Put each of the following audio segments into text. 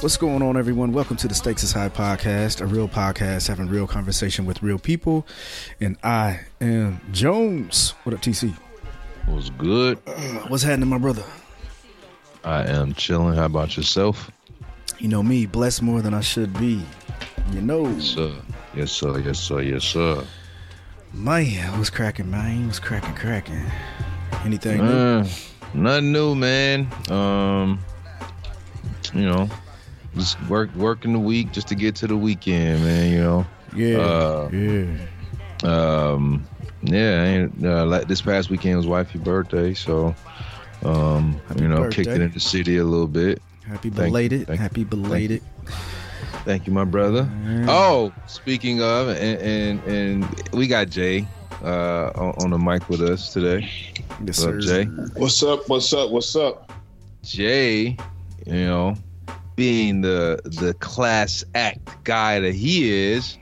What's going on, everyone? Welcome to the Stakes is High podcast, a real podcast having real conversation with real people. And I am Jones. What up, TC? Was good. What's happening, my brother? I am chilling. How about yourself? You know me, blessed more than I should be. You know, Yes, sir. Yes, sir. Yes, sir. Yes, sir. man, what's cracking, man? What's cracking, cracking? Anything new? Uh, nothing new, man. Um, you know, just work working the week just to get to the weekend, man. You know. Yeah, uh, yeah. Um, yeah. ain't- Uh, like this past weekend was wifey's birthday, so um, Happy you know, kicked it birthday. in the city a little bit. Happy thank- belated. thank- Happy belated. Thank you, my brother. Yeah. Oh, speaking of, and and, and we got Jay uh, on, on the mic with us today. Yes, What's up. Jay? What's up? What's up? What's up? Jay, you know, being the the class act guy that he is,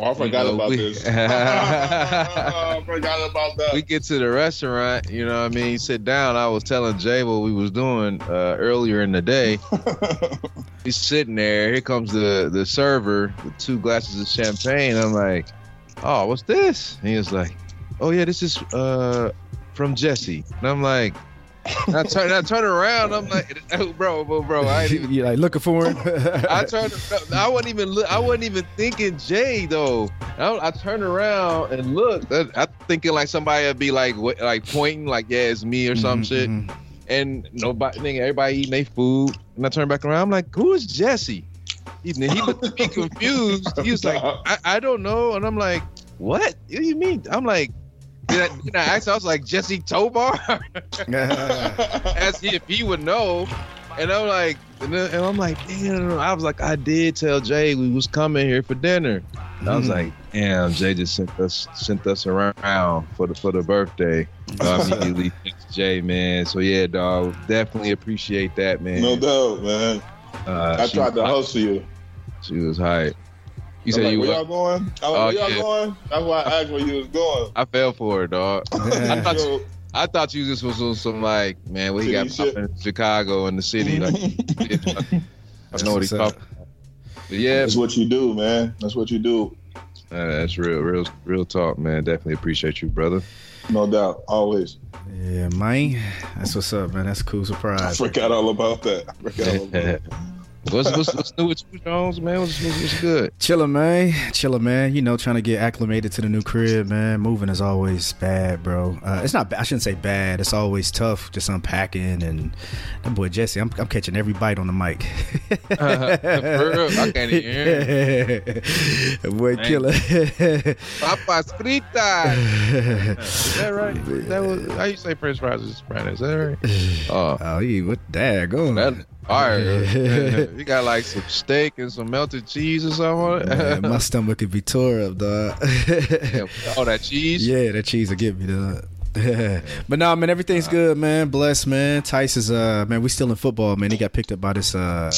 Oh, I forgot You know, about we- this. I forgot about that. we get to the restaurant. You know, what I mean, sit down. I was telling Jay what we was doing uh, earlier in the day. He's sitting there. Here comes the the server with two glasses of champagne. I'm like, oh, what's this? And he was like, oh yeah, this is uh from Jesse. And I'm like, I turn I turn around. I'm like, oh, bro, bro, bro. I ain't even. you like looking for him? I turned. I wasn't even. Look, I wasn't even thinking Jay though. I, I turned around and looked. I, I thinking like somebody would be like, like pointing, like, yeah, it's me or some Mhm, shit mhm. and nobody, nigga, everybody eating their food. And I turn back around. I'm like, who is Jesse? He, he looked at me confused. He was like, I, I don't know. And I'm like, what? What do you mean? I'm like, did I, did I ask? I was like, Jesse Tobar? Asked if he would know. And I'm like, and, I'm like, damn. I was like, I did tell Jay we was coming here for dinner. And I was Mhm. like, damn, Jay just sent us sent us around for the for the birthday. I immediately text Jay, man. So yeah, dog, definitely appreciate that, man. no doubt, man. Uh, I she tried to hustle you. She was hype. You said like, you where were. y'all going? I was Oh, where y'all yeah. going? That's why I asked where you was going. I fell for it, dog. I thought Yo, I thought you just was on some like, man, what he got City shit. popping in Chicago in the city. Like, I know what he's up. talking. But yeah, That's what you do, man. That's what you do. uh, that's real, real, real talk, man. Definitely appreciate you, brother. No doubt. Always. Yeah, man. That's what's up, man. That's a cool surprise. I surprise. forgot all about that. I forgot all about that. What's, what's what's new with you, Jones, man? What's, what's, what's good? Chillin', man. Chillin', man. You know, trying to get acclimated to the new crib, man. Moving is always bad, bro. Uh, it's not. I shouldn't say bad. It's always tough, just unpacking. And that boy Jesse, I'm, I'm catching every bite on the mic. Real, I can't even boy, Dang. killer. Papas fritas. Is that right? Is that what, how you say French fries is Spanish? Is that right? Oh, oh, you what? Dad, go. that fire. You got like some steak and some melted cheese or something on it. Man, my stomach could be tore up, dog. Yeah, all that cheese. Yeah, that cheese will get me dog. but no, man, everything's good, man. Blessed, man. Tice is uh man, we still in football, man. He got picked up by this uh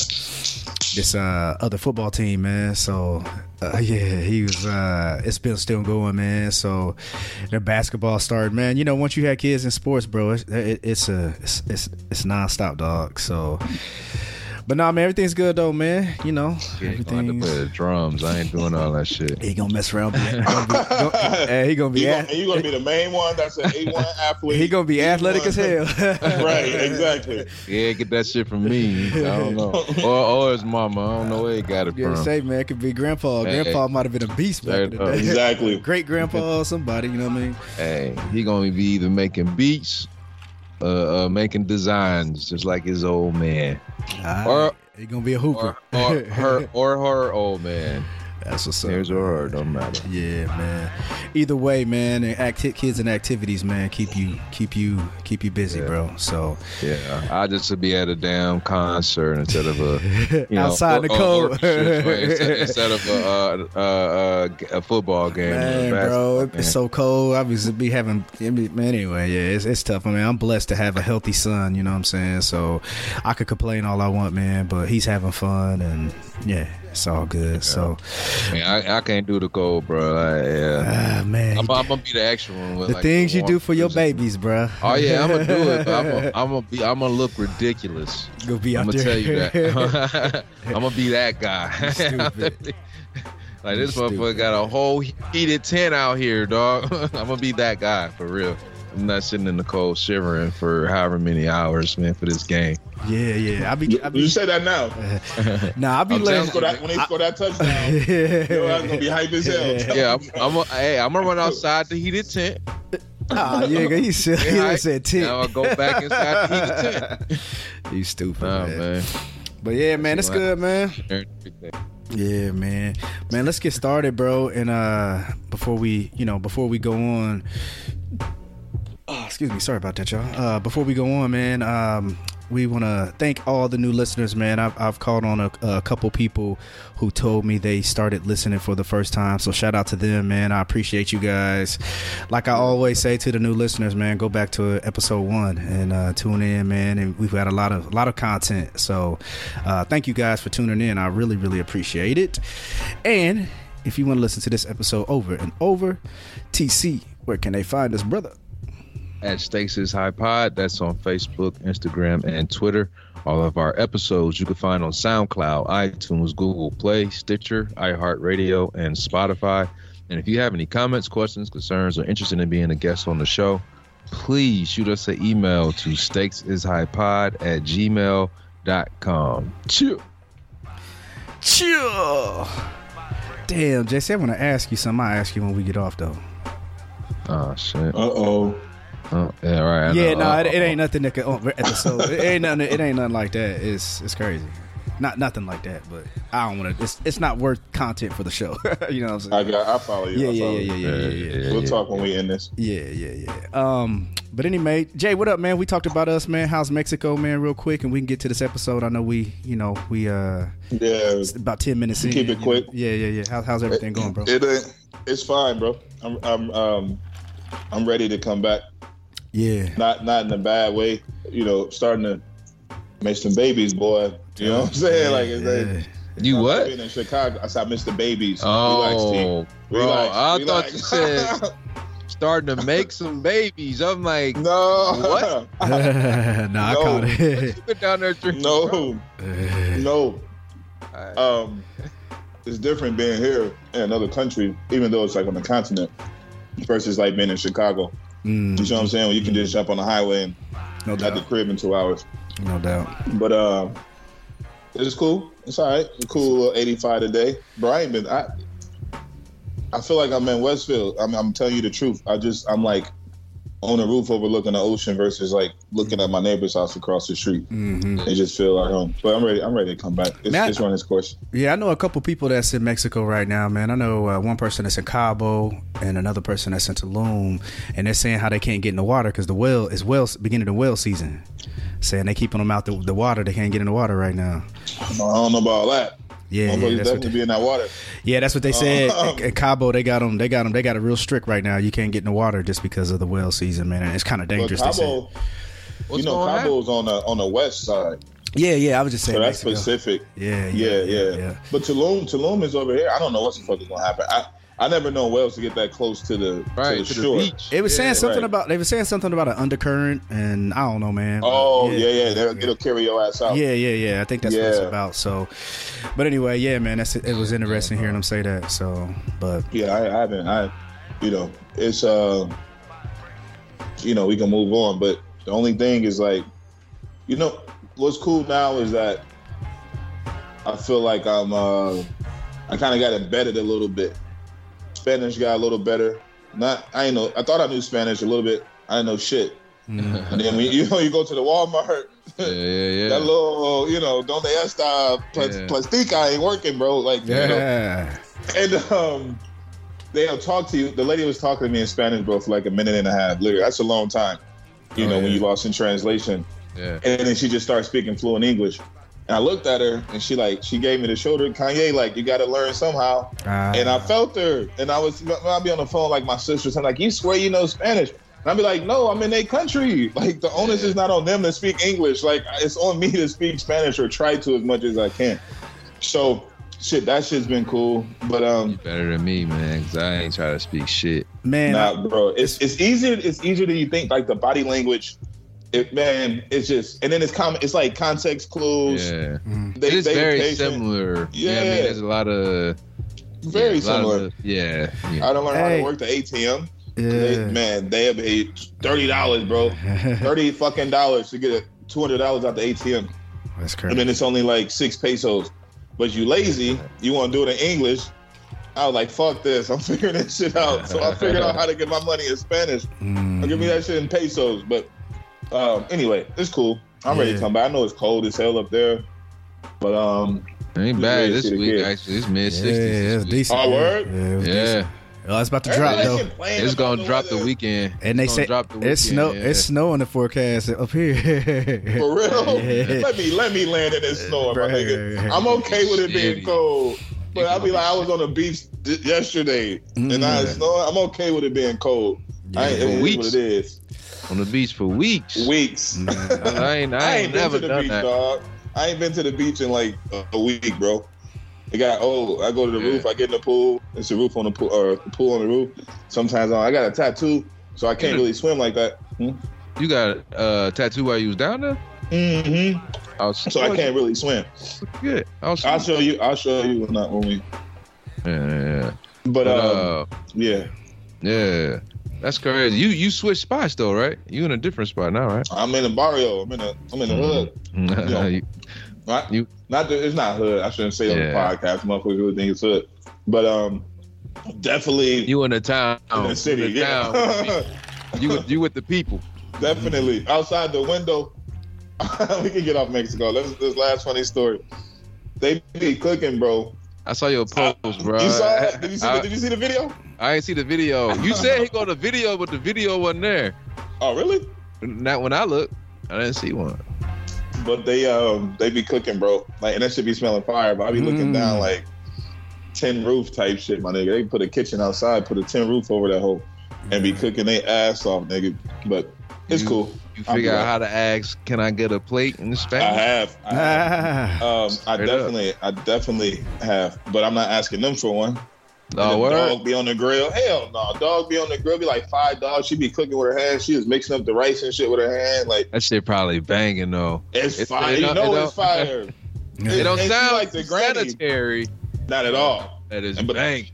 this uh other football team, man. So uh, yeah, he was uh it's been still going, man. So their basketball started, man. You know, once you had kids in sports, bro, it's it, it's a it's it's it's nonstop, dog. So but nah, man, everything's good though, man. You know, Yeah, gonna have play the drums. I ain't doing all that shit. he gonna mess around. Be, gonna be, gonna, hey, he gonna be. You a- gonna, and you gonna be the main one that's an A1 athlete. he gonna be athletic as hell. right, exactly. Yeah, get that shit from me. I don't know. Or, or his mama. I don't know where he got it Yeah, from. say man, it could be grandpa. Hey, grandpa might have been a beast back in the day. Exactly. Great grandpa or somebody, you know what I mean? Hey, he gonna be either making beats uh, uh, making designs just like his old man, All Or- he gonna be a hooper. or, or her or her old man. That's what's up. Or her, don't matter. Yeah, man. Either way, man, acti- kids and activities, man, keep you keep you keep you busy, Yeah. bro. So Yeah, I just would be at a damn concert instead of a you know, outside the or- or- cold, instead, of a, uh, uh, uh, a football game. a man, bro, it's so cold. I was be having man. Anyway, yeah, it's it's tough. I mean, I'm blessed to have a healthy son. You know what I'm saying? So I could complain all I want, man, but he's having fun, and yeah, it's all good. So, Man, I, I can't do the cold, bro. I, yeah. ah, man, I'm, I'm gonna be the extra one. With the like things you do for your babies, bro. Oh yeah, I'm gonna do it. I'm gonna, I'm gonna be. I'm gonna look ridiculous. Go be I'm gonna there. tell you that. I'm gonna be that guy. Stupid. like this Stupid. motherfucker got a whole heated tent out here, dog. I'm gonna be that guy for real. I'm not sitting in the cold shivering for however many hours, man, for this game. yeah, yeah. I be, I You say that now. nah, I be I'm When letting. score that, when they score that touchdown, yo, I'm gonna be hype as hell. Yeah, I'm, I'm a, hey, I'm gonna run outside the heated tent. Ah, yeah, he said, he Yeah, I- said tit. Now I go back inside the heated tent. You stupid, Nah, man. man. But yeah, man, it's good, man. Yeah, man. Man, let's get started, bro. And uh before we, you know, before we go on Oh, excuse me, sorry about that, y'all. Uh before we go on, man, um we want to thank all the new listeners, man. I've, I've called on a, a couple people who told me they started listening for the first time. So shout out to them, man. I appreciate you guys. Like I always say to the new listeners, man, go back to episode one and uh, tune in, man. And we've got a lot of a lot of content. So uh, thank you guys for tuning in. I really, really appreciate it. And if you want to listen to this episode over and over, TC, where can they find us, brother? At Stakes is High Pod. That's on Facebook, Instagram, and Twitter. All of our episodes you can find on SoundCloud, iTunes, Google Play, Stitcher, iHeartRadio, and Spotify. And if you have any comments, questions, concerns, or interested in being a guest on the show, please shoot us an email to stakesishighpod at gmail.com. Chill. Chill. Damn, JC, I want to ask you something. I'll ask you when we get off, though. Oh, shit. Uh oh. Oh, yeah, right. I yeah, no, it, it ain't nothing that could oh, episode. it ain't nothing. It ain't nothing like that. It's it's crazy. Not nothing like that, but I don't want to. It's it's not worth content for the show. you know what I'm I saying? got. I follow you. Yeah, I yeah, follow yeah, you. yeah, yeah, yeah, yeah. We'll talk when we end this. Yeah, yeah, yeah. Um, but anyway, Jay, what up, man? We talked about us, man. How's Mexico, man? Real quick, and we can get to this episode. I know we, you know, we uh, Yeah. it's about ten minutes in. Keep it quick. know. Yeah, yeah, yeah. How, how's everything going, bro? It. It's fine, bro. I'm. I'm. Um. I'm ready to come back. Yeah, Not. Not in a bad way. You know, starting to make some babies, boy. You know what I'm saying? Like, it's yeah. like You I'm what? being in Chicago, I said, I miss the babies. Relax, team. Oh, bro. Relax, I relax. thought you said starting to make some babies. I'm like, no. What? nah, I No. caught it. you been down there drinking? no. No. Alright. Um, it's different being here in another country, even though it's like on the continent, versus like being in Chicago. Mm, You know what I'm saying? When you can just jump on the highway and no at the doubt, crib in two hours. no doubt. But uh, it's cool. It's all right. Cool. 85 today. I been. I, I feel like I'm in Westfield. I'm, I'm telling you the truth. I just I'm like on a roof overlooking the ocean versus like looking at my neighbor's house across the street. hmm It just feel like home. But I'm ready. I'm ready to come back. It's, Man, it's run its course. Yeah, I know a couple people that's in Mexico right now, man. I know uh, one person that's in Cabo and another person that's in Tulum, and they're saying how they can't get in the water because the well is well beginning the well season. Saying they keeping them out the, the water, they can't get in the water right now. I don't know about all that. Yeah, yeah, that's what definitely they, be in that water. yeah, that's what they said. Um, At- at Cabo, they got them, they got them, they got it real strict right now. You can't get in the water just because of the whale season, man. And it's kind of dangerous. they said. Cabo, What's you know, going on? Cabo's on the on the west side, Yeah, yeah, I was just so saying. that's Mexico. Pacific. Yeah, Yeah, yeah, But Tulum, Tulum is over here. I don't know what the fuck is gonna happen. I I never know whales to get that close to the Right to to the the shore. beach. It was saying something right. about they were saying something about an undercurrent, and I don't know, man. Oh yeah, yeah, They'll, it'll carry your ass out. Yeah, yeah, yeah. I think that's what it's about. So, but anyway, yeah, man, that's it. Was interesting hearing them say that. So, but Yeah, I, I haven't. I, you know, it's uh, you know, we can move on. But the only thing is like, you know, what's cool now is that I feel like I'm uh, I kind of got embedded a little bit. Spanish got a little better. Not, I ain't know. I thought I knew Spanish a little bit. I didn't know shit. Mm. And then when you know you go to the Walmart, Yeah, yeah, yeah. that little you know donde esta pl- Yeah. plastica ain't working, bro. Like you know, Yeah. and um, they'll talk to you. The lady was talking to me in Spanish, bro, for like a minute and a half. Literally, that's a long time. You Oh, know, when you lost in translation. yeah. And then she just started speaking fluent English. And I looked at her and she like she gave me the shoulder, Kanye, like you gotta learn somehow. Ah. And I felt her. And I was I'll be on the phone like my sisters. I'm like, you swear you know Spanish? And I'll be like, no, I'm in a country. Like the onus is not on them to speak English. Like it's on me to speak Spanish or try to as much as I can. So shit, that shit's been cool. But um Better than me, man, because I ain't trying to speak shit. man, I- Nah, bro, it's it's easier. It's easier than you think. Like the body language, it man, it's just and then it's com- It's like context clues. Yeah. They, it is they very patient. similar. Yeah. I mean, there's a lot of Very yeah, a lot of similar. yeah. yeah. I don't learn how to work the ATM. They, yeah. man, they have paid thirty dollars, bro. Thirty fucking dollars to get two hundred dollars out the ATM, That's and crazy. then it's only like six pesos. But you lazy, you want to do it in English. I was like, fuck this. I'm figuring this shit out. So I figured out how to get my money in Spanish. Mm. Give me that shit in pesos. But um, anyway, it's cool. I'm ready to come back. I know it's cold as hell up there. But um, It ain't bad this week, kids. actually. It's mid sixties. Yeah, 60s. it's decent. Oh, word? Yeah, it Yeah. decent. Oh, it's about to drop everybody though. It's gonna drop the weekend. And they It's say gonna drop the it's weekend, snow. yeah. It's snow in the forecast up here. For real? Yeah. Let me let me land in this snow, my nigga. I'm okay with it being cold. But I'll be like, I was on the beach d- yesterday, and I Mm. snowing. I'm okay with it being cold. I ain't, Yeah. it is what it is. On the beach for weeks. Weeks. I ain't, I I ain't, ain't been never to the done beach, that. dog. I ain't been to the beach in like a, week, bro. It got old. I go to the Yeah. roof. I get in the pool. It's a roof on the pool, or a pool on the roof. Sometimes I I got a tattoo, so I can't really swim like that. You got a uh, tattoo while you was down there? Mm-hmm. I was, So I can't really swim. Good. I was, I'll show you. I'll show you when, I, when we. yeah, yeah, yeah. But But, uh, uh, yeah, yeah. That's crazy. You you switched spots though, right? You in a different spot now, right? I'm in the barrio. I'm in the. I'm in the hood. Yeah. You- Right? You- not the, it's not hood. I shouldn't say on the podcast. Motherfuckers really think it's hood, but um, definitely you in the town. in the city. In the town Yeah, people. you with you with the people. definitely outside the window. we can get off Mexico. Let's this last funny story. They be cooking, bro. I saw your post, bro. You saw it? Did you see? I, the, did you see the video? I ain't see the video. You said he got a video, but the video wasn't there. Oh, really? Not when I looked, I didn't see one. But they um they be cooking, bro. Like and that should be smelling fire. But I be looking Mm. down like tin roof type shit, my nigga. They put a kitchen outside, put a tin roof over that hole, and be cooking their ass off, nigga. But it's You- cool. You figure out how to ask, "Can I get a plate in I Spanish?" have. I have. Um, I Straight up. definitely, I definitely have, but I'm not asking them for one. Oh, And the dog be on the grill. Hell no, dog be on the grill. Be like five dogs. She be cooking with her hands. She was mixing up the rice and shit with her hand. Like That shit probably banging though. it's, It's- fire. it You know it it's don't- fire. It don't and sound like the granny. sanitary. Not at all. That is But- bang.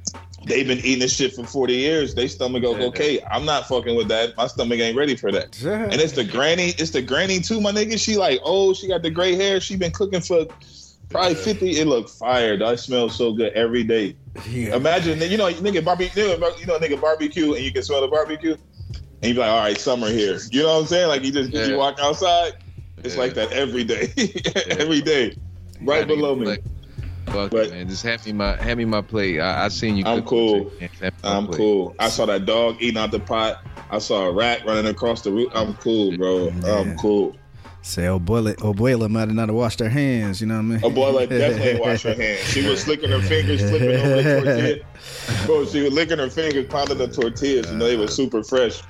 They've been eating this shit for 40 years. They stomach goes, Yeah. okay, I'm not fucking with that. My stomach ain't ready for that. Yeah. And it's the granny, it's the granny too, my nigga. She like, oh, she got the gray hair. She been cooking for probably 50. It look fire. That smells so good every day. Yeah. Imagine, you know, nigga barbecue, you know, nigga barbecue, and you can smell the barbecue, and you be like, all right, summer here. You know what I'm saying? Like you just Yeah. you walk outside, it's Yeah. like that every day, every day, right below me. like- Fuck But- it, man. Just hand me my hand me my plate. I, I seen you. I'm cool. chicken. Hand me my I'm plate. cool. I saw that dog eating out the pot. I saw a rat running across the roof. I'm cool, bro. Yeah. I'm cool. Say, Abuela, Abuela might have not have washed her hands. You know what I mean? A boy like definitely ain't wash her hands. She was licking her fingers, flipping over the tortilla. Bro, she was licking her fingers, pounding the tortillas. You know, they were super fresh.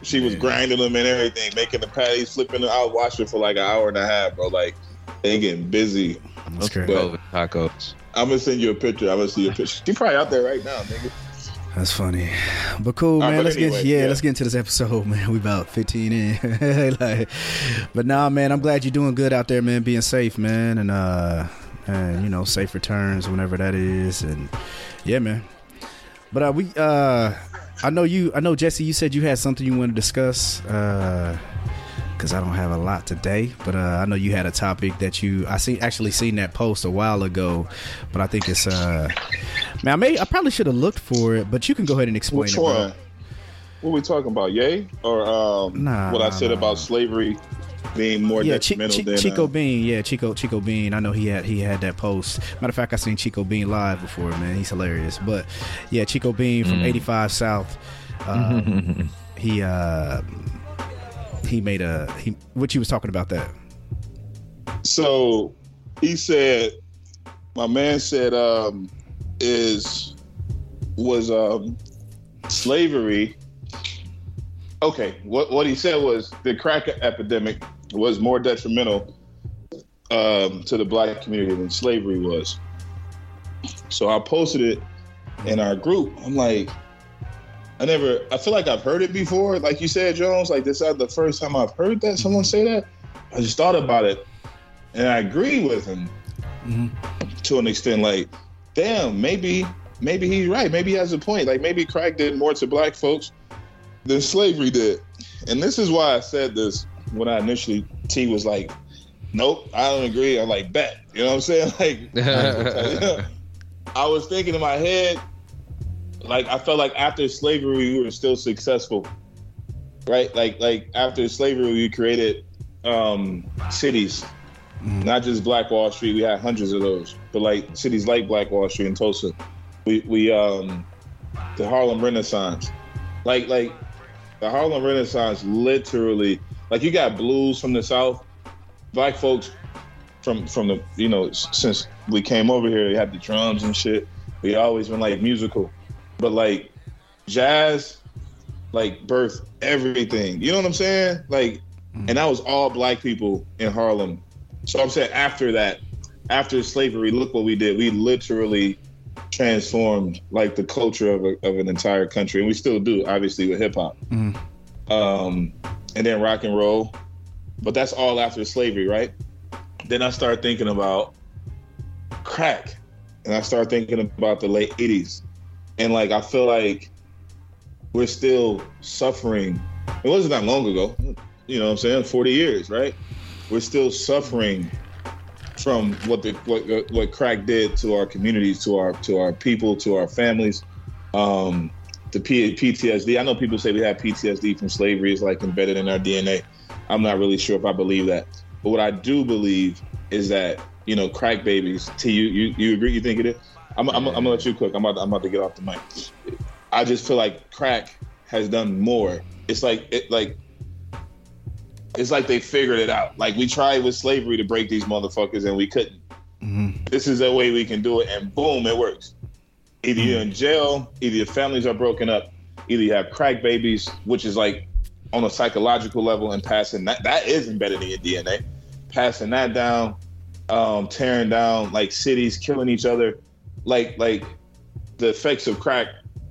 She was grinding them and everything, making the patties, flipping them. I was watching for like an hour and a half, bro. Like, they getting busy. That's Let's great. go tacos. I'm gonna send you a picture. I'm gonna see your picture. She probably out there right now, nigga. That's funny, but cool, man. right, but let's get yeah, yeah. let's get into this episode, man. We about fifteen in, like, but nah, man. I'm glad you're doing good out there, man. Being safe, man, and uh, and you know, safe returns whenever that is, and yeah, man. But uh, we uh, I know you, I know Jesse. You said you had something you want to discuss, uh, because I don't have a lot today. But uh, I know you had a topic that you I see actually seen that post a while ago, but I think it's uh, man, I may I probably should have looked for it, but you can go ahead and explain Which it. bro. one? What were we talking about? Yay or um, Nah, what I said nah. about slavery being more Yeah, Chi- detrimental Chi- than Chico uh, Bean. Yeah, Chico Chico Bean. I know he had he had that post. Matter of fact, I seen Chico Bean live before. Man, he's hilarious. But yeah, Chico Bean from 85 South. Um, he uh, he made a he. What you was talking about that? So he said, my man said, um, is was um, slavery. Okay, what what he said was the crack epidemic was more detrimental um, to the black community than slavery was. So I posted it in our group. I'm like, I never. I feel like I've heard it before. Like you said, Jones. Like this is the first time I've heard that someone say that. I just thought about it, and I agree with him mm-hmm. to an extent. Like, damn, maybe maybe he's right. Maybe he has a point. Like maybe crack did more to black folks than slavery did. And this is why I said this when I initially T was like, "Nope, I don't agree." I'm like, "Bet," you know what I'm saying? Like, I was thinking in my head, like I felt like after slavery we were still successful, right? Like like after slavery we created um, cities, not just Black Wall Street. We had hundreds of those, but like cities like Black Wall Street and Tulsa. We we um the Harlem Renaissance, like like the Harlem Renaissance literally like you got blues from the South, black folks from from the you know since we came over here they had the drums and shit. We always been like musical, but like jazz, like birthed everything. You know what I'm saying? Like, and that was all black people in Harlem. So I'm saying after that, after slavery, look what we did. We literally transformed like the culture of, a, of an entire country, and we still do, obviously, with hip hop, um, and then rock and roll. But that's all after slavery, right? Then I started thinking about crack, and I started thinking about the late '80s, and like I feel like we're still suffering. It wasn't that long ago, you know what I'm saying? 40 years, right? We're still suffering from what the what what crack did to our communities, to our to our people, to our families. Um, the P- PTSD. I know people say we have PTSD from slavery is like embedded in our DNA. I'm not really sure if I believe that, but what I do believe is that you know crack babies. To you, you you agree? You think it is? I'm, I'm, I'm gonna let you cook. I'm about, I'm about to get off the mic. I just feel like crack has done more. It's like it like it's like they figured it out. Like we tried with slavery to break these motherfuckers and we couldn't. This is a way we can do it, and boom, it works. Either you're in jail, either your families are broken up, either you have crack babies, which is like on a psychological level and passing that that is embedded in your DNA. Passing that down, um, tearing down like cities, killing each other, like like the effects of crack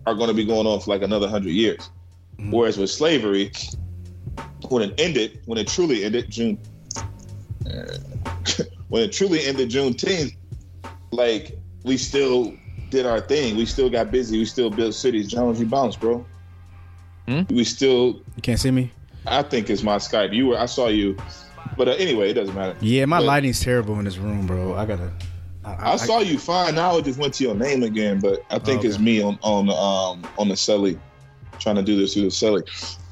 are going to be going on for like another hundred years. Whereas with slavery, when it ended, when it truly ended, June, when it truly ended Juneteenth, like we still did our thing. We still got busy. We still built cities. Jones, you bounced, bro. Hmm? We still. You can't see me. I think it's my Skype. You were. I saw you. But uh, anyway, it doesn't matter. Yeah, my But- lighting's terrible in this room, bro. I gotta. I, I saw you fine. Now it just went to your name again, but I think Okay. it's me on on um on the celly, trying to do this through the celly.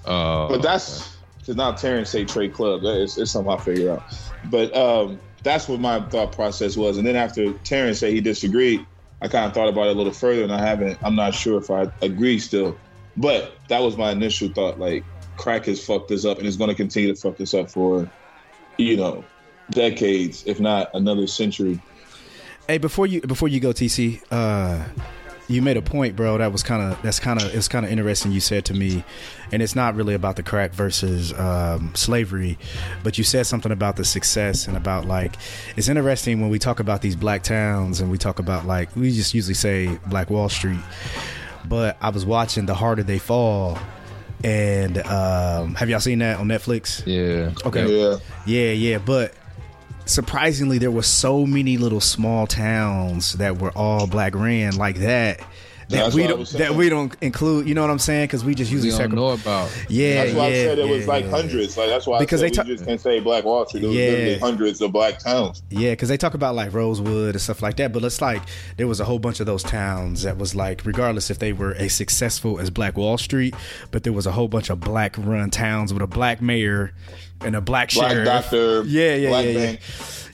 Oh, But that's because now Terrence say trade club. That is, it's something I figure out. But um, that's what my thought process was. And then after Terrence said he disagreed, I kind of thought about it a little further, and I haven't. I'm not sure if I agree still. But that was my initial thought. Like crack has fucked us up, and it's going to continue to fuck us up for, you know, decades, if not another century. Hey, before you before you go, TC, uh, you made a point, bro. That was kind of that's kind of it's kind of interesting. You said to me, and it's not really about the crack versus um, slavery, but you said something about the success and about like it's interesting when we talk about these black towns and we talk about like we just usually say Black Wall Street, but I was watching The Harder They Fall. And um, have y'all seen that on Netflix? yeah. Okay. Yeah. Yeah, yeah, but surprisingly, there were so many little small towns that were all black ran like that. that That's we don't that we don't include. You know what I'm saying? Because we just We usually don't circle. know about. Yeah, That's why yeah, I said it was like yeah. hundreds. Like that's why Because I they said ta- we just can't say Black Wall Street. There was Yeah. literally hundreds of black towns. Yeah, because they talk about like Rosewood and stuff like that, but it's like there was a whole bunch of those towns that was like, regardless if they were as successful as Black Wall Street, but there was a whole bunch of black run towns with a black mayor and a black, Black sheriff. doctor. Yeah, yeah, black yeah, yeah. bank.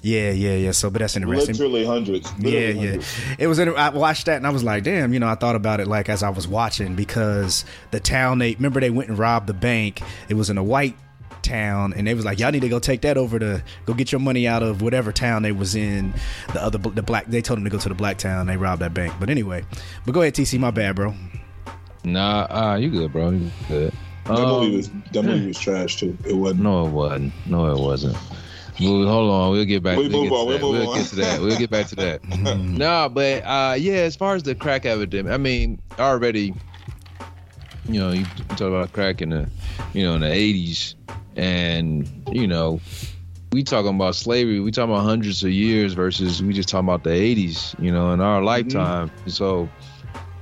Yeah, yeah, yeah. So, but that's interesting. Literally hundreds. Yeah, Literally yeah. hundreds. It was. In, I watched that and I was like, damn. You know, I thought about it like as I was watching because the town they remember they went and robbed the bank. It was in a white town and they was like y'all need to go take that over to go get your money out of whatever town they was in the other the black they told them to go to the black town they robbed that bank but anyway but go ahead tc my bad bro Nah, uh, you good, bro. You good. That Um, movie was that movie was trash too. It wasn't. No, it wasn't. No, it wasn't. Well, hold on, we'll get back. We we'll move get on, to we that. move We'll on. get to that. We'll get back to that. no, but uh, yeah, as far as the crack epidemic, I mean, already, you know, you talk about crack in the, you know, in the '80s, and you know, we talking about slavery. We talking about hundreds of years versus we just talking about the '80s. You know, in our lifetime. So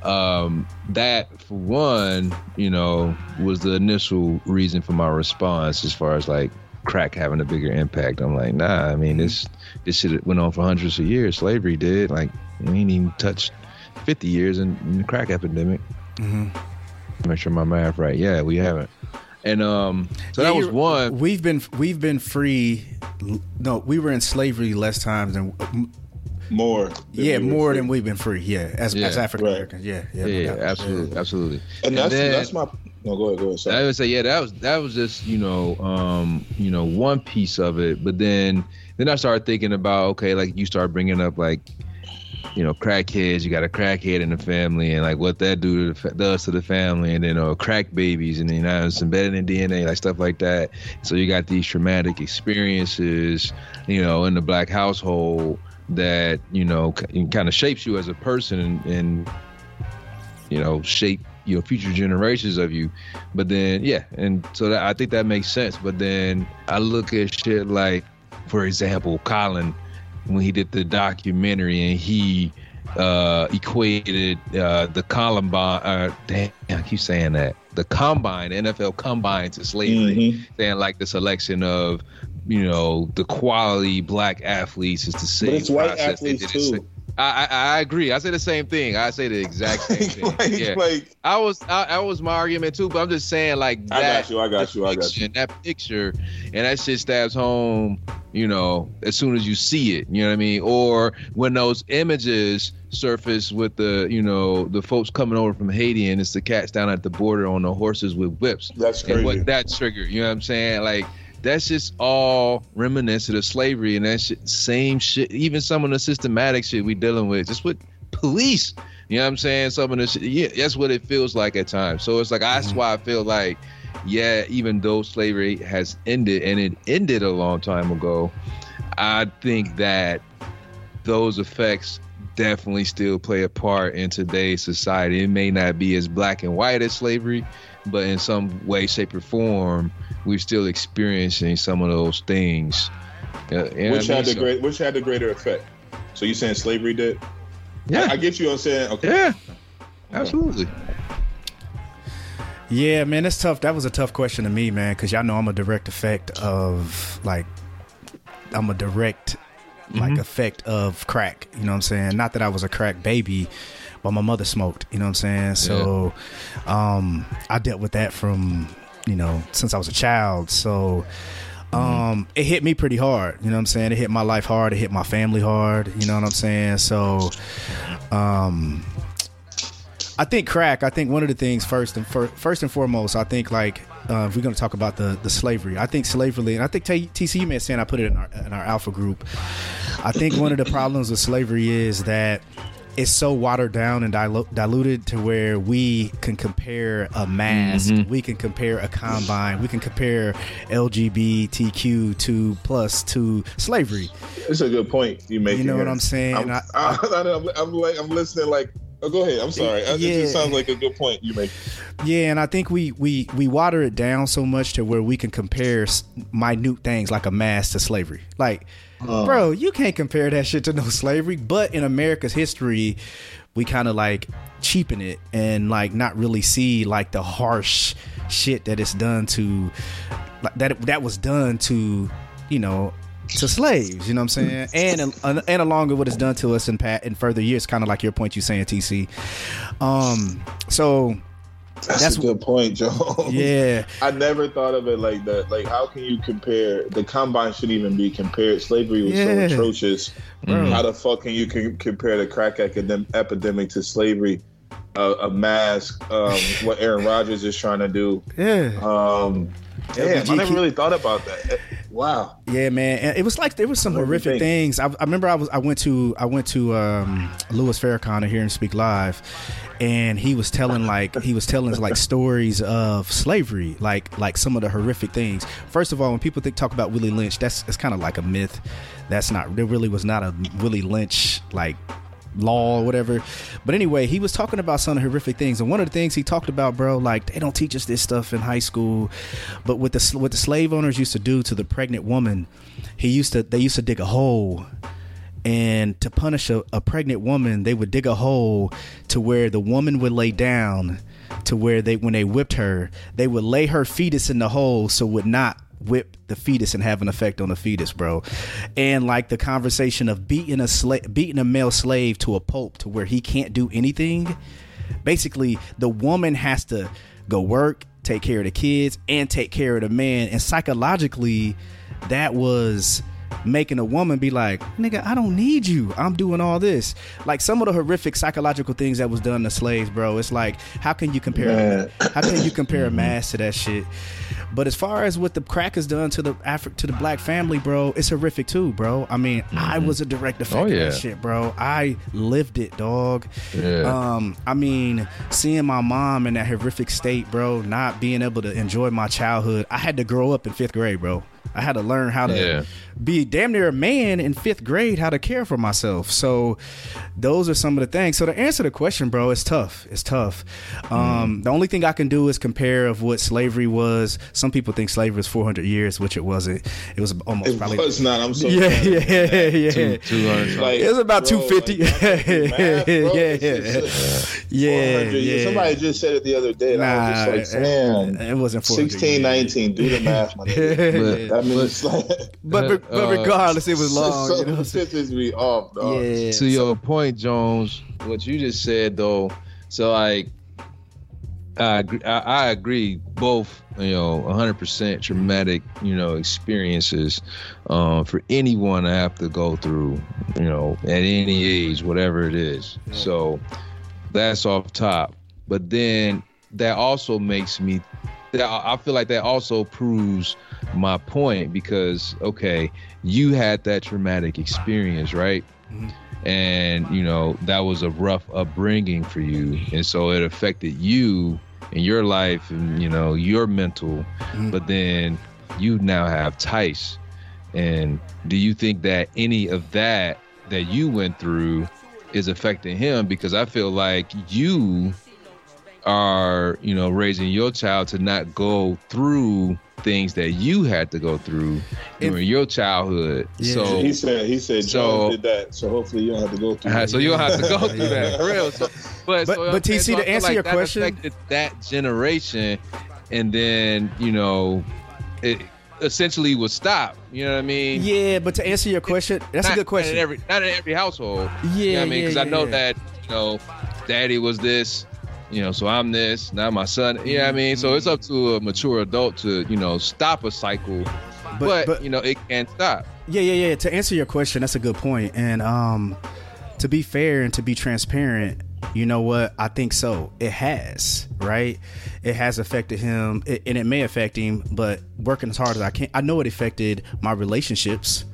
um that for one you know was the initial reason for my response as far as like crack having a bigger impact. I'm like nah i mean this this shit went on for hundreds of years. Slavery did like we ain't even touched 50 years in, in the crack epidemic. Mm-hmm. Make sure my math right. Yeah we haven't. And um so Yeah, that was one. we've been we've been free no we were in slavery less times than More. than yeah we more free. than we've been free yeah as, Yeah. as african americans yeah yeah, yeah, yeah doubt. absolutely absolutely And that's then- that's my. No, go ahead. Go ahead. I would say, yeah, that was that was just you know, um, you know, one piece of it. But then then I started thinking about okay, like you start bringing up like, you know, crackheads. You got a crackhead in the family, and like what that do to the, fa- does to the family, and then uh, crack babies, and then you know, it's embedded in DNA, like stuff like that. So you got these traumatic experiences, you know, in the black household that you know kind of shapes you as a person and, and you know shape you know future generations of you. But then yeah and so that, i think that makes sense. But then i look at shit like for example colin when he did the documentary and he uh equated uh the columbine uh damn i keep saying that. The combine nfl combine to slavery. Mhm. saying like the selection of you know the quality black athletes is the same But it's white process they athletes too. I, I I agree. I say the same thing. I say the exact same thing. like, yeah. like, I was I, that was my argument too, but I'm just saying like that, I got you. I got you. I got you. That picture and that shit stabs home. You know, as soon as you see it, you know what I mean. Or when those images surface with the you know the folks coming over from Haiti and it's the cats down at the border on the horses with whips. That's And crazy. what that triggered, you know what I'm saying? Like that's just all reminiscent of slavery and that shit, same shit. Even some of the systematic shit we dealing with, just with police. You know what I'm saying? Some of the shit, yeah, that's what it feels like at times. So it's like that's mm-hmm. why I feel like, yeah, even though slavery has ended and it ended a long time ago, I think that those effects definitely still play a part in today's society. It may not be as black and white as slavery, but in some way, shape, or form, we're still experiencing some of those things. Uh, you which what I had the So- great? Which had the greater effect? So you saying slavery did? Yeah. I, I get you on saying okay. Yeah, absolutely. Yeah, man, that's tough. That was a tough question to me, man, because y'all know I'm a direct effect of like I'm a direct like effect of crack. You know what I'm saying? Not that I was a crack baby, but my mother smoked. You know what I'm saying? So, um, I dealt with that from you know since I was a child. So. Um, it hit me pretty hard, you know what I'm saying? It hit my life hard, it hit my family hard, you know what I'm saying? So, um, I think crack. I think one of the things first and fir- first and foremost, I think like uh, if we're going to talk about the the slavery, I think slavery, and I think T- TC may have saying I put it in our in our alpha group. I think one of the problems with slavery is that it's so watered down and dilu- diluted to where we can compare a mask, mm-hmm. we can compare a combine, we can compare LGBTQ to plus to slavery. It's a good point you make. You know what I'm saying? I'm, I- I, am like I'm listening like Oh, go ahead. I'm sorry. It Yeah. just sounds like a good point you make. Yeah, and I think we we we water it down so much to where we can compare minute things like a mass to slavery. Like, uh. bro, you can't compare that shit to no slavery. But in America's history, we kind of like cheapen it and like not really see like the harsh shit that it's done to like, that that was done to you know to slaves you know what i'm saying and and, and along with what it's done to us in pat in further years kind of like your point you saying tc um so That's, That's- a good point, Joe. yeah I never thought of it like that. Like, how can you compare? The combine shouldn't even be compared. Slavery was Yeah. so atrocious. Bro. How the fuck can you can compare the crack epidemic to slavery? A, a mask, um, what Aaron Rodgers is trying to do. yeah Um, damn, LBGQ. I never really thought about that. Wow. Yeah, man. And it was like there was some What horrific things. I, I remember I was I went to I went to um, Louis Farrakhan here and Speak Live, and he was telling like he was telling like stories of slavery, like like some of the horrific things. First of all, when people think talk about Willie Lynch, that's it's kind of like a myth. That's not there. Really was not a Willie Lynch like law or whatever. But anyway, he was talking about some horrific things, and one of the things he talked about, bro, like they don't teach us this stuff in high school. But what the what the slave owners used to do to the pregnant woman, he used to they used to dig a hole. And to punish a, a pregnant woman, they would dig a hole to where the woman would lay down, to where they when they whipped her, they would lay her fetus in the hole so would not whip the fetus and have an effect on the fetus, bro. And like the conversation of beating a slave, beating a male slave to a pulp to where he can't do anything. Basically, the woman has to go work, take care of the kids, and take care of the man. And psychologically, that was making a woman be like, nigga, I don't need you. I'm doing all this. Like some of the horrific psychological things that was done to slaves, bro. It's like, how can you compare how can you compare a mass to that shit? But as far as what the crack has done to the Afri- to the black family, bro, it's horrific too, bro. I mean, I was a direct effect Oh, of yeah. that shit, bro. I lived it, dog. Yeah. Um, I mean, seeing my mom in that horrific state, bro, not being able to enjoy my childhood. I had to grow up in fifth grade, bro. I had to learn how to Yeah. be damn near a man in fifth grade, how to care for myself. So those are some of the things. So to answer the question, bro, it's tough. It's tough. Um, the only thing I can do is compare of what slavery was. Some people think slavery was 400 years, which it wasn't. It was almost It probably. was not. I'm so yeah, proud. yeah, yeah, Two, 200 Like, It was about bro, 250. like, math, bro. Yeah, yeah. just- yeah, yeah. Somebody just said it the other day. And I was Nah, just like, man, it wasn't 400 16, 19. Do the math, my nigga. But- I mean, it's like, but, but, but Uh, regardless, it was long. so you know what I'm saying? pisses me off, dog. Yeah. to your point, Jones, what you just said though, so like, I agree, I, I agree. Both, you know, 100% traumatic, you know, experiences um, for anyone to have to go through, you know, at any age, whatever it is. So that's off top. But then that also makes me. That I feel like that also proves my point because okay, you had that traumatic experience, right? and you know that was a rough upbringing for you. And so it affected you in your life and you know your mental. Mhm. but then you now have tice. And do you think that any of that that you went through is affecting him? Because i feel like you are you know raising your child to not go through things that you had to go through If- during your childhood Yeah. so He said he said So- John did that, so hopefully you don't have to go through. uh, that. so you don't have to go through that for real. So, but But- so, but TC, so to feel answer your that question- that generation, and then you know, it essentially was stopped. You know what I mean? Yeah, but to answer your question, that's not, a good question. Not in every, not in every household. yeah, You know what I mean? Because yeah, I know yeah. that you know, daddy was this. You know, so I'm this. Now my son. Yeah, I mean? So it's up to a mature adult to you know stop a cycle. But, but- you know, it can stop. Yeah, yeah, yeah. To answer your question, that's a good point. And um, to be fair and to be transparent, you know what? I think so. It has, right? It has affected him, it, and it may affect him. But working as hard as I can, I know it affected my relationships.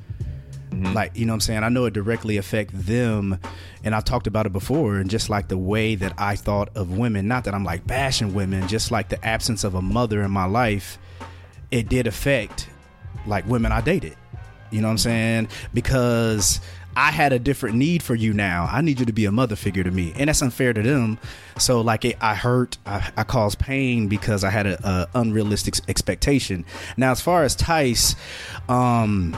Like, you know what I'm saying? I know it directly affect them. And I talked about it before, and just like the way that I thought of women, not that I'm like bashing women, just like the absence of a mother in my life, it did affect like women I dated. You know what I'm saying? Because I had a different need for you now. I need you to be a mother figure to me, and that's unfair to them. So like it, I hurt, I, I caused pain because I had a, a unrealistic expectation. Now, as far as Tice, um,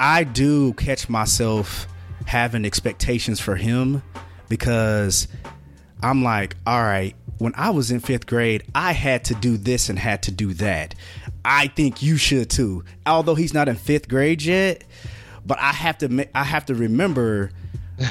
I do catch myself having expectations for him because I'm like, all right, when I was in fifth grade, I had to do this and had to do that. I think you should too. Although he's not in fifth grade yet, but I have to I have to remember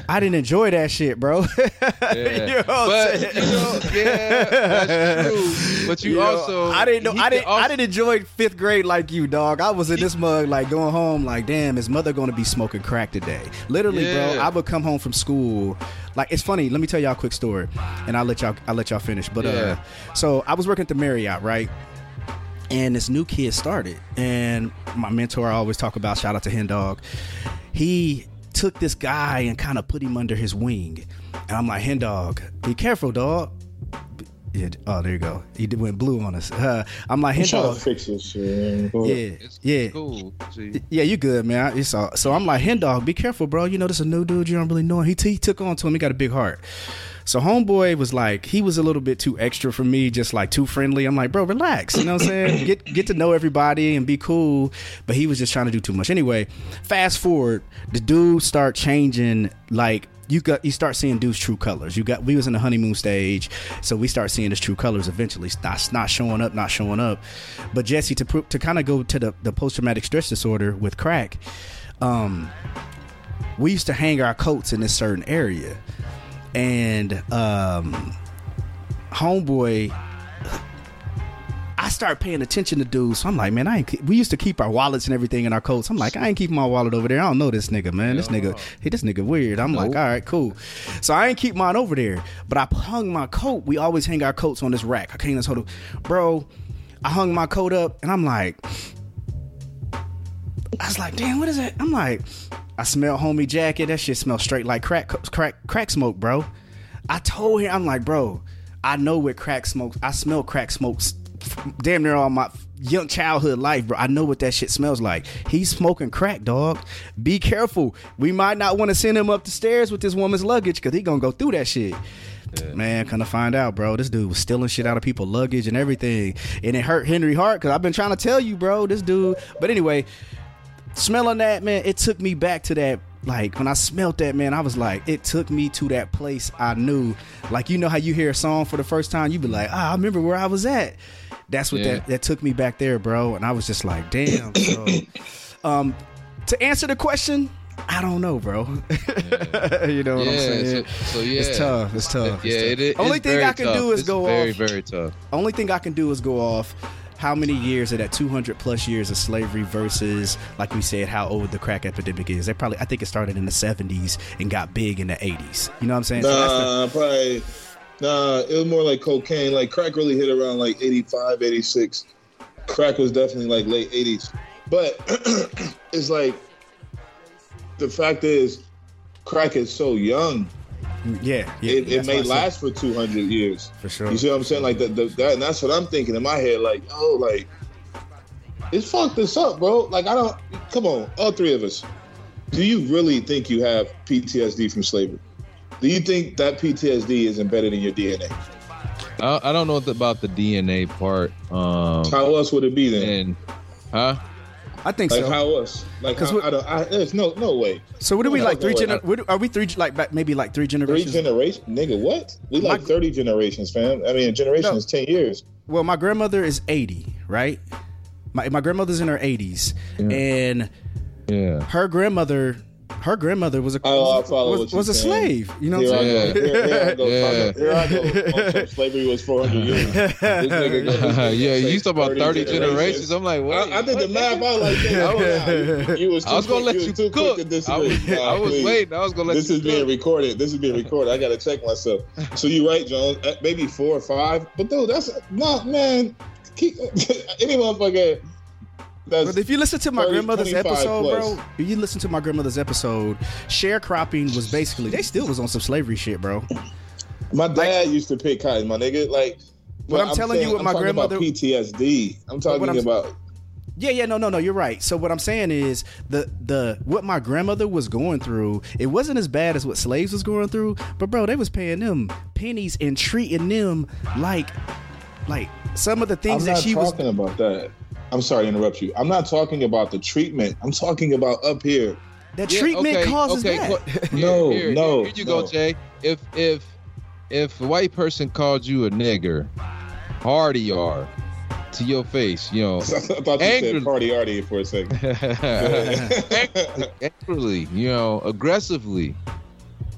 I didn't enjoy that shit, bro. Yeah. you know what I'm but saying? you know, yeah, that's true. But you, You know, also, I didn't know, I didn't also- I didn't enjoy fifth grade like you, dog. I was in this mug like going home like, damn, his mother gonna be smoking crack today. Literally, bro. I would come home from school. Like it's funny. Let me tell y'all a quick story, and I'll let y'all I'll let y'all finish. But uh, so I was working at the Marriott, right? And this new kid started, and my mentor I always talk about. Shout out to Hen Dog. He took this guy and kind of put him under his wing, and I'm like, Hen Dog, be careful, dog. Yeah, oh, there you go. He did- went blue on us. Uh, I'm like, I'm trying Dog. to fix this shit. Yeah. It's yeah. cool. See, Yeah, you good, man. It's all, so I'm like, hen dog, be careful, bro. You know, this is a new dude you don't really know. He, t- he took on to him. He got a big heart. So homeboy was like, he was a little bit too extra for me, just like too friendly. I'm like, bro, relax. You know what I'm saying? get get to know everybody and be cool. But he was just trying to do too much. Anyway, fast forward, the dude start changing like you got you start seeing dude's true colors. You got we was in the honeymoon stage, so we start seeing his true colors eventually. Not not showing up, not showing up. But Jesse to to kind of go to the the post traumatic stress disorder with crack. Um, we used to hang our coats in this certain area, and um, homeboy. I start paying attention to dudes. So I'm like, man, I ain't. We used to keep our wallets and everything in our coats. I'm like, I ain't keeping my wallet over there. I don't know this nigga, man. This nigga, hey, this nigga weird. I'm like, all right, cool. So I ain't keep mine over there, but I hung my coat. We always hang our coats on this rack. I can't this hold it, bro. I hung my coat up, and I'm like, I was like, damn, what is that? I'm like, I smell homie jacket. That shit smells straight like crack, crack, crack smoke, bro. I told him, I'm like, bro, I know what crack smoke. I smell crack smokes damn near all my young childhood life, bro. I know what that shit smells like. He's smoking crack, dog. Be careful. We might not want to send him up the stairs with this woman's luggage because he gonna go through that shit. Man, kind of find out, bro. This dude was stealing shit out of people's luggage and everything, and it hurt Henry Hart because I've been trying to tell you, bro. This dude. But anyway, smelling that man it took me back to that like when i smelt that man i was like it took me to that place i knew like you know how you hear a song for the first time you be like ah, i remember where i was at that's what Yeah. that that took me back there bro and i was just like damn so um to answer the question i don't know bro you know what i'm saying so, so yeah, it's tough it's tough Yeah, it's it tough. is. only thing i can tough. do is It's go very, off Very very tough. only thing I can do is go off how many years of that 200 plus years of slavery versus, like we said, how old the crack epidemic is. They probably, I think it started in the 70s and got big in the 80s. You know what I'm saying? So that's the- Nah, probably. Nah, it was more like cocaine. Like crack really hit around like 85, 86. Crack was definitely like late 80s. But it's like the fact is, crack is so young. Yeah, yeah. It, it may what I said. last for 200 years. For sure. You see what I'm saying? Like the, the, that, and that's what I'm thinking in my head. Like, oh, like it's fucked this up, bro. Like I don't. Come on, all three of us. Do you really think you have PTSD from slavery? Do you think that PTSD is embedded in your DNA? I, I don't know about the DNA part. Um, How else would it be then? and huh? I think Like so. how else? Like how, I don't. I, there's no no way. so what are we like three? way. Gener- what, are we three like back- maybe like three generations? Three generations? nigga. What? We like My- 30 generations, fam. I mean, a generation No. is 10 years. well, my grandmother is 80, right? My my grandmother's in her 80s, and Yeah. her grandmother, her grandmother was a Oh, was, follow was, was a saying. slave. You know what Here I'm saying? go. Here, here I go. Yeah. Here I go. So slavery was 400 years. This nigga go- this yeah, say you talk about 30 generations. I'm like, what? I, I did the math out like that. I was, nah, you was I was gonna let you you too cook. quick to I was, Nah, I was waiting. I was gonna let This you is being recorded. This is being recorded. I gotta check myself. So you're right, Jones? Uh, Maybe four or five. But dude, that's not man. Keep, any motherfucker. That's But if you listen to my 30, grandmother's episode, plus. bro, if you listen to my grandmother's episode, sharecropping was basically they still was on some slavery shit, bro. my dad used to pick cotton, my nigga. Like, But I'm telling you saying- what my talking about grandmother- PTSD. I'm talking I'm- about Yeah, yeah, no, no, no. You're right. So what I'm saying is the the what my grandmother was going through, it wasn't as bad as what slaves was going through. But bro, they was paying them pennies and treating them like like some of the things I'm that she was. talking about that. I'm sorry to interrupt you. I'm not talking about the treatment. I'm talking about up here. That Yeah, treatment okay, causes okay, that. what- here, No, here, no, Here you go. Jay. If if if a white person called you a nigger, hard you are to your face, you know, I thought you Angry. said party arty for a second. angrily, you know, aggressively.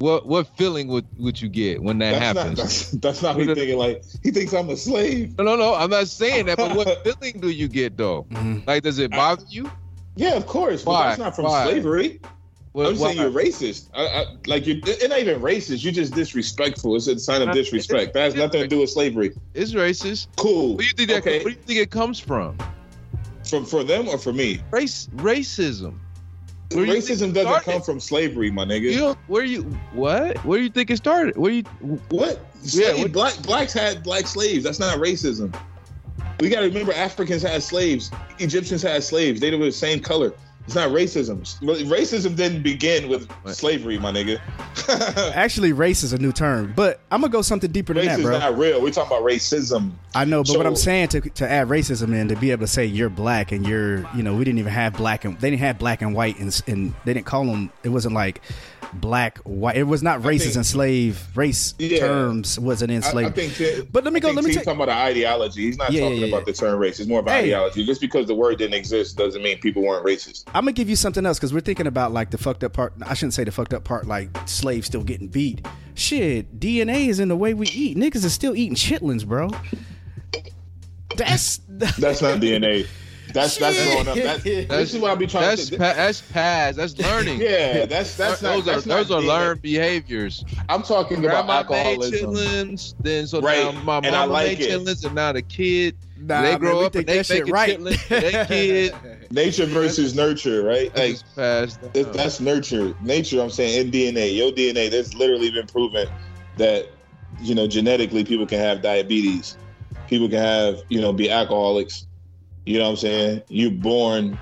What what feeling would would you get when that that's not happens? that's, that's not me thinking like he thinks I'm a slave. No, no, no. I'm not saying that, but what feeling do you get though? Mhm. Like, does it bother you? Yeah, of course, but Why? that's not from Why? slavery. What, I'm saying you're racist. I, I, like you're, it's not even racist. You're just disrespectful. It's a sign of disrespect. That has nothing to do with slavery. It's racist. Cool. Where do you think that? Okay. Where do you think it comes from? From for them or for me? Race, racism. Where do you think Racism doesn't come from slavery, my nigga. You where you what? Where do you think it started? Where you? What? Yeah, what- black blacks had black slaves. That's not racism. We got to remember Africans had slaves. Egyptians had slaves. They were the same color. It's not racism. Racism didn't begin with What? slavery, my nigga. Actually, race is a new term, but I'm gonna go something deeper than Race that, is bro. not real. We're talking about racism. I know, but what I'm saying to to add racism in to be able to say you're black and you're you know we didn't even have black and they didn't have black and white and, and they didn't call them it wasn't like black white it was not racist and slave race Yeah. terms wasn't in I, I slave. think. T- But let me go- let me talking about the ideology. He's not Yeah, talking yeah, about the term race. It's more about Hey. ideology. Just because the word didn't exist doesn't mean people weren't racist. I'm gonna give you something else because we're thinking about like the fucked up part. I shouldn't say the fucked up part, like slaves still getting beat. Shit, DNA is in the way we eat. Niggas is still eating chitlins, bro. That's That's not DNA. That's that's growing up. That's, this is what I'll be trying That's to. pa- that's past. That's learning. yeah, that's that's not. those that's are not those are learned behaviors. I'm talking about Grandma made alcoholism. chitlins, then so Right, now my and I mama like made it. chitlins, and now the kid Nah, they man, grow we up and think they that shit making right. chitlins for their kid. Nature versus nurture, right? Like That's past. that- that's nurture. Nature. I'm saying in DNA, your DNA. There's literally been proven that you know genetically people can have diabetes, people can have you know be alcoholics. You know what I'm saying? You're born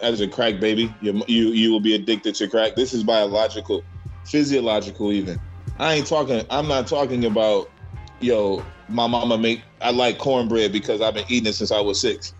as a crack baby. You you you will be addicted to crack. This is biological, physiological even. I ain't talking. I'm not talking about yo. My mama make. I like cornbread because I've been eating it since I was six.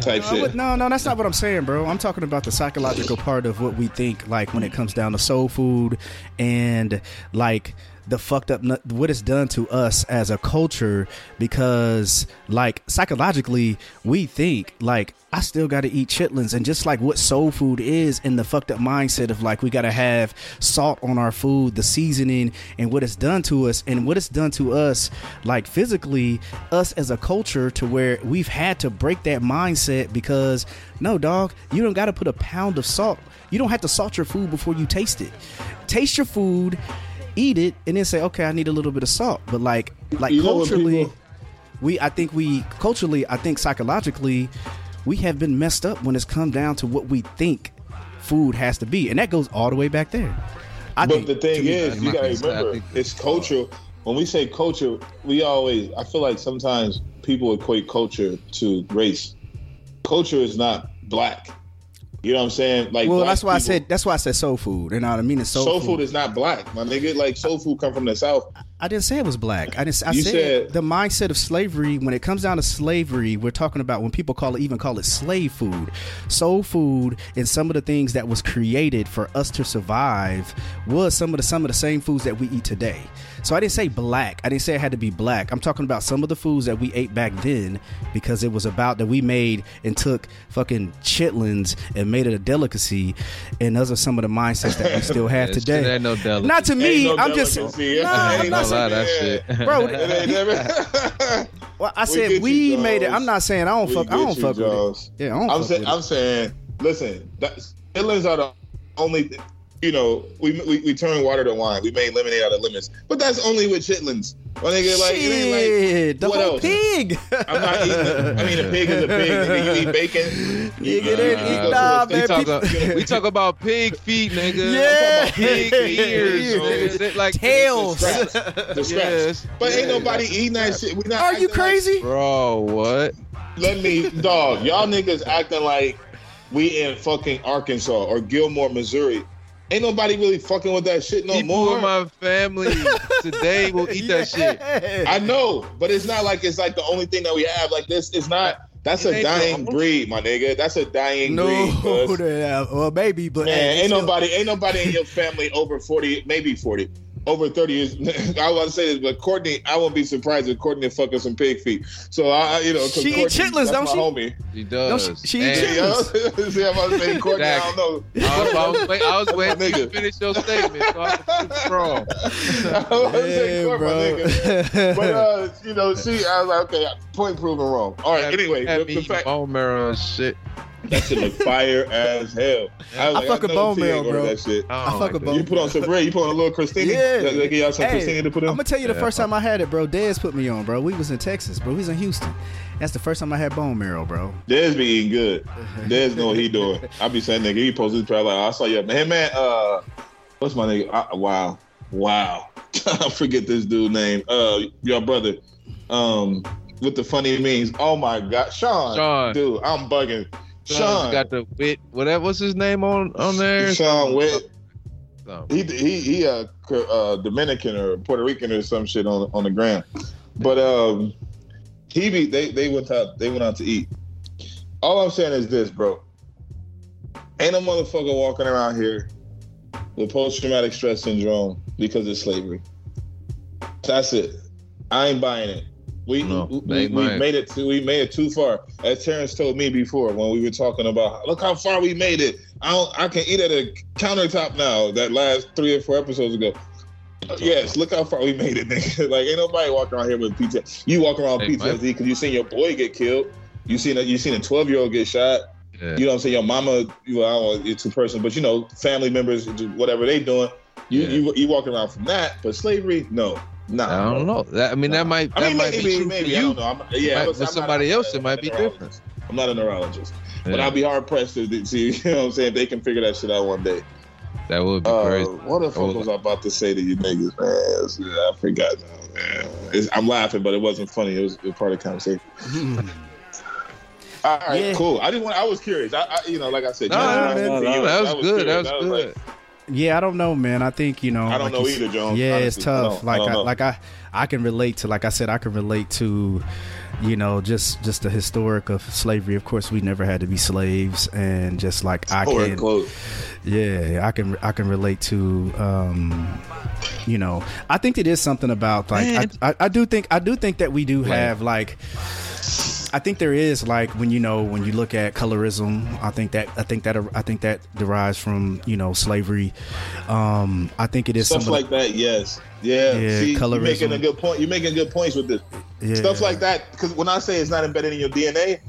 Type No, shit. but no, no, that's not what I'm saying, bro. I'm talking about the psychological part of what we think, like when it comes down to soul food and like the fucked up what it's done to us as a culture. Because like psychologically, we think like I still got to eat chitlins, and just like what soul food is, in the fucked up mindset of like we got to have salt on our food, the seasoning, and what it's done to us, and what it's done to us, like physically, us as a culture, to where we've had to break that mindset because no, dog, you don't got to put a pound of salt. You don't have to salt your food before you taste it. Taste your food, eat it, and then say, okay, I need a little bit of salt. But like, like You culturally people- we I think we culturally, I think psychologically, we have been messed up when it's come down to what we think food has to be, and that goes all the way back there. I but think, the thing is, you gotta remember, it's that's uh, cultural. When we say culture, we always, I feel like sometimes people equate culture to race. Culture is not black. You know what I'm saying? Like, well, that's why I said that's why I said soul food. You know what I mean? It's soul, soul, food. food. is not black, my nigga. Like soul food come from the south. I didn't say it was black. I didn't. I You said, said- the mindset of slavery. When it comes down to slavery, we're talking about when people call it, even call it slave food, soul food, and some of the things that was created for us to survive was some of the some of the same foods that we eat today. So I didn't say black. I didn't say it had to be black. I'm talking about some of the foods that we ate back then because it was about that we made and took fucking chitlins and made it a delicacy, and those are some of the mindsets that we still have Yeah, today. ain't no delicacy. Not to me. No I'm just. delicacy. Nah, I'm not saying, that shit. bro. It ain't never- Well, I said get we you, made it. I'm not saying I don't We fuck. I don't you, fuck with Jaws. it. Yeah, I don't I'm fuck saying, with I'm saying, listen, that, chitlins are the only. You know, we, we we turn water to wine. We made lemonade out of lemons, but that's only with chitlins. My nigga, like, it ain't like. Shit, the what whole else? pig. I'm not eating. I mean, a pig is a pig. Nigga, you eat bacon. You- they you eat- go nah, man, We talk, about, we talk about pig feet, nigga. Yeah. pig ears, nigga. Like Tails. The scraps. The scraps. Yes. But ain't nobody eating that shit. We not. Are you acting like- crazy? Bro, what? let me, dog. Y'all niggas acting like we in fucking Arkansas or Gilmore, Missouri. Ain't nobody really fucking with that shit no People more. in my family today will eat that shit. shit. I know, but it's not like it's like the only thing that we have. Like this, it's not. That's It a dying the- breed, my nigga. That's a dying No, breed. cuz. yeah, well, maybe, but Man, hey, ain't still- nobody, ain't nobody in your family over forty, maybe forty, over thirty years. I want to say this, but Courtney, I won't be surprised if Courtney fucking some pig feet. So I, I- you know, She eat Courtney, chitlins, that's don't she? Homie. She No, does. she- she eat And- chitlins. Yeah, see, I'm about to say Courtney. I don't know. I was, I was, wait, I was That's my waiting for you to finish your statement. So I can keep strong. I was gonna Yeah, Courtney, my bro. nigga. But uh, you know, she, I was like, okay, point proven wrong. All right, anyway, Had the, the fact bone marrow shit. That shit look fire as hell. I was fuck with know bone T marrow, bro. That shit. I I don't fuck like with bone- You put on some bread. You put on a little Christina. Yeah. They, they give y'all some Hey, Christina to put on. I'm gonna tell you the Yeah, first fuck. time I had it, bro. Dez put me on, bro. We was in Texas, bro. We was in Houston. That's the first time I had bone marrow, bro. Dez be eating good. Dez know what he doing. I be saying nigga, he posted probably like I saw you. Man, man, uh, what's my nigga? Uh, wow, wow. I forget this dude name. Uh, your brother, um, with the funny memes. Oh my god, Sean. Sean. Dude, I'm bugging. Sean got the wit. Whatever. was his name on on there? Sean Witt. Something. He he he a uh, Dominican or Puerto Rican or some shit on on the ground. But um, he be they they went out they went out to eat. All I'm saying is this, bro. Ain't a motherfucker walking around here with post traumatic stress syndrome because of slavery. That's it. I ain't buying it. We No, we, we, ain't we buying it. made it too we made it too far. As Terrence told me before when we were talking about look how far we made it. I don't I can eat at a countertop now that last three or four episodes ago. Yes, look how far we made it, nigga. like ain't nobody walking around here with PTSD. You walk around with Hey, PTSD because you seen your boy get killed. You seen a you seen a twelve year old get shot. Yeah. You know what I'm saying? Your mama, you I don't know, it's a person, but you know, family members, whatever they doing. You Yeah. you you walking around from that, but slavery, no, nah. I don't know. That, I mean, that might I mean, might maybe, be true maybe for I you. don't know. I'm, yeah, Might- listen, for I'm somebody not, else, I'm it might be different. I'm not a neurologist, but I'd be hard pressed to to see. You know what I'm saying? If they can figure that shit out one day. that would be Uh, crazy. what the fuck was I about to say to you niggas, man? It's- I forgot now, man. It's, I'm laughing, but it wasn't funny. It was, it was part of the conversation. All right, Yeah. cool. I didn't want. I was curious. I, I you know, like I said, No, you know, no, I no, was that was I good. That curious. was I like, good. Yeah, I don't know, man. I think you know. I don't like know either, Jones, Yeah, it's honestly. I tough. I like don't I, like I, I can relate to. Like I said, I can relate to, you know, just just the historic of slavery. Of course, we never had to be slaves, and just like I can, close. yeah, I can I can relate to, um, you know, I think it is something about like I, I, I do think I do think that we do have like. I think there is like when you know when you look at colorism. I think that I think that I think that derives from you know slavery. Um, I think it is Stuff like that, yes. Yeah. Yeah, See, you're colorism. making a good point. You're making good points with this. yeah. Stuff like that. Because when I say it's not embedded in your DNA,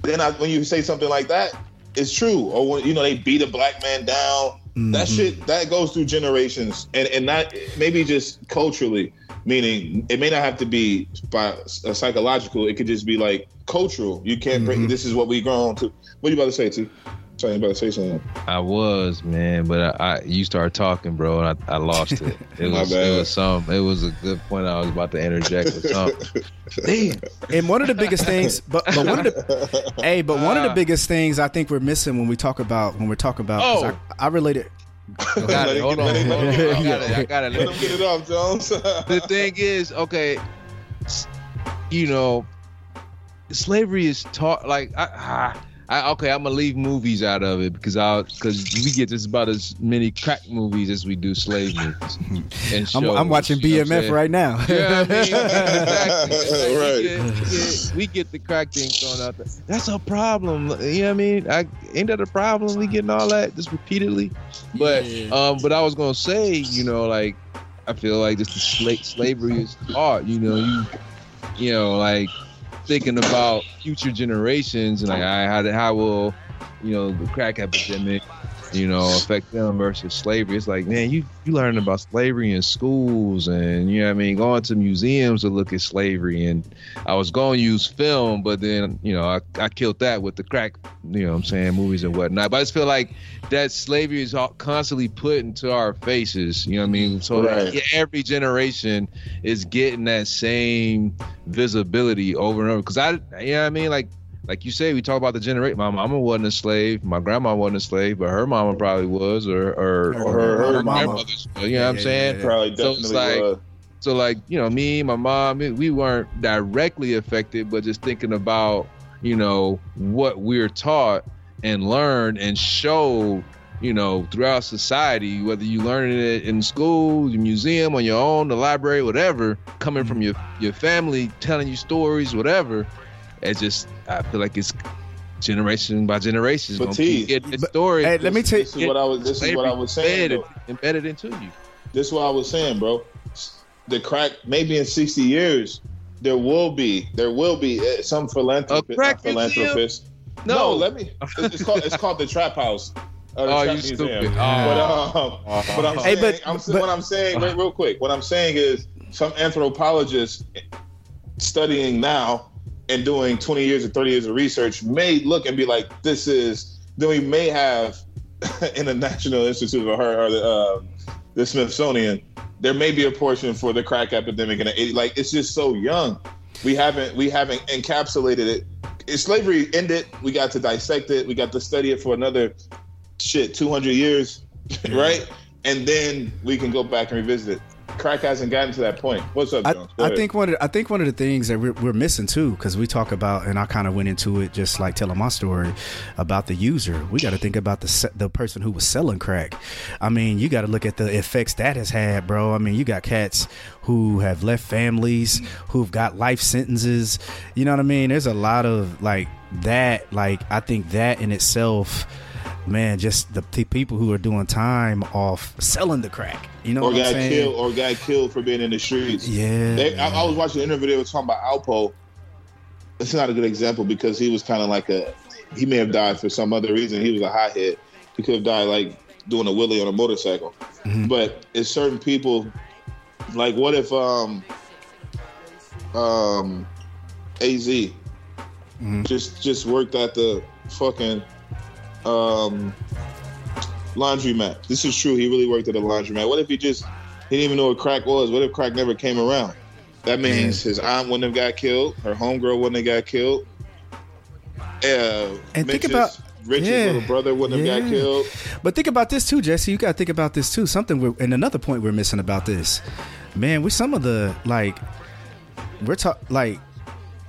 then I, when you say something like that, it's true. Or when, you know, they beat a black man down. That Mhm. shit, that goes through generations. And, and not, maybe just culturally, meaning it may not have to be by uh, psychological. It could just be like cultural. You can't bring, Mhm. this is what we grown to. What you about to say, T? Sorry, you about to say something. I was man, but I, I you started talking, bro, and I, I lost it. It My was bad. it was some. It was a good point. I was about to interject with something. Damn. And one of the biggest things, but, but one of the hey, but one of the Ah. biggest things I think we're missing when we talk about when we're talking about Oh. I, I related. Got it. it Hold on. Hold on. I got it. I got it. Let him get it off, Jones. the thing is, okay, you know, slavery is taught like I, I, I okay, I'm gonna leave movies out of it because I because we get just about as many crack movies as we do slave movies. And I'm, I'm watching you I'm BMF right now. Yeah, I mean, exactly. Right. we, get, we, get, we get the crack thing thrown out there. That's a problem. You know what I mean? I, ain't that a problem? We getting all that just repeatedly. But um, but I was gonna say, you know, like I feel like just the sla- slavery is hard. You know, you you know, like thinking about future generations and like I how how will you know the crack epidemic you know, affect them versus slavery. It's like, man, you you learn about slavery in schools and you know I mean, going to museums to look at slavery and I was going to use film, but then, you know, I, I killed that with the crack, you know I'm saying, movies and whatnot. But I just feel like that slavery is all constantly put into our faces, you know what I mean? So Right. every generation is getting that same visibility over and over. Cause I, you know what I mean? Like, like you say, we talk about the generation. My mama wasn't a slave. My grandma wasn't a slave, but her mama probably was, or or, Her- or her- her mama. grandmother's. You know what I'm Yeah, saying? yeah, Probably So it's definitely like- was. So like you know, me, my mom, we weren't directly affected, but just thinking about you know what we're taught and learned and showed. You know, throughout society, whether you learn it in school, the museum, on your own, the library, whatever, coming from mm-hmm. your your family, telling you stories, whatever, it's just I feel like it's generation by generation. It's But gonna T, keep getting its but- story. Hey, let me tell you. This is what I was. This is what I was saying. embedded, embedded into you. This is what I was saying, bro. The crack, maybe in sixty years, there will be, there will be uh, some philanthropist, A crack philanthropist. No, let me. It's, it's called, it's called the Trap House. Oh, Trap you Museum. stupid. But, Oh. um, but I'm Hey, saying, but- I'm, but- what I'm saying, wait, real quick. What I'm saying is, some anthropologists studying now and doing 20 years or 30 years of research may look and be like, this is. Then we may have in the National Institute of her or the, um the Smithsonian, there may be a portion for the crack epidemic, and it, like it's just so young. We haven't we haven't encapsulated it. If slavery ended, we got to dissect it. We got to study it for another shit 200 years, right? And then we can go back and revisit it. Crack hasn't gotten to that point. What's up, I, Jones? Go I think one of the, I think one of the things that we're, we're missing too, because we talk about, and I kind of went into it just like telling my story about the user. We got to think about the the person who was selling crack. I mean, you got to look at the effects that has had, bro. I mean, you got cats who have left families, who've got life sentences. You know what I mean? There's a lot of like that. Like I think that in itself. Man, just the, the people who are doing time off selling the crack. You know or what I'm got saying? killed, or got killed for being in the streets. Yeah. They, I, I was watching an interview. They were talking about Alpo. It's not a good example because he was kind of like a. He may have died for some other reason. He was a hothead. He could have died like doing a wheelie on a motorcycle. Mhm. But it's certain people. Like, what if um um Az Mhm. just just worked at the fucking um laundromat? This is true. He really worked at a laundromat. What if he just he didn't even know what crack was? What if crack never came around? That means his aunt wouldn't have got killed. Her homegirl wouldn't have got killed. Uh, And think about- Rich's yeah, little brother wouldn't have got killed. But think about this too, Jesse. You got to think about this too. Something, we're, and another point we're missing about this, man. We some of the like, we're talking like,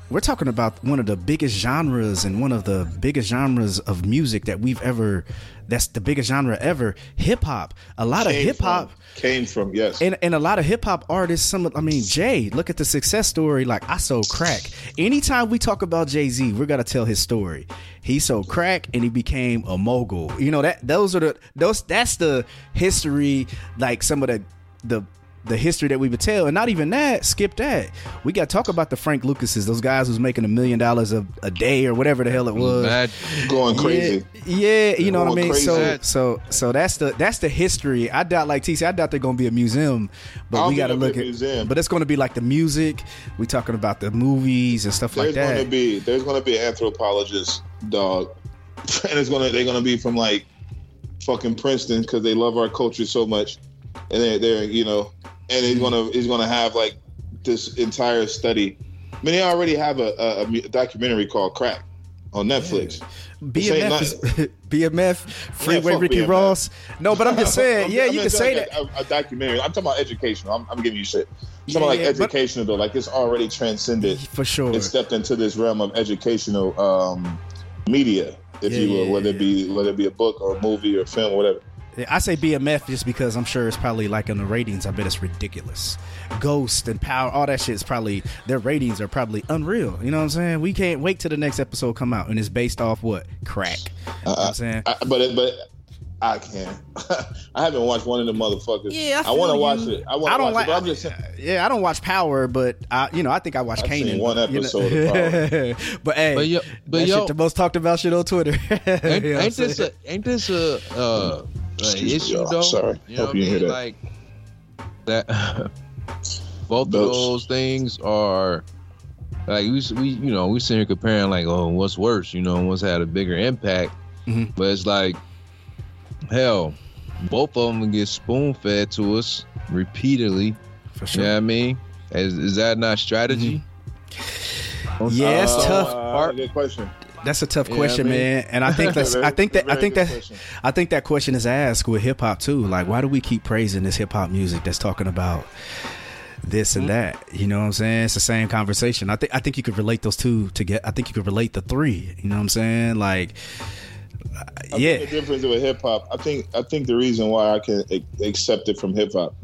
we're talking about one of the biggest genres and one of the biggest genres of music that we've ever. That's the biggest genre ever. Hip hop. A lot of hip hop. came from yes. And, and a lot of hip hop artists, some of, I mean, Jay, look at the success story. Like, I sold crack. Anytime we talk about Jay Z, we're to tell his story. He sold crack and he became a mogul. You know, that those are the, those, that's the history, like some of the, the, the history that we would tell, and not even that. Skip that. We got to talk about the Frank Lucases, those guys who's making a million dollars a a day or whatever the hell it was. Mad- going crazy. Yeah, yeah, you know what I mean. crazy. So, so, so that's the that's the history. I doubt, like TC, I doubt they're gonna be a museum, but I'll we got to look at. museum. But it's gonna be like the music. We talking about the movies and stuff There's like that. gonna be there's gonna be an anthropologist dog, and it's gonna they're gonna be from like fucking Princeton because they love our culture so much, and they're, they're you know, and he's gonna he's gonna have like this entire study. I mean, they already have a, a, a documentary called Crack on Netflix. Ain't BMF, is, BMF, Freeway fuck Ricky BMF. Ross. No, but I'm just saying, I'm- yeah, I'm you can say saying that. A, a documentary. I'm talking about educational. I'm, I'm giving you shit. I'm Yeah, about yeah, like but- educational though. Like it's already transcended For sure. It stepped into this realm of educational um, media, if Yeah, you will, yeah, whether it be whether it be a book or a movie or a film or whatever. I say BMF just because I'm sure it's probably like in the ratings. I bet it's ridiculous. Ghost and Power, all that shit is probably their ratings are probably unreal. You know what I'm saying? We can't wait till the next episode come out and it's based off what crack. You know what I'm uh, saying? I, but it, but I can't. I haven't watched one of the motherfuckers. Yeah, I I, want to watch it. I want to don't watch like. it. But I'm just saying, yeah, I don't watch Power, but I, you know, I think I watched I've Kanan. seen one you know. episode of but hey, But yo, but that yo, shit the most talked about shit on Twitter. ain't, You know ain't this saying? a ain't this a uh, an Excuse me, issue y'all. though? Sorry. You know Hope what I you hear mean? that. Like that. both of Those- those things are like we we you know we sitting here comparing like oh what's worse you know what's had a bigger impact, Mhm. but it's like hell, both of them get spoon fed to us repeatedly. for You sure? know what I mean? Is, is that not strategy? Yeah, it's Uh, tough. Good question. That's a tough Yeah, question, I mean- man. And I think that's I think that I think that question. I think that question is asked with hip hop too. Like, why do we keep praising this hip hop music that's talking about this and that? You know what I'm saying? It's the same conversation. I think I think you could relate those two together. I think you could relate the three. You know what I'm saying? Like, I yeah, the difference with hip hop, I think I think the reason why I can accept it from hip hop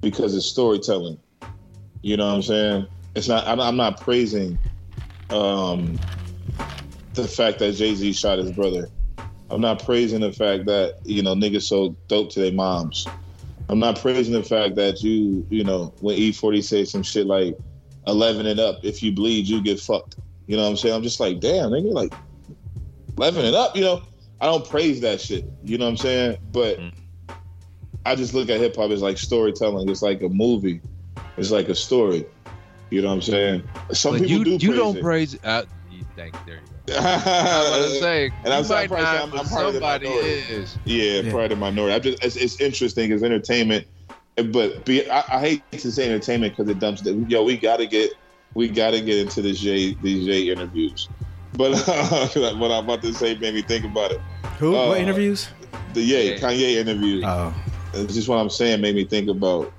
because it's storytelling. You know what I'm saying? It's not. I'm, not praising um, the fact that Jay Z shot his brother. I'm not praising the fact that you know niggas so dope to their moms. I'm not praising the fact that you you know when E40 say some shit like 11 and up, if you bleed, you get fucked. You know what I'm saying? I'm just like, damn, nigga, like 11 and up. You know, I don't praise that shit. You know what I'm saying? But Mm. I just look at hip hop as like storytelling. It's like a movie. It's like a story. You know what I'm saying? Some But people you do you praise don't it. praise. Uh, you think there you go. I was gonna say, And I'm you sorry, might I'm- I'm but part of the somebody minority. is. Yeah, Yeah. part of the minority. I just it's, it's interesting. It's entertainment, but be, I, I hate to say entertainment because it dumps. The, yo, we gotta get we gotta get into the Jay these Jay interviews. But what I'm about to say made me think about it. who? uh, what interviews? The Ye Yeah. Kanye interview. Oh, It's just what I'm saying made me think about.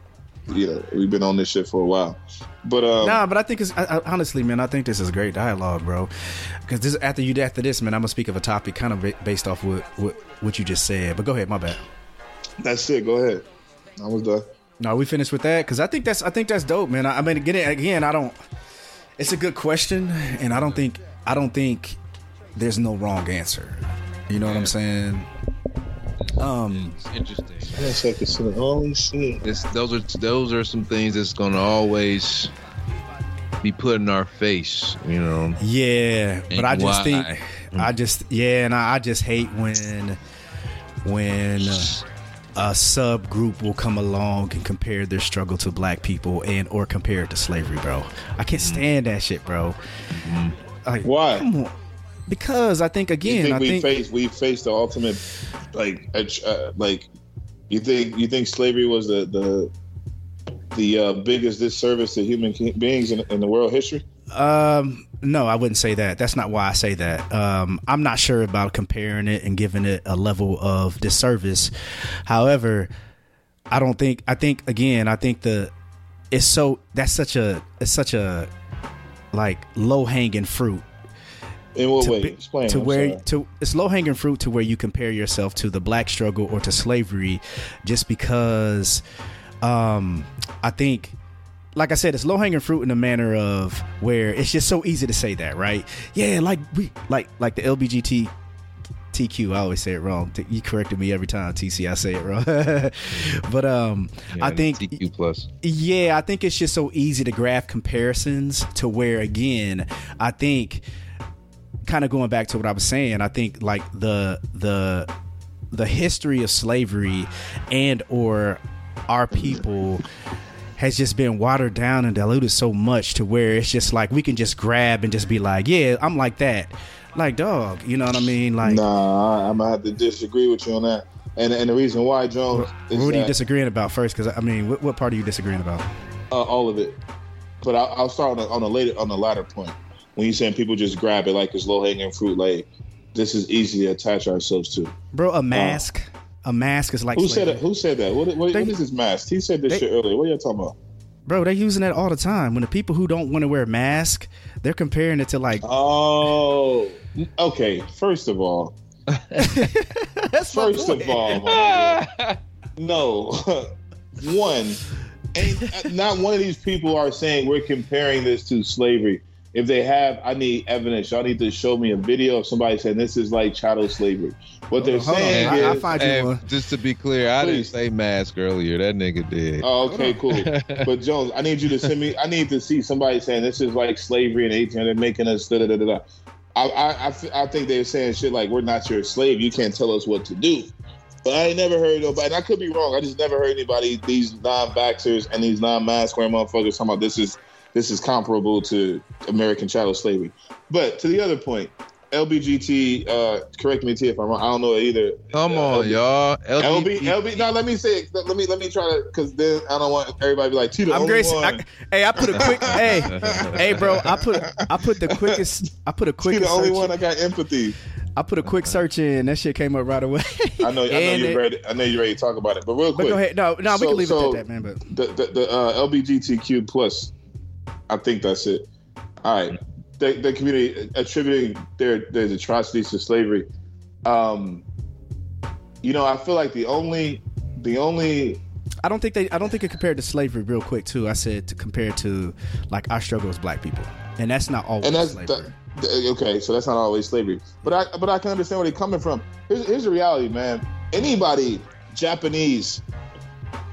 You know, we've been on this shit for a while, but um, nah, but I think it's I, I, honestly, man. I think this is great dialogue, bro. Because this after you after this, man, I'm gonna speak of a topic kind of based off what what what you just said. But go ahead, my bad. that's it. Go ahead. I was done. No, we finished with that because I think that's I think that's dope, man. I, I mean, again, again, I don't. It's a good question, and I don't think I don't think there's no wrong answer. You know what I'm saying? Um, It's interesting. Yes, I can see it. Oh shit. It's, those are those are some things that's gonna always be put in our face. You know. yeah, but I just why? think I just yeah, and I, I just hate when when uh, a subgroup will come along and compare their struggle to black people and or compare it to slavery, bro. I can't mm-hmm. stand that shit, bro. Mm-hmm. Like, Why? Because I think again, think I we think face we faced the ultimate like uh, like you think you think slavery was the the the uh, biggest disservice to human beings in, in the world history? Um, no, I wouldn't say that. That's not why I say that. Um, I'm not sure about comparing it and giving it a level of disservice. However, I don't think. I think again. I think the it's so that's such a it's such a like low hanging fruit In what to, way? Explain. to I'm where sorry. to it's low hanging fruit to where you compare yourself to the black struggle or to slavery just because um I think like I said, it's low hanging fruit in the manner of where it's just so easy to say that, right? Yeah, like we like like the LBGT TQ. I always say it wrong. T- You corrected me every time, TC. I say it wrong. but um, Yeah, I think TQ plus. yeah, I think it's just so easy to graph comparisons to where again, I think kind of going back to what I was saying, I think like the the the history of slavery and or our people has just been watered down and diluted so much to where it's just like we can just grab and just be like, yeah, I'm like that. Like dog, you know what I mean? Like Nah, I'm gonna have to disagree with you on that. And and the reason why, Jones, is what are you disagreeing about first? Because I mean, what, what part are you disagreeing about? uh, all of it. But I'll, I'll start on the, on the later on the latter point when you're saying people just grab it like it's low hanging fruit. Like this is easy to attach ourselves to. Bro, a mask. a mask is like Who said slavery. it? Who said that? What, what, They- what is this mask? He said this they- shit earlier. What are you talking about? Bro, they're using that all the time. When the people who don't want to wear masks, they're comparing it to like Oh, okay. First of all, That's first of all, my no. one, ain't uh, not one of these people are saying we're comparing this to slavery. If they have, I need evidence. Y'all need to show me a video of somebody saying this is like chattel slavery. What they're Hold on, saying I- I'll is, find you just to be clear, I didn't Please. say mask earlier. That nigga did. oh, okay, cool. But Jones, I need you to send me. I need to see somebody saying this is like slavery and 18. They're making us da da da da. da. I, I, I f- I think they're saying shit like we're not your slave. You can't tell us what to do. But I ain't never heard nobody. And I could be wrong. I just never heard anybody. These non-vaxxers and these non-mask wearing motherfuckers talking about this is this is comparable to American chattel slavery. But to the other point, LBGT. Uh, correct me, T, if I'm wrong. I don't know either. Come Uh, on, LB y'all. LB, LB. No, let me say. it. Let me let me try to, because then I don't want everybody to be like, T, the I'm only Grace. one. I, hey, I put a quick. hey, hey, bro. I put I put the quickest. I put a T, quick. the only one that got empathy. I put a quick search in. That shit came up right away. I know. I know you're it- ready. I know you're ready to talk about it. But real quick. But go ahead. No, no, we So- can leave so- it at that, man. But the the, the uh, LBGTQ plus. I think that's it. All right, the, the community attributing their their atrocities to slavery. Um, you know, I feel like the only the only I don't think they. I don't think it compared to slavery. Real quick, too. I said to compare to like our struggle as black people, and that's not always and that's slavery. that, okay. So that's not always slavery, but I but I can understand where they're coming from. Here's, here's the reality, man. Anybody Japanese,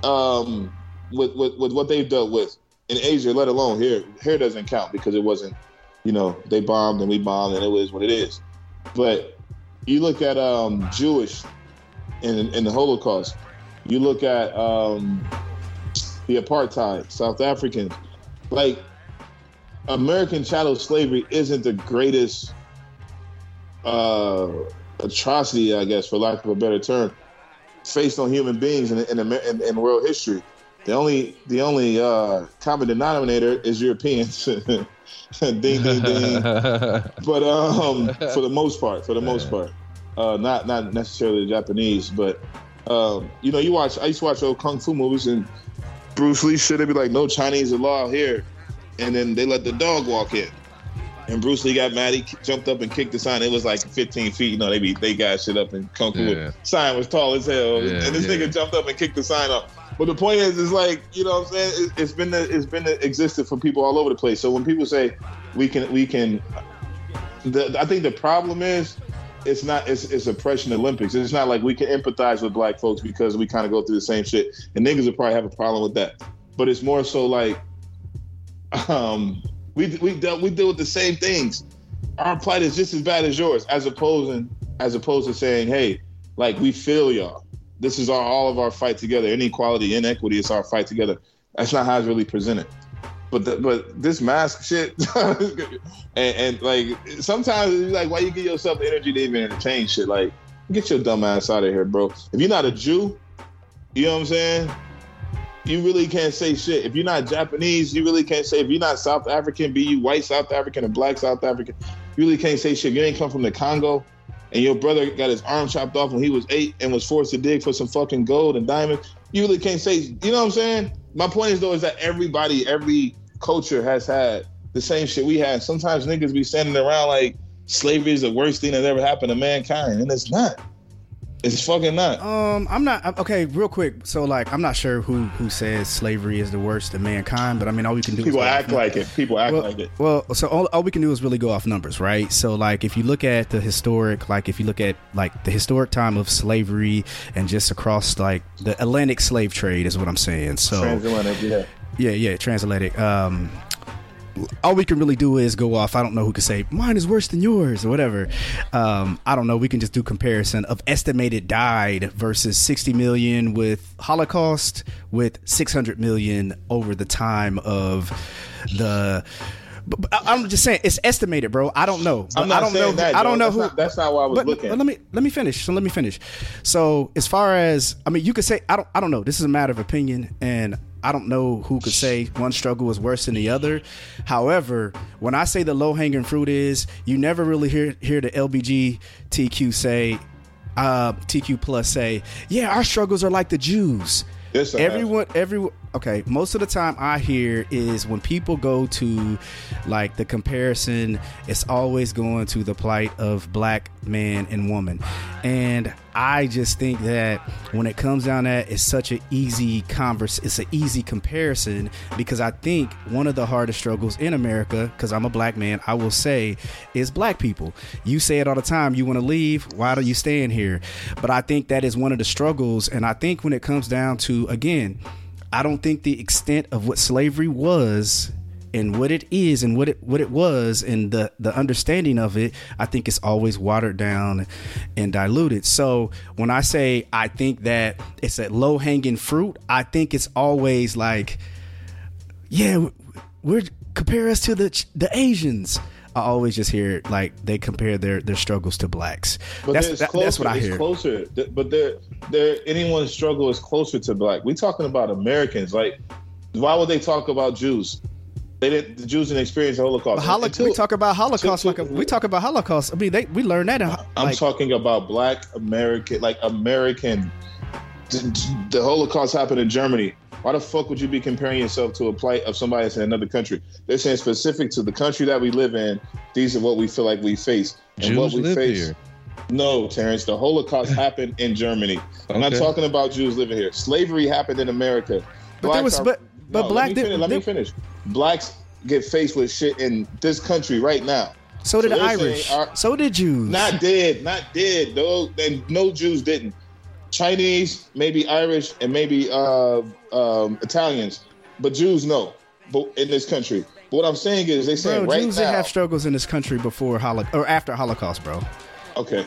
um, with, with with what they've dealt with in Asia, let alone here, here doesn't count because it wasn't, you know, they bombed and we bombed and it was what it is. But you look at um, Jewish in in the Holocaust. You look at um, the apartheid, South Africans, like American chattel slavery isn't the greatest uh, atrocity, I guess, for lack of a better term, faced on human beings in, in, in, in world history. The only the only uh, common denominator is Europeans. ding ding ding. But um, for the most part, for the most part, uh, not not necessarily the Japanese, but um, you know, you watch. I used to watch old kung fu movies, and Bruce Lee should They'd be like, "No Chinese law here," and then they let the dog walk in. And Bruce Lee got mad. He jumped up and kicked the sign. It was like 15 feet. You know, they be they got shit up and kung fu. Yeah. Sign was tall as hell, Yeah, and this yeah. nigga jumped up and kicked the sign off. But the point is, is like you know, what I'm saying it, it's been it's been existed for people all over the place. So when people say we can we can, the, I think the problem is it's not it's, it's oppression Olympics. It's not like we can empathize with black folks because we kind of go through the same shit, and niggas will probably have a problem with that. But it's more so like, um, we we dealt we deal with the same things. Our plight is just as bad as yours, as opposing as opposed to saying, hey, like we feel y'all. This is our all of our fight together. Inequality, inequity is our fight together. That's not how it's really presented. But the, but this mask shit, and, and like sometimes it's like, why you give yourself the energy to even entertain shit? Like, get your dumb ass out of here, bro. If you're not a Jew, you know what I'm saying? You really can't say shit. If you're not Japanese, you really can't say. If you're not South African, be you white South African or black South African, you really can't say shit. If you ain't come from the Congo, and your brother got his arm chopped off when he was eight and was forced to dig for some fucking gold and diamonds, you really can't say. You know what I'm saying? My point is though is that everybody, every culture has had the same shit we had. Sometimes niggas be standing around like slavery is the worst thing that ever happened to mankind, and it's not. It's fucking not. Um, I'm not okay. Real quick, so like, I'm not sure who who says slavery is the worst of mankind, but I mean, all we can do. People act like it. People act well, like it. well, so all, all we can do is really go off numbers, right? So, like, if you look at the historic, like, if you look at like the historic time of slavery and just across like the Atlantic slave trade is what I'm saying. So, Transatlantic, yeah. yeah, yeah, transatlantic. Um, all we can really do is go off. I don't know who could say mine is worse than yours or whatever. Um, I don't know. We can just do comparison of estimated died versus 60 million with Holocaust with 600 million over the time of the. But, but I- I'm just saying it's estimated, bro. I don't know. I'm not I don't saying know. that, I don't know That's who. not- that's not what I was but, looking. But let me let me finish. So let me finish. So as far as I mean, you could say I don't I don't know. This is a matter of opinion, and I don't know who could say one struggle is worse than the other. However, when I say the low hanging fruit is, you never really hear hear the LBGTQ say, uh, TQ plus say, yeah, our struggles are like the Jews. Yes, Everyone, everyone. Okay, most of the time I hear is when people go to like the comparison, it's always going to the plight of black man and woman, and I just think that when it comes down to that, it's such an easy converse. It's an easy comparison because I think one of the hardest struggles in America, because I'm a black man, I will say, is black people. You say it all the time. You want to leave. Why are you stay in here? But I think that is one of the struggles, and I think when it comes down to again, I don't think the extent of what slavery was and what it is and what it what it was and the the understanding of it i think it's always watered down and diluted so when i say i think that it's a low hanging fruit i think it's always like yeah we're compare us to the the asians I always just hear like they compare their their struggles to blacks. But that's, that- closer. that's what I hear. closer. But there, anyone's struggle is closer to black. We're talking about Americans. Like, why would they talk about Jews? They didn't. The Jews didn't experience the Holocaust. But holo- Until- we talk about Holocaust until- like a, we talk about Holocaust. I mean, they we learned that. In, I'm like, talking about black American, like American. The, the Holocaust happened in Germany. Why the fuck would you be comparing yourself to a plight of somebody that's in another country? They're saying specific to the country that we live in. These are what we feel like we face. And what we live face. here. No, Terrence. The Holocaust happened in Germany. I'm not talking about Jews living here. Slavery happened in America. But there was- but- but No, black Let me, did- finish, let me finish. Blacks get faced with shit in this country right now. so did so the Irish. our- so did Jews. Not dead, not dead. No, and no Jews didn't. Chinese, maybe Irish, and maybe uh, um, Italians, but Jews no. But in this country, but what I'm saying is they saying Bro, right Jews now. have struggles in this country before Holo- or after Holocaust, bro. Okay.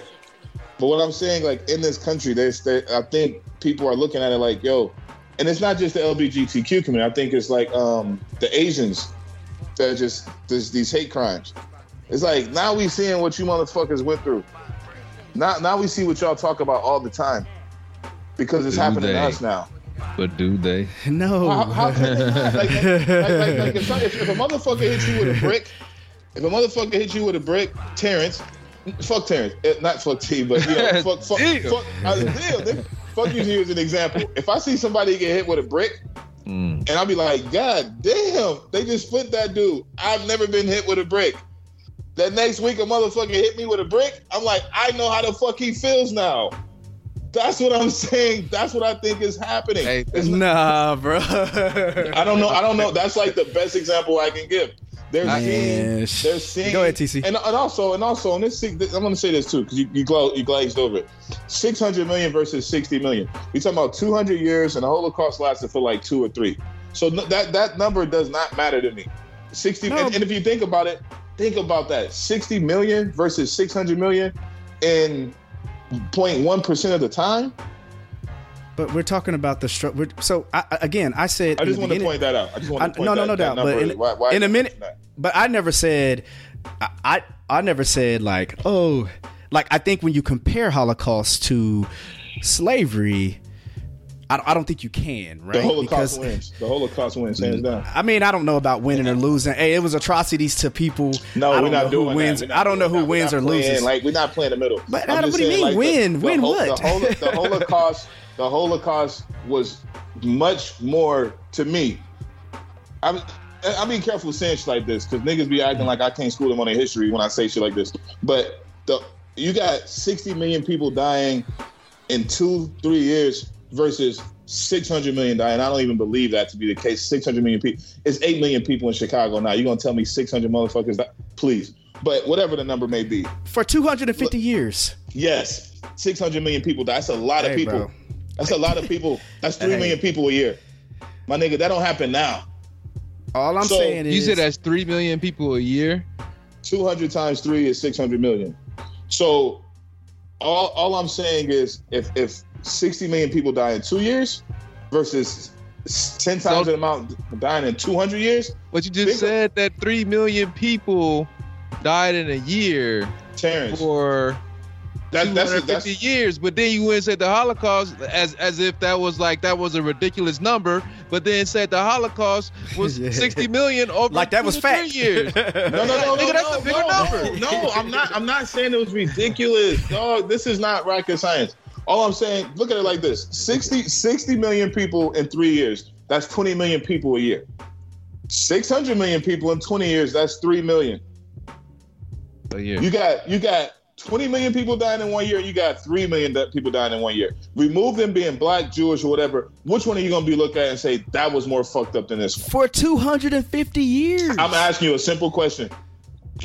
But what I'm saying, like in this country, there's there, I think people are looking at it like, yo, and it's not just the LGBTQ community. I think it's like um the Asians that are just there's these hate crimes. It's like now we seeing what you motherfuckers went through. Now now we see what y'all talk about all the time. Because it's Do happening they? to us now. But do they? No. How, how can they not? Like, like, like, like, like if, if, if a motherfucker hits you with a brick, if a motherfucker hits you with a brick, Terrence, fuck Terrence, Eh, not fuck T, but you know, fuck, fuck, Damn. fuck, uh, damn, nigga. fuck you here as an example. If I see somebody get hit with a brick, Mm. and I'll be like, God damn, they just split that dude. I've never been hit with a brick. That next week, a motherfucker hit me with a brick. I'm like, I know how the fuck he feels now. That's what I'm saying. That's what I think is happening. Hey, not- nah, bro. I don't know. I don't know. That's like the best example I can give. They're Man, seeing. They're seeing. Go ahead, TC. And, and also, and also, on this, I'm going to say this too because you you, you glazed over it. Six hundred million versus sixty million. We talking about two hundred years, and the Holocaust lasted for like two or three. So no- that that number does not matter to me. Sixty. No. And, and if you think about it, think about that. Sixty million versus six hundred million in 0.1 percent of the time. But we're talking about the struggle. So I, again, I said. I just want to point that out. I just want to point no, no, that, no that doubt. But in, why- why- in a minute, but I never said, I, I, I never said like, oh, like I think when you compare Holocaust to slavery, I, don't- I don't think you can, right? The Holocaust Because- wins. The Holocaust wins, hands down. I mean, I don't know about winning or losing. Hey, it was atrocities to people. No, we're who doing wins. that. Not I don't know who that. Wins or playing, loses. Like we're not playing the middle. But I'm uh, Adam, what do you mean, like, win? The, Win the, what? The, the Holocaust. The Holocaust was much more to me. I'm. I'm being careful saying shit like this because niggas be acting like I can't school them on their history when I say shit like this. But the you got 60 million people dying in two, three years versus 600 million dying. I don't even believe that to be the case. 600 million people. It's 8 million people in Chicago now. You're going to tell me 600 motherfuckers? Die? Please. But whatever the number may be. For 250 years. Yes, 600 million people. die. That's a lot of people. bro. That's a lot of people. That's three million people a year. My nigga, that don't happen now. All I'm So, saying is You said that's three million people a year. 200 times three is 600 million. So all, all I'm saying is if, if 60 million people die in two years versus 10 times So- the amount dying in 200 years, But you just Think of- said that three million people died in a year Terrence, for that, that's, 250 that's, years. But then you went and said the Holocaust as as if that was like that was a ridiculous number. But then said the Holocaust was Yeah. 60 million over like that was to fact. years. no, no, no, no, Nigga, that's no, a bigger no, number. No, I'm not. I'm not saying it was ridiculous, dog. This is not rocket science. All I'm saying, look at it like this: 60, 60 million people in three years. That's 20 million people a year. 600 million people in 20 years. That's three million. A year. You got you got 20 million people dying in one year, you got 3 million people dying in one year. Remove them being black, Jewish, or whatever. Which one are you going to be looked at and say that was more fucked up than this one? For 250 years. I'm asking you a simple question.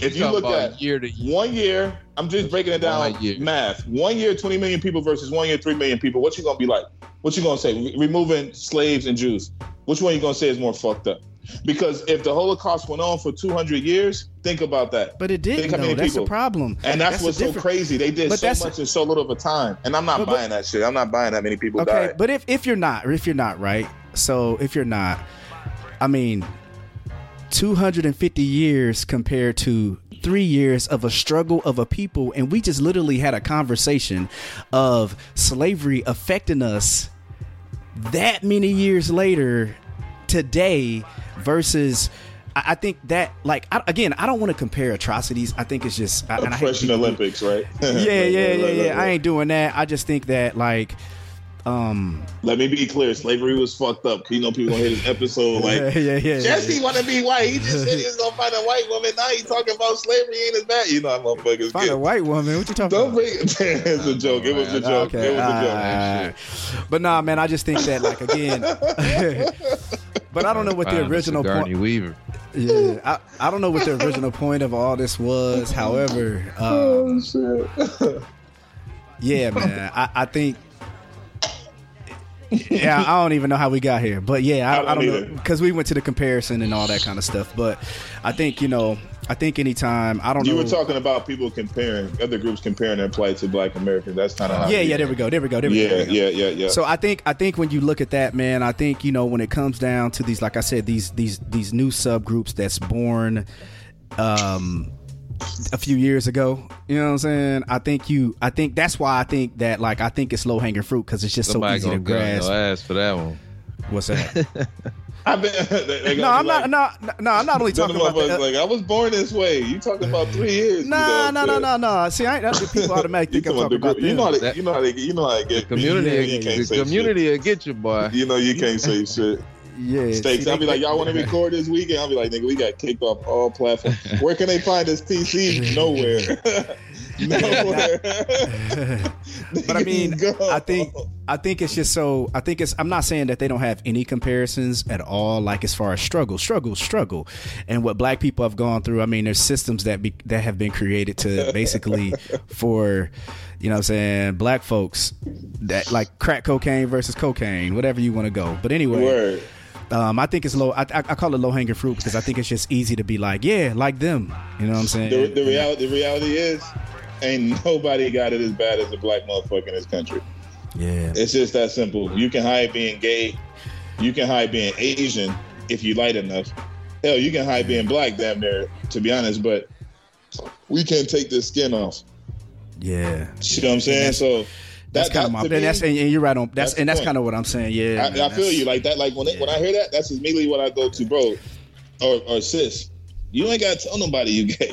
If you look at year to year. one year, I'm just breaking it down One year. math. One year, 20 million people versus one year, 3 million people. What you going to be like? What you going to say? Re- removing slaves and Jews. Which one you going to say is more fucked up? Because if the Holocaust went on for 200 years, think about that. but it didn't how many That's people. the problem. And that's, a what's so crazy. They did But so that's- much in so little of a time. And I'm not But- but- buying that shit. I'm not buying that many people Okay, died. but if if you're not, if you're not right, so if you're not, I mean, 250 years compared to three years of a struggle of a people, and we just literally had a conversation of slavery affecting us that many years later today versus. I think that, like, I, again, I don't want to compare atrocities. I think it's just I, and I hate Oppression Olympics, right? Yeah, yeah, yeah, yeah. I ain't doing that. I just think that, like, um, Let me be clear. Slavery was fucked up. You know, people gonna hear this episode like, yeah, yeah, yeah. Jesse want to be white. He just said he was gonna find a white woman. Now he talking about slavery ain't as bad. You know, how motherfuckers Find a get. white woman. What you talking Don't about? bring it. it's a joke. It was a joke. Okay, It was a joke. alright. but nah, man. I just think that, like, again. but I don't know what the original Sigourney point. Weaver. Yeah, I, I don't know what the original point of all this was. However, um, Oh shit. yeah, man. I, I think. Yeah, I don't even know how we got here, but yeah, I, I don't I don't, know because we went to the comparison and all that kind of stuff. But I think you know, I think anytime I don't know. You know. were talking about people comparing other groups comparing their plight to Black Americans. That's kind of yeah, yeah. There we go. There we go. There we go. Yeah, there we go. yeah, yeah, yeah. So I think I think when you look at that, man, I think you know when it comes down to these, like I said, these these these new subgroups that's born, um, a few years ago. You know what I'm saying? I think you. I think that's why I think that like I think it's low hanging fruit because it's just Somebody so easy to gonna get on grasp. your ass for that one. What's that? I've been. they- they no, I'm be not. No, no, I'm not only talking about. The, motherfuckers like I was born this way. You talking about three years? you Nah, know, no, no, so- no, no. See, I ain't. that's People automatically You, think I'm talking talking about about you know how them. they, That- you know how they, you know how they get. Community, You, you can't the say community will get you, boy. You know you can't say shit. Yeah, Stakes. see, I'll be like, y'all want to record this weekend? I'll be like, nigga, we got kicked off all platforms. Where can they find this PC? Nowhere. Nowhere. But I mean, I think I think it's just so. I think it's. I'm not saying that they don't have any comparisons at all. Like as far as struggle, struggle, struggle, and what Black people have gone through. I mean, there's systems that be that have been created to basically for, you know, what I'm saying Black folks that like crack cocaine versus cocaine, whatever you want to go. But anyway, Word. Um, I think it's low. I, I, call it low hanging fruit because I think it's just easy to be like, yeah, like them. You know what I'm saying? The, the reality, the reality is, ain't nobody got it as bad as a black motherfucker in this country. yeah. It's just that simple. You can hide being gay. You can hide being Asian if you light enough. Hell, you can hide being black, damn near, to be honest. But we can't take this skin off. Yeah. You know what I'm saying? So That's that, kind of my. to And that's and you're right on. That's, that's and that's kind of what I'm saying. Yeah. I, man, I feel you like that. Like when it, when I hear that, that's immediately what I go to, bro, or, or sis. You ain't gotta tell nobody you gay.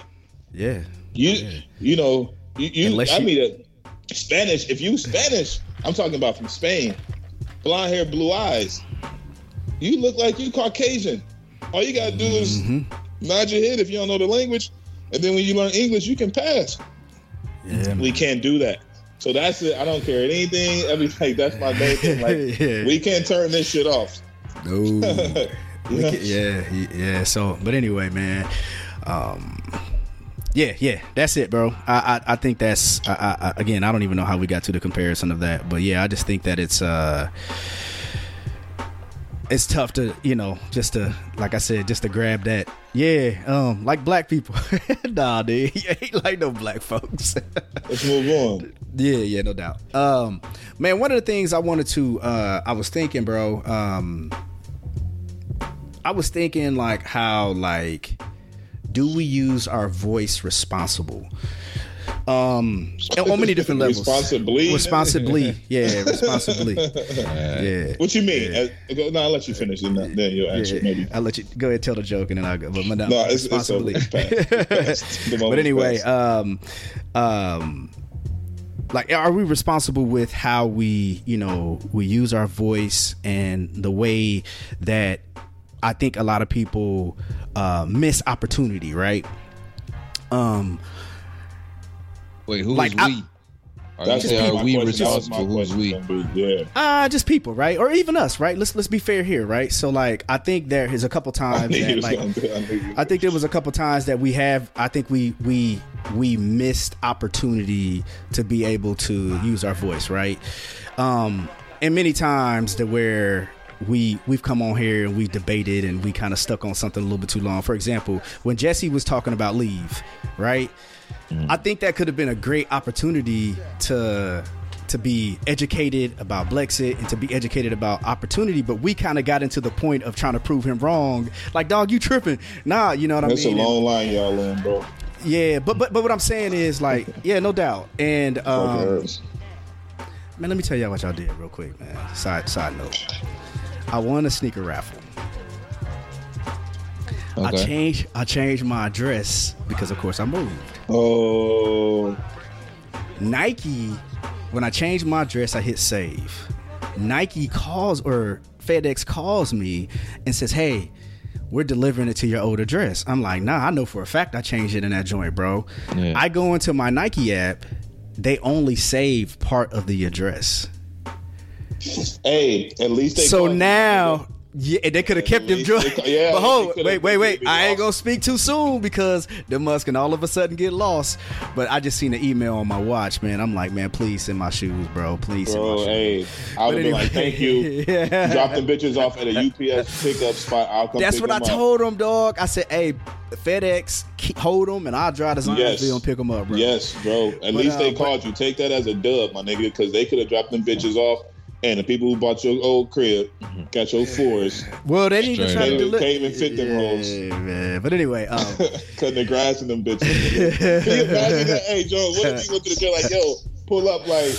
Yeah. You Yeah. you know you, you Unless I you- mean Spanish. If you Spanish, I'm talking about from Spain, blonde hair, blue eyes. You look like you Caucasian. All you gotta do is Mhm. nod your head if you don't know the language, and then when you learn English, you can pass. Yeah. man. We can't do that. So that's it. I don't care anything. Everything. That's my main thing. Like yeah. we can't turn this shit off. no. Yeah. can- yeah. Yeah. So, but anyway, man. Um. Yeah, yeah, that's it, bro. I, I, I think that's I, I, I- again. I don't even know how we got to the comparison of that, but yeah, I just think that it's uh, it's tough to you know just to like I said, just to grab that. Yeah, um, like black people. nah, dude, you ain't like no black folks. Let's move on. Yeah, yeah, no doubt. Um, man, one of the things I wanted to, uh, I was thinking, bro. Um, I was thinking like how like, do we use our voice responsible? Um, on many different levels. Responsibly? Responsibly, yeah, responsibly. Yeah. What you mean? Uh, go- no, I'll let you finish, and then then you'll answer. Yeah, Maybe. I'll let you go ahead and tell the joke and then I'll go. But, no, No, it's, responsibly. It's past. It's past. But anyway, um, um, like, are we responsible with how we, you know, we use our voice and the way that I think a lot of people uh, miss opportunity, right? Um, Wait, who Like, is we? Are That's you saying my we question. That was my responsible? Who's we? gonna. Yeah. Uh just people, right? Or even us, right? Let's let's be fair here, right? So like I think there is a couple times knew that like I I think there was a couple times that we have. I think we we we missed opportunity to be able to use our voice, right? Um, and many times that where we we've come on here and we debated and we kind of stuck on something a little bit too long. For example, when Jesse was talking about leave, right? I think that could have been a great opportunity to to be educated about Blexit and to be educated about opportunity, but we kind of got into the point of trying to prove him wrong. Like, dog, you tripping? Nah, you know what That's I mean? a long line y'all in, bro. yeah, but but but what I'm saying is like, yeah, no doubt. And um, man, let me tell y'all what y'all did real quick, man. Side side note, I won a sneaker raffle. I Okay. changed I changed my address because of course I moved. Oh, Nike, when I changed my address, I hit save. Nike calls or FedEx calls me and says, "Hey, we're delivering it to your old address." I'm like, "Nah, I know for a fact I changed it in that joint, bro." Yeah. I go into my Nike app, they only save part of the address. hey, at least they. so now, yeah, they could have kept them least they yeah, but hold, wait, wait, wait. I ain't gonna speak too soon because the Musk can all of a sudden get lost. But I just seen the email on my watch, man. I'm like, man, please send my shoes, bro. Please send my Bro, shoes. hey, I would have been like, thank you. yeah. Drop them bitches off at a UPS pickup spot. I'll come That's what I up. told him, dog. I said, hey, FedEx, hold them, and I'll drive to Zionsville Yes. and pick them up, bro. Yes, bro. At But, least uh, they but- called you. Take that as a dub, my nigga, because they could have dropped them bitches off. And the people who bought your old crib got your fours, Well, they didn't even try to up. deliver. Can't even fit them rolls. Man. But anyway, um, cutting the grass in them bitches. Can you imagine that? Hey, Joe, what if you went to the jail like, yo, pull up like,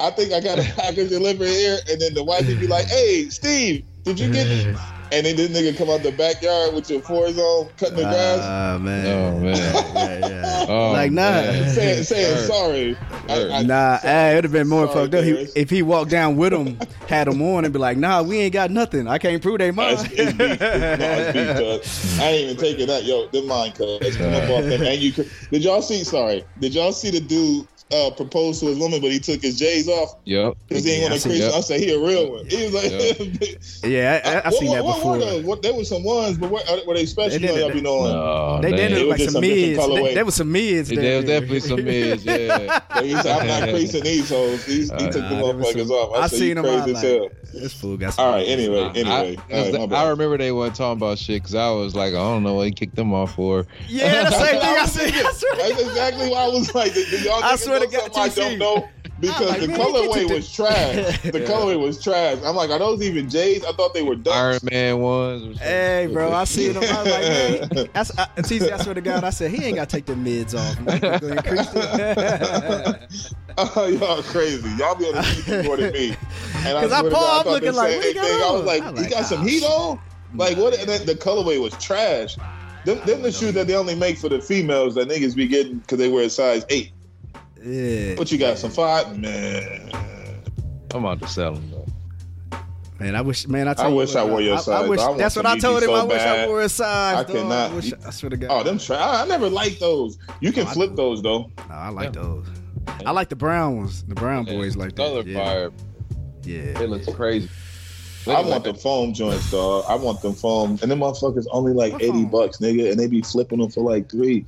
I think I got a package delivered here, and then the wife would be like, hey, Steve, did you get it? And then this nigga come out the backyard with your fours on, cutting the grass, Ah, man. Oh man. yeah, yeah. Oh, like, nah. man. saying, saying Hurt. sorry. I- I- Nah, hey, it'd have been more Sorry, fucked up he, if he walked down with him, had them on, and be like, "Nah, we ain't got nothing. I can't prove they mine." It's, it's beef. No, it's beef. I ain't even taking that. Yo, them mine, cuz. Come up off them. And you, could- did y'all see? Sorry, did y'all see the dude uh, propose to his woman, but he took his J's off Yep. because he ain't Yeah, I want to crease? that. I said he a real one. He was like, yeah, I, I, I what, seen that what before. were those? What, there was some ones, but what, uh, were they special? They They did y'all be knowing. Oh, they did damn. it It like was some some mids. They- There was some mids. There there. was definitely some mids, yeah. So he said, I'm not creasing these hoes. He, he took the Nah, there was motherfuckers some- off. I, I said, seen them. crazy I as hell. this fool got some. All right, anyway, I, anyway. I, All right, my I remember they weren't talking about shit because I was like, I don't know what he kicked them off for. Yeah, the same thing I was said. thinking. I swear to That's exactly why I was like, y'all I swear to God, I don't know? Because like, the man, get colorway to was trash. The colorway was trash. I'm like, are those even J's? I thought they were Iron. Man ones. Hey, bro, I see him. I was like, man, that's, I, TC, I swear to God, I said he ain't got to take the mids off. Man. Go ahead and crease it. Oh, y'all crazy. Y'all be on the TV more than me. Because I swear to Paul, God, I'm looking like, what he got. I was on? like, I'm he like, got some ah, heat on? Like, what? And then the colorway was trash. Them, them the shoes that they only make for the females that niggas be getting because they wear a size eight. Yeah. But you got some five? Man. I'm about to sell them though. Man, I wish, man, I, tell I wish what, I wore your I, I wish, I that's what I told him. so I wish I bad. wore a size. I dog. cannot- I, wish, I swear to God. Oh, them trash. I never liked those. You can Oh, I flip do. those, though. No, I like Yeah. those. I like the brown ones. The brown boys like color that. Yeah. fire. Yeah. It looks crazy. I want the foam joints, dog. I want them foam. And them motherfuckers only like 80 bucks, nigga. And they be flipping them for like three.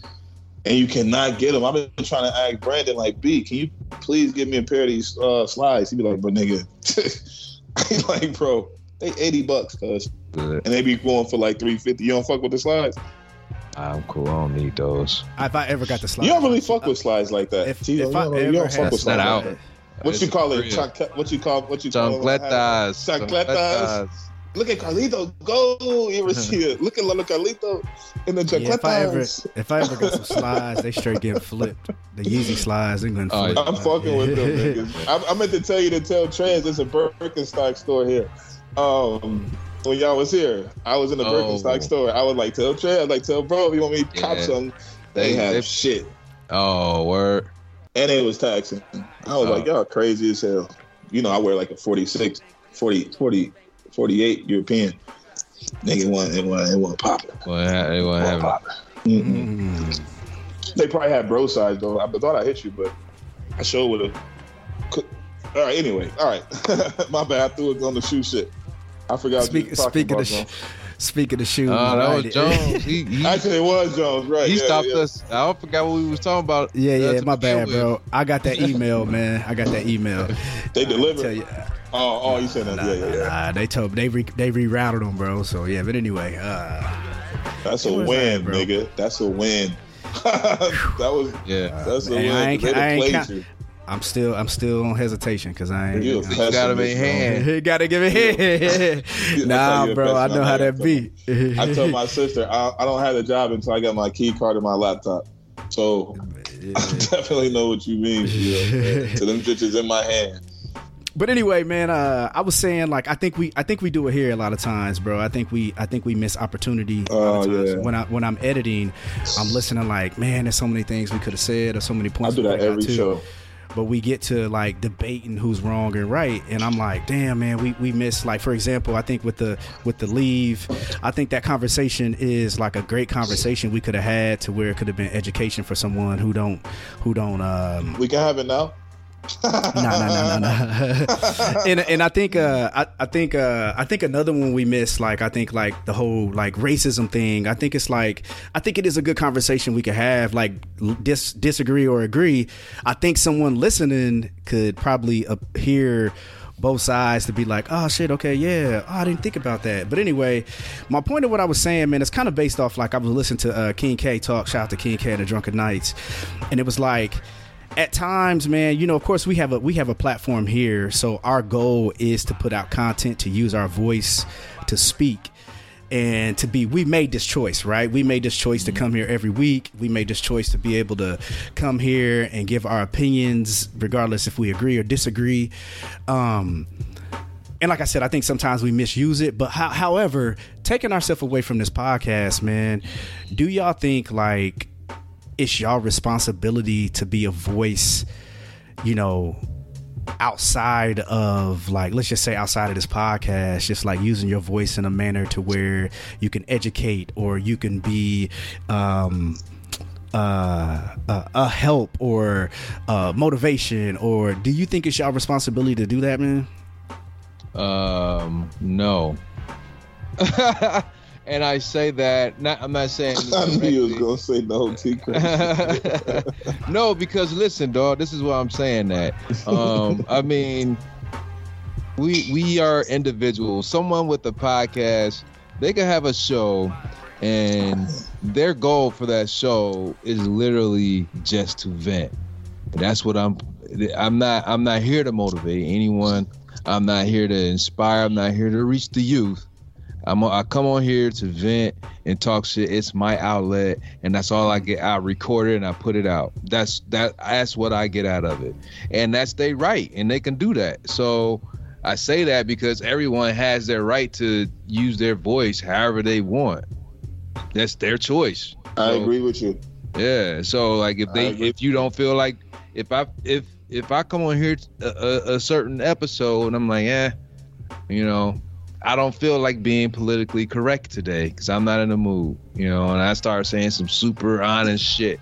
And you cannot get them. I've been trying to ask Brandon, like, B, can you please give me a pair of these uh, slides? He'd be like, but nigga. He like, bro, they 80 bucks, cuz. And they be going for like 350. You don't fuck with the slides? I'm cool. I don't need those. If I ever got the slides, You don't really fuck with slides like that. If, Tito, if you I don't, ever you don't had fuck with slides out. like that. What It's you call it? real. What you call what you call it? Chancletas. Chancletas. Look at Carlito go. You ever see it? Look at Lolo Carlito in the yeah, if I ever if I ever got some slides, they straight get flipped. The Yeezy slides, they gonna Oh, flip. I'm fucking with them niggas. I, I meant to tell you to tell Trans there's a Birkenstock store here. Um, when y'all was here, I was in the Oh. Birkenstock store. I was like, tell Trans, like, tell bro, if you want me to cop Yeah. some, they, They- have they- shit. Oh, word. And it was taxing. I was Oh. like, y'all crazy as hell. You know, I wear like a 46, 40, 40, 48 European. Nigga, it wasn't, it wasn't, it wasn't popping. Well, it wasn't It wasn't. Mm. They probably had bro size though. I thought I hit you, but I sure would have. All right. Anyway. All right. My bad. I threw it on the shoe shit. I forgot. Speak, speaking of sh- speaking of shoes, Oh, that right. was Jones. He, he, Actually, it was Jones. Right. he yeah, stopped yeah. us. I forgot what we was talking about. Yeah, uh, yeah, to my begin bad, bro. I got that email, man. I got that email. They Tell delivered. You, Oh, oh, you said that? yeah, yeah, yeah. nah, they told they re, they rerouted them, bro. So yeah, but anyway, uh, That's a win, that, nigga. That's a win. that was. Yeah. That's a win. I ain't, I ain't count, I'm still I'm still on hesitation because I ain't. You a I- You got him in hand. He gotta give it here. Yeah, nah, bro, I know how that not be. I told my sister I, I don't have a job until I got my key card in my laptop. So I definitely know what you mean. Yeah. so them bitches in my hand. But anyway, man, uh, I was saying like I think we I think we do it here a lot of times, bro. I think we I think we miss opportunity a lot of Oh, times. yeah. when I when I'm editing, I'm listening like, man, there's so many things we could have said or so many points. I do that every show. But we get to like debating who's wrong and right, and I'm like, damn, man, we we miss like for example, I think with the with the leave, I think that conversation is like a great conversation we could have had to where it could have been education for someone who don't who don't um We can have it now. No, no, no, no, no. and and I think uh, I, I think uh, I think another one we missed, like I think like the whole like racism thing. I think it's like I think it is a good conversation we could have, like dis- disagree or agree. I think someone listening could probably hear both sides to be like, oh shit, okay, yeah, oh, I didn't think about that. But anyway, my point of what I was saying, man, it's kind of based off like I was listening to uh, King K talk. Shout out to King K and the Drunken Knights, and it was like at times man you know of course we have a we have a platform here. So our goal is to put out content to use our voice to speak and to be we made this choice right? We made this choice to come here every week. We made this choice to be able to come here and give our opinions regardless if we agree or disagree. Um and like I said, I think sometimes we misuse it. But how, however, taking ourselves away from this podcast, man, do y'all think like it's y'all responsibility to be a voice, you know, outside of like let's just say outside of this podcast just like using your voice in a manner to where you can educate or you can be um uh, uh, a help or uh, motivation or do you think it's y'all responsibility to do that man Um, no. and I say that not. I'm not saying. I knew you was gonna say no, T. No, because listen, dog. This is why I'm saying that. Um, I mean, we we are individuals. Someone with a podcast, they can have a show, and their goal for that show is literally just to vent. That's what I'm. I'm not. I'm not here to motivate anyone. I'm not here to inspire. I'm not here to reach the youth. I'm. I come on here to vent and talk shit. It's my outlet, and that's all I get. I record it and I put it out. That's that. That's what I get out of it, and that's they right, and they can do that. So I say that because everyone has their right to use their voice however they want. That's their choice. I So- agree with you. yeah. So like if they if you don't feel like if I if if I come on here a, a, a certain episode and I'm like, eh, you know, I don't feel like being politically correct today because I'm not in the mood, you know, and I start saying some super honest shit.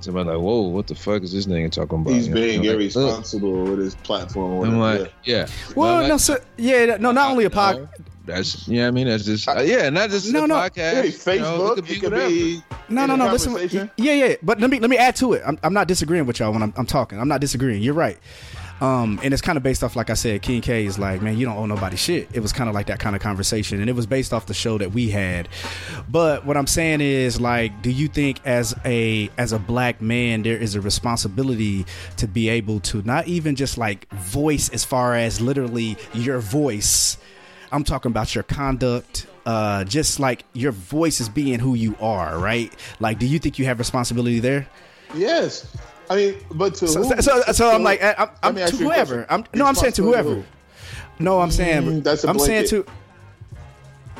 Somebody's like, whoa, what the fuck is this nigga talking about? He's You know, being I'm like, irresponsible with his platform. I'm like, yeah. well But no like- so yeah no not only a pod No, That's yeah, I mean that's just uh, yeah, not just No, a no. podcast. yeah. Hey, you know, Facebook, it could be it could whatever. be. No, no, no. Listen, yeah, yeah. But let me let me add to it. I'm, I'm not disagreeing with y'all when I'm, I'm talking. I'm not disagreeing. You're right. Um, and it's kind of based off, like I said, King K is like, man, you don't owe nobody shit. It was kind of like that kind of conversation, and it was based off the show that we had. But what I'm saying is, like, do you think as a as a black man, there is a responsibility to be able to not even just like voice as far as literally your voice. I'm talking about your conduct, uh, just like your voice is being who you are, right? Like, do you think you have responsibility there? Yes. I mean, but to So, who? so, so I'm like, I'm, I'm to whoever. I'm no, I'm saying to Responsibility whoever. No, I'm saying Mm, that's a I'm saying to.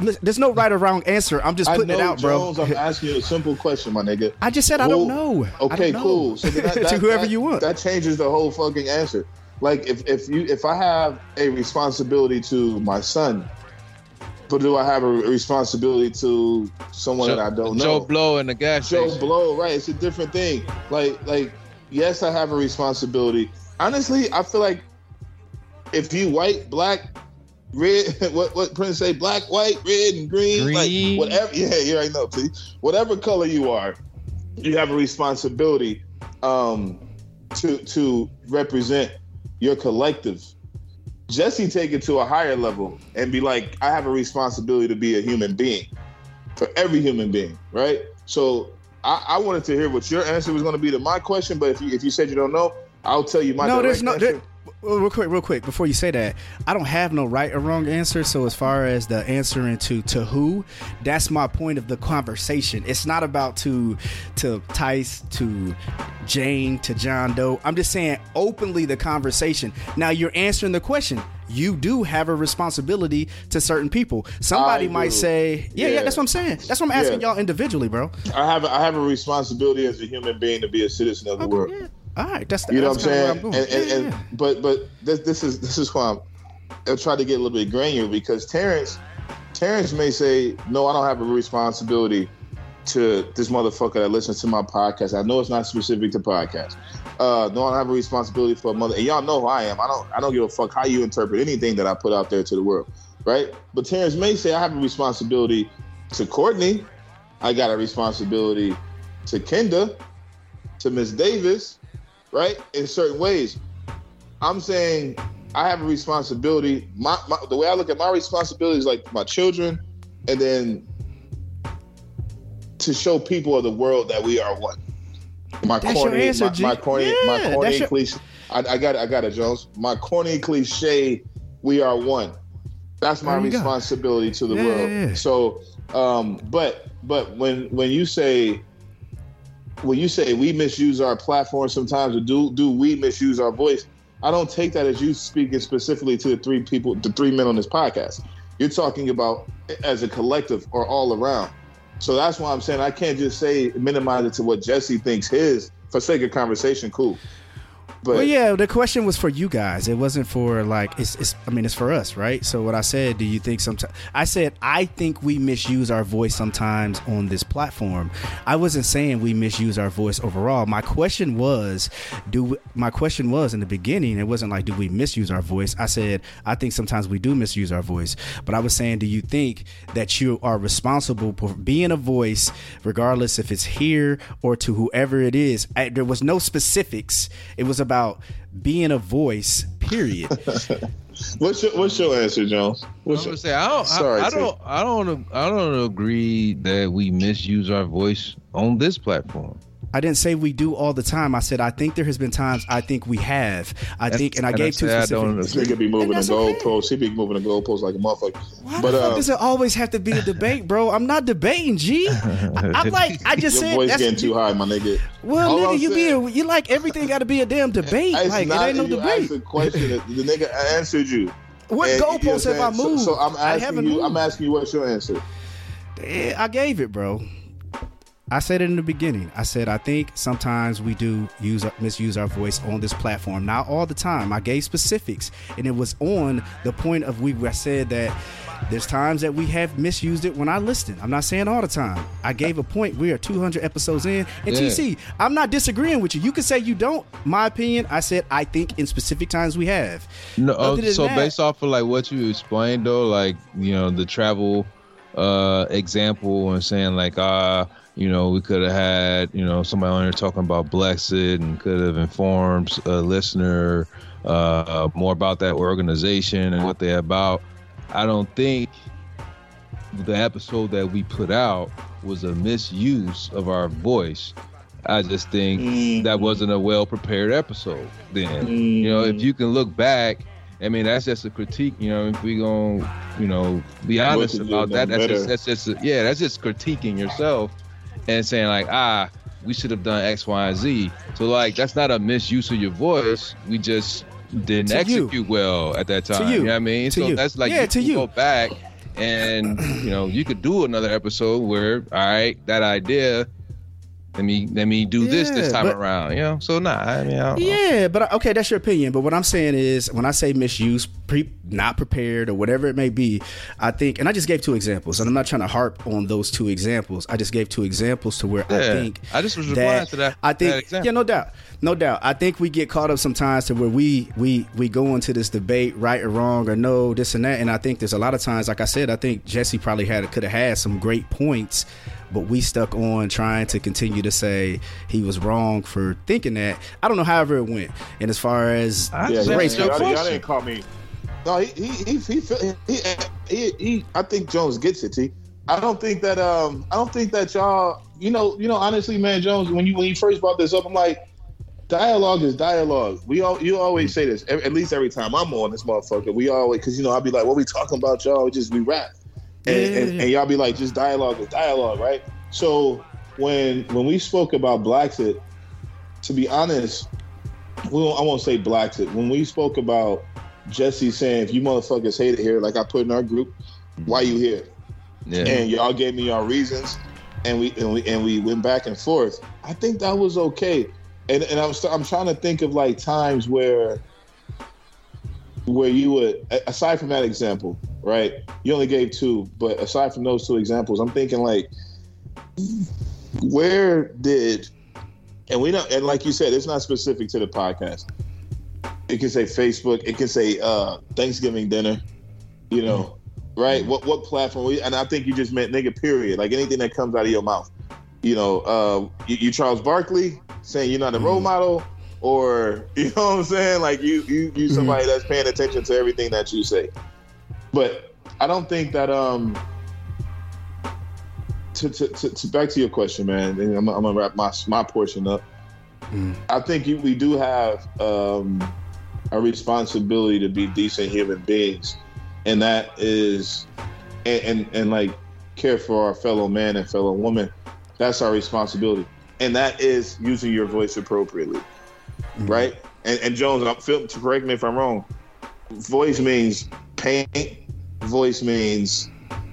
Listen, There's no right or wrong answer. I'm just I putting know, it out, bro. Jones, I'm asking you a simple question, my nigga. I just said I don't know. Okay, don't know. cool. So then that, to whoever that- you want. That changes the whole fucking answer. Like if if you if I have a responsibility to my son, But do I have a responsibility to someone Joe, that I don't know? Joe? Blow and the gas Joe station. Blow, right? It's a different thing. Like, like, yes, I have a responsibility. Honestly, I feel like if you white, black, red, what what Prince say, black, white, red, and green, Green. like whatever. Yeah, you already know. See, whatever color you are, you have a responsibility um, to to represent your collective. Jesse take it to a higher level and be like, I have a responsibility to be a human being for every human being, right? So I, I wanted to hear what your answer was going to be to my question, but if you if you said you don't know, I'll tell you my no, direct there's no. answer. There, Oh, real quick, real quick, before you say that, I don't have no right or wrong answer. So as far as the answering to to who, that's my point of the conversation. It's not about to to Tice to Jane to John Doe. I'm just saying openly the conversation. Now you're answering the question. You do have a responsibility to certain people. Somebody I might do. say, yeah, yeah, Yeah. that's what I'm saying. That's what I'm asking Yeah. y'all individually, bro. I have I have a responsibility as a human being to be a citizen of the Okay, world. yeah. All right, that's You know what I'm saying? And, I'm and, and yeah. but but this this is this is why I'm I try to get a little bit granular because Terrence Terrence may say, No, I don't have a responsibility to this motherfucker that listens to my podcast. I know it's not specific to podcast. Uh, no, I don't have a responsibility for a mother. And y'all know who I am. I don't I don't give a fuck how you interpret anything that I put out there to the world. Right? But Terrence may say I have a responsibility to Courtney. I got a responsibility to Kenda, to Miss Davis, right? In certain ways. I'm saying I have a responsibility. My, my the way I look at my responsibility is like my children, and then to show people of the world that we are one. My That's corny, answer, my, my corny, Yeah, my corny your- cliche. I, I got it, I got it, Jones. My corny cliche, we are one. That's my you go. responsibility to the Yeah, world. yeah. So, um, but but when when you say when you say we misuse our platform sometimes, or do do we misuse our voice? I don't take that as you speaking specifically to the three people, the three men on this podcast. You're talking about as a collective or all around. So that's why I'm saying I can't just say minimize it to what Jesse thinks his for sake of conversation. Cool, but well, yeah, the question was for you guys. It wasn't for like it's. it's I mean, it's for us, right? So what I said, do you think sometimes? I said I think we misuse our voice sometimes on this platform. I wasn't saying we misuse our voice overall. My question was, do we, my question was in the beginning? It wasn't like do we misuse our voice. I said I think sometimes we do misuse our voice, but I was saying, do you think that you are responsible for being a voice, regardless if it's here or to whoever it is? I, there was no specifics. It was about being a voice. Period. what's your what's your answer, Jones? I'm What's gonna your, say I don't. Sorry, I, I don't. I don't. I don't agree that we misuse our voice on this platform. I didn't say we do all the time. I said I think there has been times I think we have. I think, and I gave two I specific. this nigga be moving the that's okay. goalposts. He be moving the goalposts like a motherfucker. Why but the fuck uh, does it always have to be a debate, bro? I'm not debating, G. I, I'm like, I just your said voice that's getting too high, my nigga. Well, All nigga, I'm you saying- be you like everything got to be a damn debate. It's like not- it ain't no you asked debate. a question. the nigga answered you. What And, you know goalposts what have I moved? So, so I'm asking you. moved. I'm asking you what's your answer. I gave it, bro. I said it in the beginning. I said I think sometimes we do use misuse our voice on this platform. Not all the time. I gave specifics, and it was on the point of we. I said that there's times that we have misused it when I listen. I'm not saying all the time. I gave a point. We are 200 episodes in, and Yeah. TC, I'm not disagreeing with you. You can say you don't. My opinion. I said I think in specific times we have. No, than so that- based off of like what you explained though, like you know the travel uh example and saying like uh you know we could have had you know somebody on here talking about Blexit and could have informed a listener uh more about that organization and what they're about. I don't think the episode that we put out was a misuse of our voice. I just think that wasn't a well prepared episode then. You know, if you can look back, I mean, that's just a critique. You know, if we're gonna, you know, be honest about that, that's better. just, that's just, yeah, that's just critiquing yourself and saying like, ah, we should have done X, Y, and Z. So like, that's not a misuse of your voice. We just didn't To you. execute well at that time. you. You know what I mean? To so you. that's like, Yeah, you to you. go back and you know, you could do another episode where, all right, that idea let me let me do this this time but- around. You know, so nah. I mean, I. Yeah, but okay, that's your opinion. But what I'm saying is, when I say misuse, pre, not prepared, or whatever it may be, I think, and I just gave two examples, and I'm not trying to harp on those two examples. I just gave two examples to where I think I just was replying to that- I think, example. yeah, no doubt, no doubt. I think we get caught up sometimes to where we we we go into this debate, right or wrong, or no, this and that. And I think there's a lot of times, like I said, I think Jesse probably had could have had some great points but we stuck on trying to continue to say he was wrong for thinking that. I don't know however it went. And as far as I Yeah, just y'all, you a y'all, y'all didn't call me. No, he he he he, he, he, he, I think Jones gets it. T. I don't think that um I don't think that y'all you know you know honestly man Jones when you when you first brought this up I'm like dialogue is dialogue. We all you always say this at at least every time I'm on this motherfucker. We always because you know I'll be like what we talking about y'all We just we rap and, Yeah, yeah, and, yeah. and y'all be like just dialogue is dialogue right. So when when we spoke about Blacksit, to be honest, we won't, I won't say Blacksit. When we spoke about Jesse saying if you motherfuckers hate it here, like I put in our group, why you here? Yeah. and y'all gave me your reasons, and we and we and we went back and forth. I think that was okay, and and I'm I'm trying to think of like times where where you would aside from that example, right? You only gave two, but aside from those two examples, I'm thinking like where did and we don't and like you said, it's not specific to the podcast. It can say Facebook, it can say uh Thanksgiving dinner, you know, right? What what platform? We, and I think you just meant nigga. Period. Like anything that comes out of your mouth. You know, uh, you, you Charles Barkley saying you're not a role model, or you know what I'm saying? Like you you you somebody that's paying attention to everything that you say. But I don't think that um. To, to, to, to back to your question, man. and I'm, I'm gonna wrap my my portion up. I think you, we do have um, a responsibility to be decent human beings, and that is, and, and and like care for our fellow man and fellow woman. That's our responsibility, and that is using your voice appropriately, right? And, and Jones, I'm correct me if I'm wrong. Voice means paint. Voice means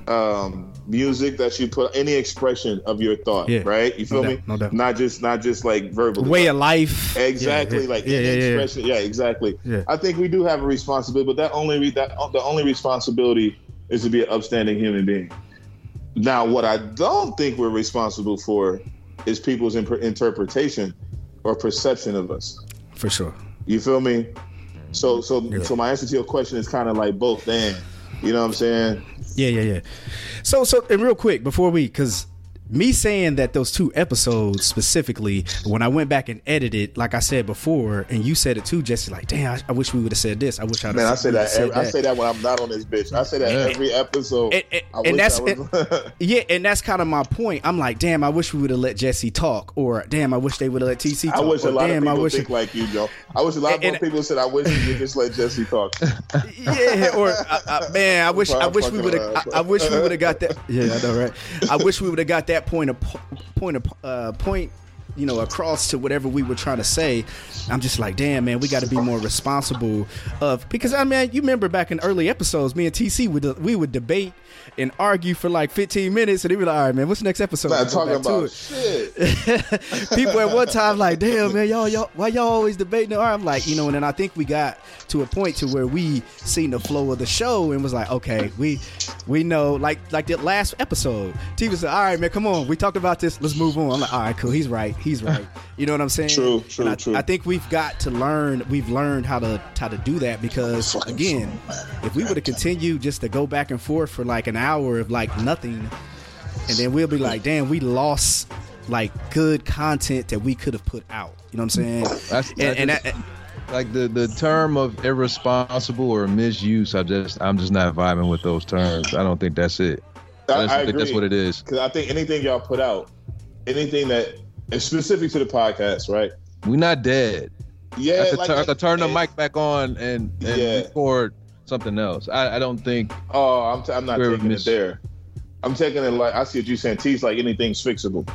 um, music that you put any expression of your thought, Yeah. right? You feel No me? doubt, no doubt. Not just not just like verbally. way of life. Exactly, Yeah, like yeah, expression. Yeah, exactly. I think we do have a responsibility, but that only re- that the only responsibility is to be an upstanding human being. Now, what I don't think we're responsible for is people's imp- interpretation or perception of us. for sure. You feel me? So, so, so my answer to your question is kind of like both. Damn, you know what I'm saying? Yeah, yeah, yeah. So, so, and real quick before we, because me saying that those two episodes specifically, when I went back and edited, like I said before, and you said it too, Jesse, like, damn, I, I wish we would have said this. I wish I'd Man, I say that. Every, I say that when I'm not on this bitch. I say that Yeah. every episode. And- and- and that's- I was- Yeah, and that's kind of my point. I'm like, damn, I wish we would have let Jesse talk, or damn, I wish they would have let TC talk. I wish a lot damn, of I people wish think like you, Joe. I wish a lot And- more people said, "I wish you could just let Jesse talk." yeah, or I, I, man, I wish I I'm wish we would have. I, I wish we would have got that. Yeah, I know, right? I wish we would have got that point of point of uh, point, you know, across to whatever we were trying to say. I'm just like, damn, man, we got to be more responsible of because I mean, you remember back in early episodes, me and TC would we would debate and argue for like 15 minutes, and they were like, all right, man, what's the next episode? Not talking about it. shit. people at one time like, damn man, y'all, y'all, why y'all always debating? Or I'm like, you know, and then I think we got to a point to where we seen the flow of the show and was like, okay, we we know, like like the last episode, T was like, all right, man, come on, we talked about this, let's move on. I'm like, all right, cool, he's right, he's right. You know what I'm saying? True, true, And I, true. I think we've got to learn. We've learned how to how to do that because again, if we would have continued just to go back and forth for like an hour of like nothing, and then we'll be like, damn, we lost like good content that we could have put out. You know what I'm saying? That's, And, and that's that, like the the term of irresponsible or misuse. I just I'm just not vibing with those terms. I don't think that's it. I, I, I think that's what it is. Because I think anything y'all put out, anything that is specific to the podcast, right? We're not dead. Yeah, I have to, like, tur- I have to turn the mic back on and, and Yeah. record something else. I, I don't think Oh, I'm, t- I'm not taking mis- it there. I'm taking it like I see what you're saying. T's like anything's fixable.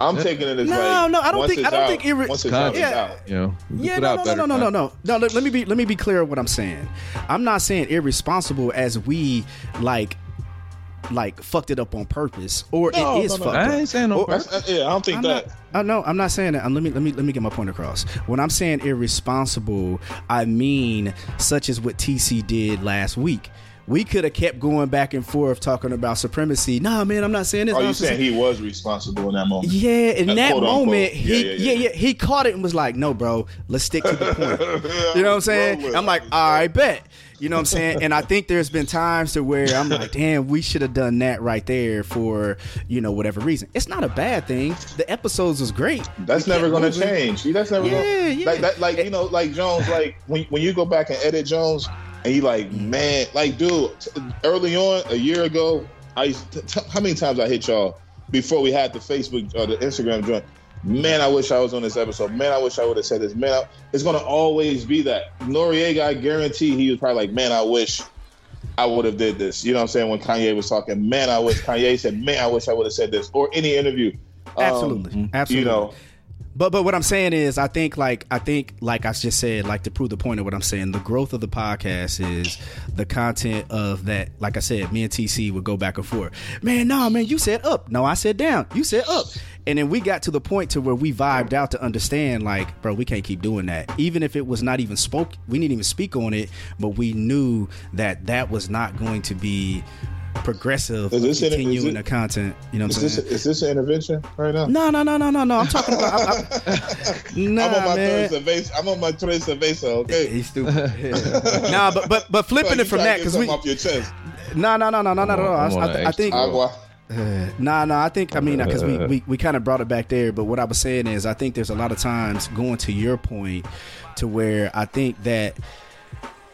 I'm taking it as No, like no, I don't think- I don't out- think irre- once it's out, it's Yeah. out. you know. yeah, no, no, no, no, no, no, no, no. Let, let me be let me be clear on what I'm saying. I'm not saying irresponsible as we like like fucked it up on purpose or No, it is no, no. fucked I up. ain't saying no. Or- purpose. That's, uh, yeah, I don't think I'm that. not. Uh, no, I'm not saying that. Um, let me let me let me get my point across. When I'm saying irresponsible, I mean such as what TC did last week. We could have kept going back and forth talking about supremacy. Nah, man, I'm not saying this. Are you saying he was responsible in that moment? yeah, in Uh, that quote, unquote. moment, he Yeah, yeah yeah, yeah, he caught it and was like, "No, bro, let's stick to the point." You know what I'm saying? I'm like, all right, bet. You know what I'm saying? And I think there's been times to where I'm like, damn, we should have done that right there for, you know, whatever reason. It's not a bad thing. The episodes was great. That's We never going to change. That's never Yeah, going. yeah. Like that, like you know, like Jones. Like when when you go back and edit Jones, and you like, Mm-hmm. man, like dude, t- early on a year ago, I used to, t- how many times I hit y'all before we had the Facebook or the Instagram joint. Man, I wish I was on this episode. Man, I wish I would have said this. Man, I, it's gonna always be that. Noreaga, I guarantee he was probably like, man, I wish I would have did this. You know what I'm saying? When Kanye was talking, man, I wish Kanye said, man, I wish I would have said this. Or any interview. Um, Absolutely. Absolutely. You know, But but what I'm saying is, I think like I think like I just said, like to prove the point of what I'm saying, the growth of the podcast is the content of that. Like I said, me and TC would go back and forth. Man, no, man, you said up. No, I said down. You said up. And then we got to the point to where we vibed out to understand, like, bro, we can't keep doing that. Even if it was not even spoke, we didn't even speak on it, but we knew that that was not going to be progressive. Is this in- is continuing it- the content. You know what I'm saying? this is this an intervention right now? No, no, no, no, no, no. I'm talking about. I, I, nah, I'm on my man. Teresa I'm on my Teresa Vesa. Okay. He's stupid. Yeah. nah, but but but flipping You it from that because we. something off your chest. No, no, no, no, no, no, no. I, I'm I, think. extra. Agua. Nah, nah. I think. I mean, because we we, we kind of brought it back there. But what I was saying is, I think there's a lot of times going to your point, to where I think that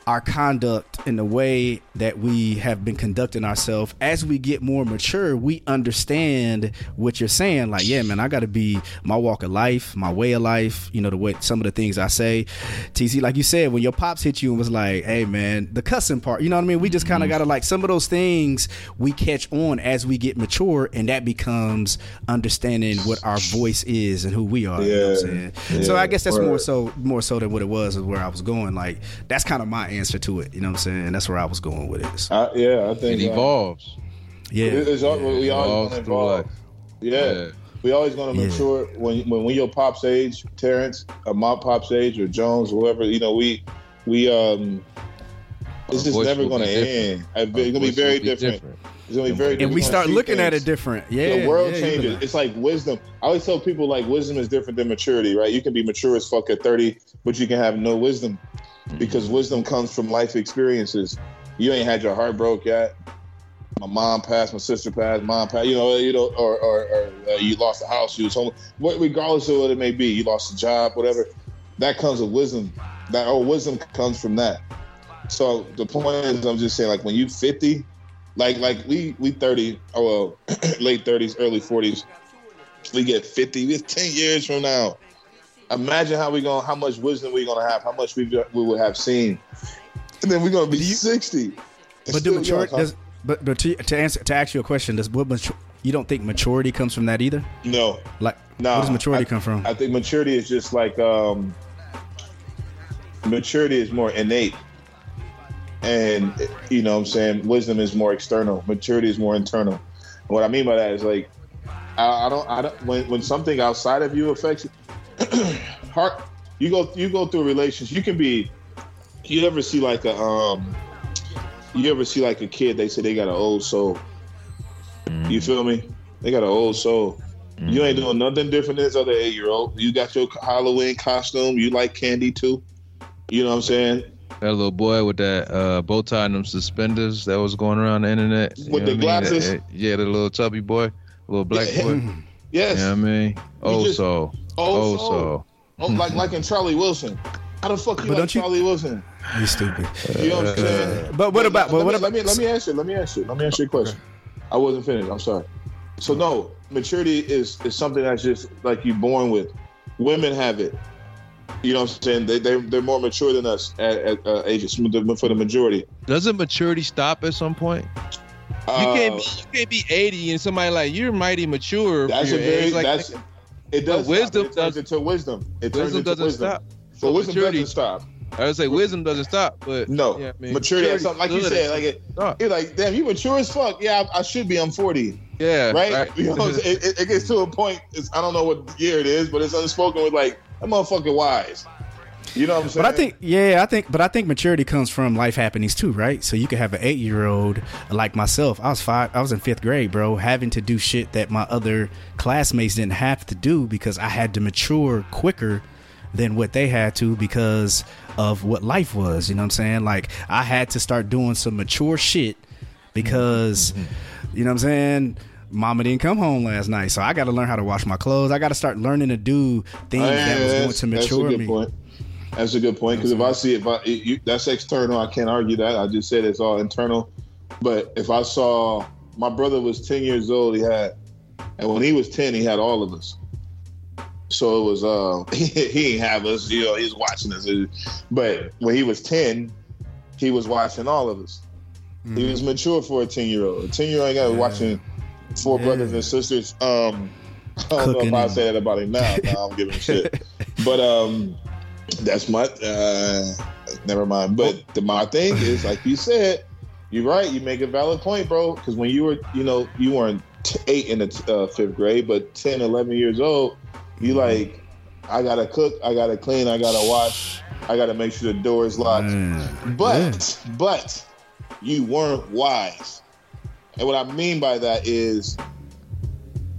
our conduct and the way that we have been conducting ourselves. As we get more mature we understand what you're saying. Like yeah man i gotta be my walk of life my way of life you know the way some of the things i say. Tc like you said when your pops hit you and was like hey man the cussing part you know what i mean? We just kind of mm-hmm. gotta like some of those things we catch on as we get mature and that becomes understanding what our voice is and who we are you know what i'm Yeah. so i guess that's more so more so than what it was is where i was going. Like that's kind of my answer to it you know what i'm saying And that's where i was going with it So, I, yeah, I think It uh, evolves. yeah it- it's all, we always Evolves gonna evolve. life. Yeah. Yeah. We always gonna Yeah. mature when when when your pop's age, Terrence, or my pop's age, or Jones, whoever. You know, we we um. It's Our just never gonna end. It's gonna be very will be different. It's gonna be very. and different. we start gonna see looking at it different yeah the world yeah, changes. you're It's like wisdom. I always tell people like wisdom is different than maturity, right? You can be mature as fuck at 30, but you can have no wisdom because wisdom comes from life experiences. You ain't had your heart broke yet. My mom passed, my sister passed, mom passed. You know, you know, or or, or uh, you lost a house, you was home. What, regardless of what it may be, you lost a job, whatever. That comes with wisdom. That or wisdom comes from that. So the point is, I'm just saying, like when you 50, like like we we 30, oh well, late 30s, early 40s, we get 50. It's 10 years from now. Imagine how we going, how much wisdom we're gonna have, how much we we will have seen, and then we're gonna be 60. but do mature does but but to, to answer to ask you a question does what mature, you don't think maturity comes from that either no, like no. where does maturity I, come from I think maturity is just like um, maturity is more innate. And you know what I'm saying wisdom is more external. Maturity is more internal. And what I mean by that is like I, I don't I don't when when something outside of you affects you heart you go you go through relations, you can be you ever see like a um you ever see like a kid they say they got an old soul. You feel me? They got an old soul. You ain't doing nothing different than this other eight year old. You got your Halloween costume. You like candy too. You know what I'm saying? That little boy with that uh, bow tie and them suspenders that was going around the internet. With the what I mean? glasses? That- yeah, the little chubby boy, little black Yeah. boy. Yes. You know what I mean? Oh, just- so. Old Oh, soul. so. Oh, like like in Charlie Wilson. How the fuck you But like don't you- Charlie Wilson? you stupid You know what I'm saying? but what about but let, what me, about let me let me ask you. Let me ask you. Let me ask you a question. I wasn't finished. I'm sorry. So no, maturity is is something that's just like you born with. Women have it. You know what I'm saying? They they they're more mature than us at, at uh, ages for the majority. Doesn't maturity stop at some point? You Uh, can't be you can't be 80 and somebody like you're mighty mature. That's a very age. Like, that's it does wisdom stop. it does- into wisdom. It wisdom into doesn't wisdom. stop. So wisdom maturity- doesn't stop. I would say wisdom doesn't stop, but No, yeah, I mean, maturity. Something, like you said, like it, Stop. you're like, damn, you mature as fuck. Yeah, I, I should be. I'm 40, yeah, right? You know, it, it, it gets to a point. It's, I don't know what year it is, but it's unspoken with like, that motherfucking wise. You know what I'm saying? But I think, yeah, I think, but I think maturity comes from life happenings too, right? So you could have an eight year old like myself. I was five, I was in fifth grade, bro, having to do shit that my other classmates didn't have to do because I had to mature quicker than what they had to because of what life was. You know what I'm saying? Like I had to start doing some mature shit because, mm-hmm. you know what I'm saying. Mama didn't come home last night, so I got to learn how to wash my clothes. I got to start learning to do things Oh, yeah, that was going to mature me. Point. That's a good point because if I see if I, it, you, that's external. I can't argue that. I just said it's all internal. But if I saw my brother was ten years old, he had, and when he was ten, he had all of us. So it was uh he, he didn't have us, you know, he was watching us. But when he was ten, he was watching all of us. He was mature for a ten year old. A ten year old guy was watching four Yeah. brothers and sisters. Um I don't know if I say that about him now. now I'm giving him shit. But um that's my uh never mind. But the my thing is like you said, you're right, you make a valid point, bro. Because when you were, you know, you weren't t- eight in the uh, fifth grade, but 10, 11 years old, you like, I gotta cook, I gotta clean, I gotta wash, I gotta make sure the door is locked. Man. But but you weren't wise. And what I mean by that is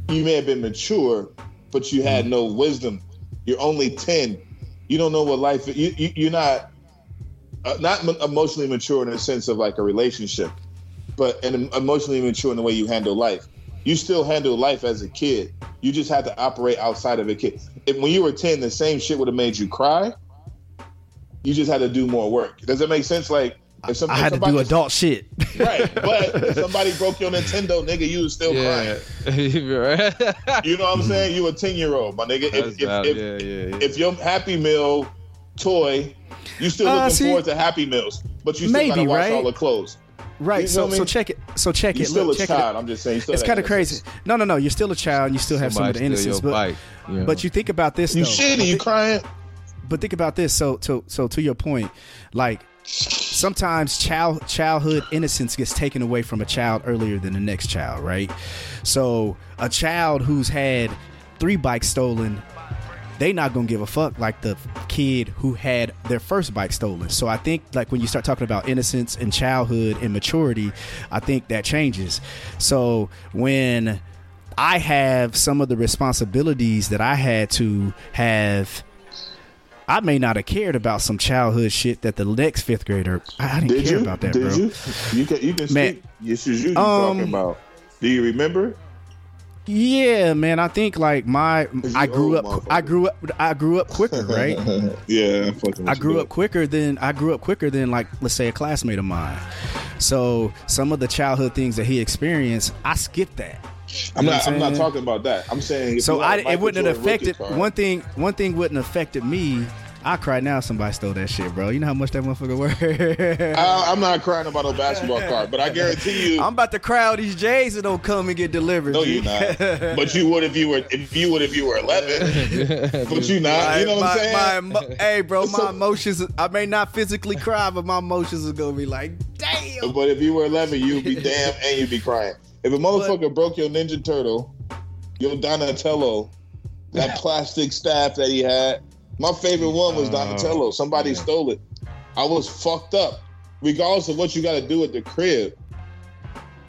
you may have been mature, but you had no wisdom. You're only 10. You don't know what life you, you you're not uh, not emotionally mature in the sense of like a relationship, but and emotionally mature in the way you handle life. You still handle life as a kid. You just had to operate outside of a kid. If when you were 10, the same shit would have made you cry. You just had to do more work. Does that make sense? Like if some, I if had to do somebody- adult shit. right, but if somebody broke your Nintendo, nigga, you was still yeah, crying. You know what I'm saying? You a 10 year old, my nigga. If, if, valid. if, yeah, yeah, yeah. if your Happy Meal toy, you still Uh, looking see- forward to Happy Meals, but you still Maybe, gotta wash right? all the clothes. Right. You So so check it. So check You're it. still Look, a child. it. I'm just saying. Still It's kind of crazy. No, no, no. You're still a child. You still have some of the innocence, but bike, you know. but you think about this You though. shitty. You crying? but think about this. So to so to your point, like sometimes child childhood innocence gets taken away from a child earlier than the next child, right? So a child who's had three bikes stolen, they not gonna give a fuck like the kid who had their first bike stolen. So I think like when you start talking about innocence and childhood and maturity, I think that changes. So when I have some of the responsibilities that I had to have. I may not have cared about some childhood shit that the next fifth grader. I, I didn't Did care you? about that, Did bro. you? You can. You can Man. speak. This is you Um, talking about. Do you remember? Yeah, man. I think like my I grew up. I grew up. I grew up quicker, right? yeah. I grew up quicker than I grew up quicker than like let's say a classmate of mine. So some of the childhood things that he experienced, I skipped that. I'm You know not. I'm not talking about that. I'm saying. So you had I a it wouldn't have affected one thing. One thing wouldn't have affected me. I cry now. Somebody stole that shit, bro. You know how much that motherfucker worth. I, I'm not crying about no basketball card, but I guarantee you. I'm about to cry all these J's that don't come and get delivered. no, you're not. But you would if you were. If you would if you were 11. but you not. You know what my, I'm saying? my emo- hey, bro, my So- emotions. I may not physically cry, but my emotions is gonna be like, damn. But if you were 11, you'd be damn and you'd be crying. If a motherfucker broke your Ninja Turtle, your Donatello, that plastic staff that he had, my favorite one was Oh, Donatello. Somebody yeah. stole it. I was fucked up. Regardless of what you got to do at the crib,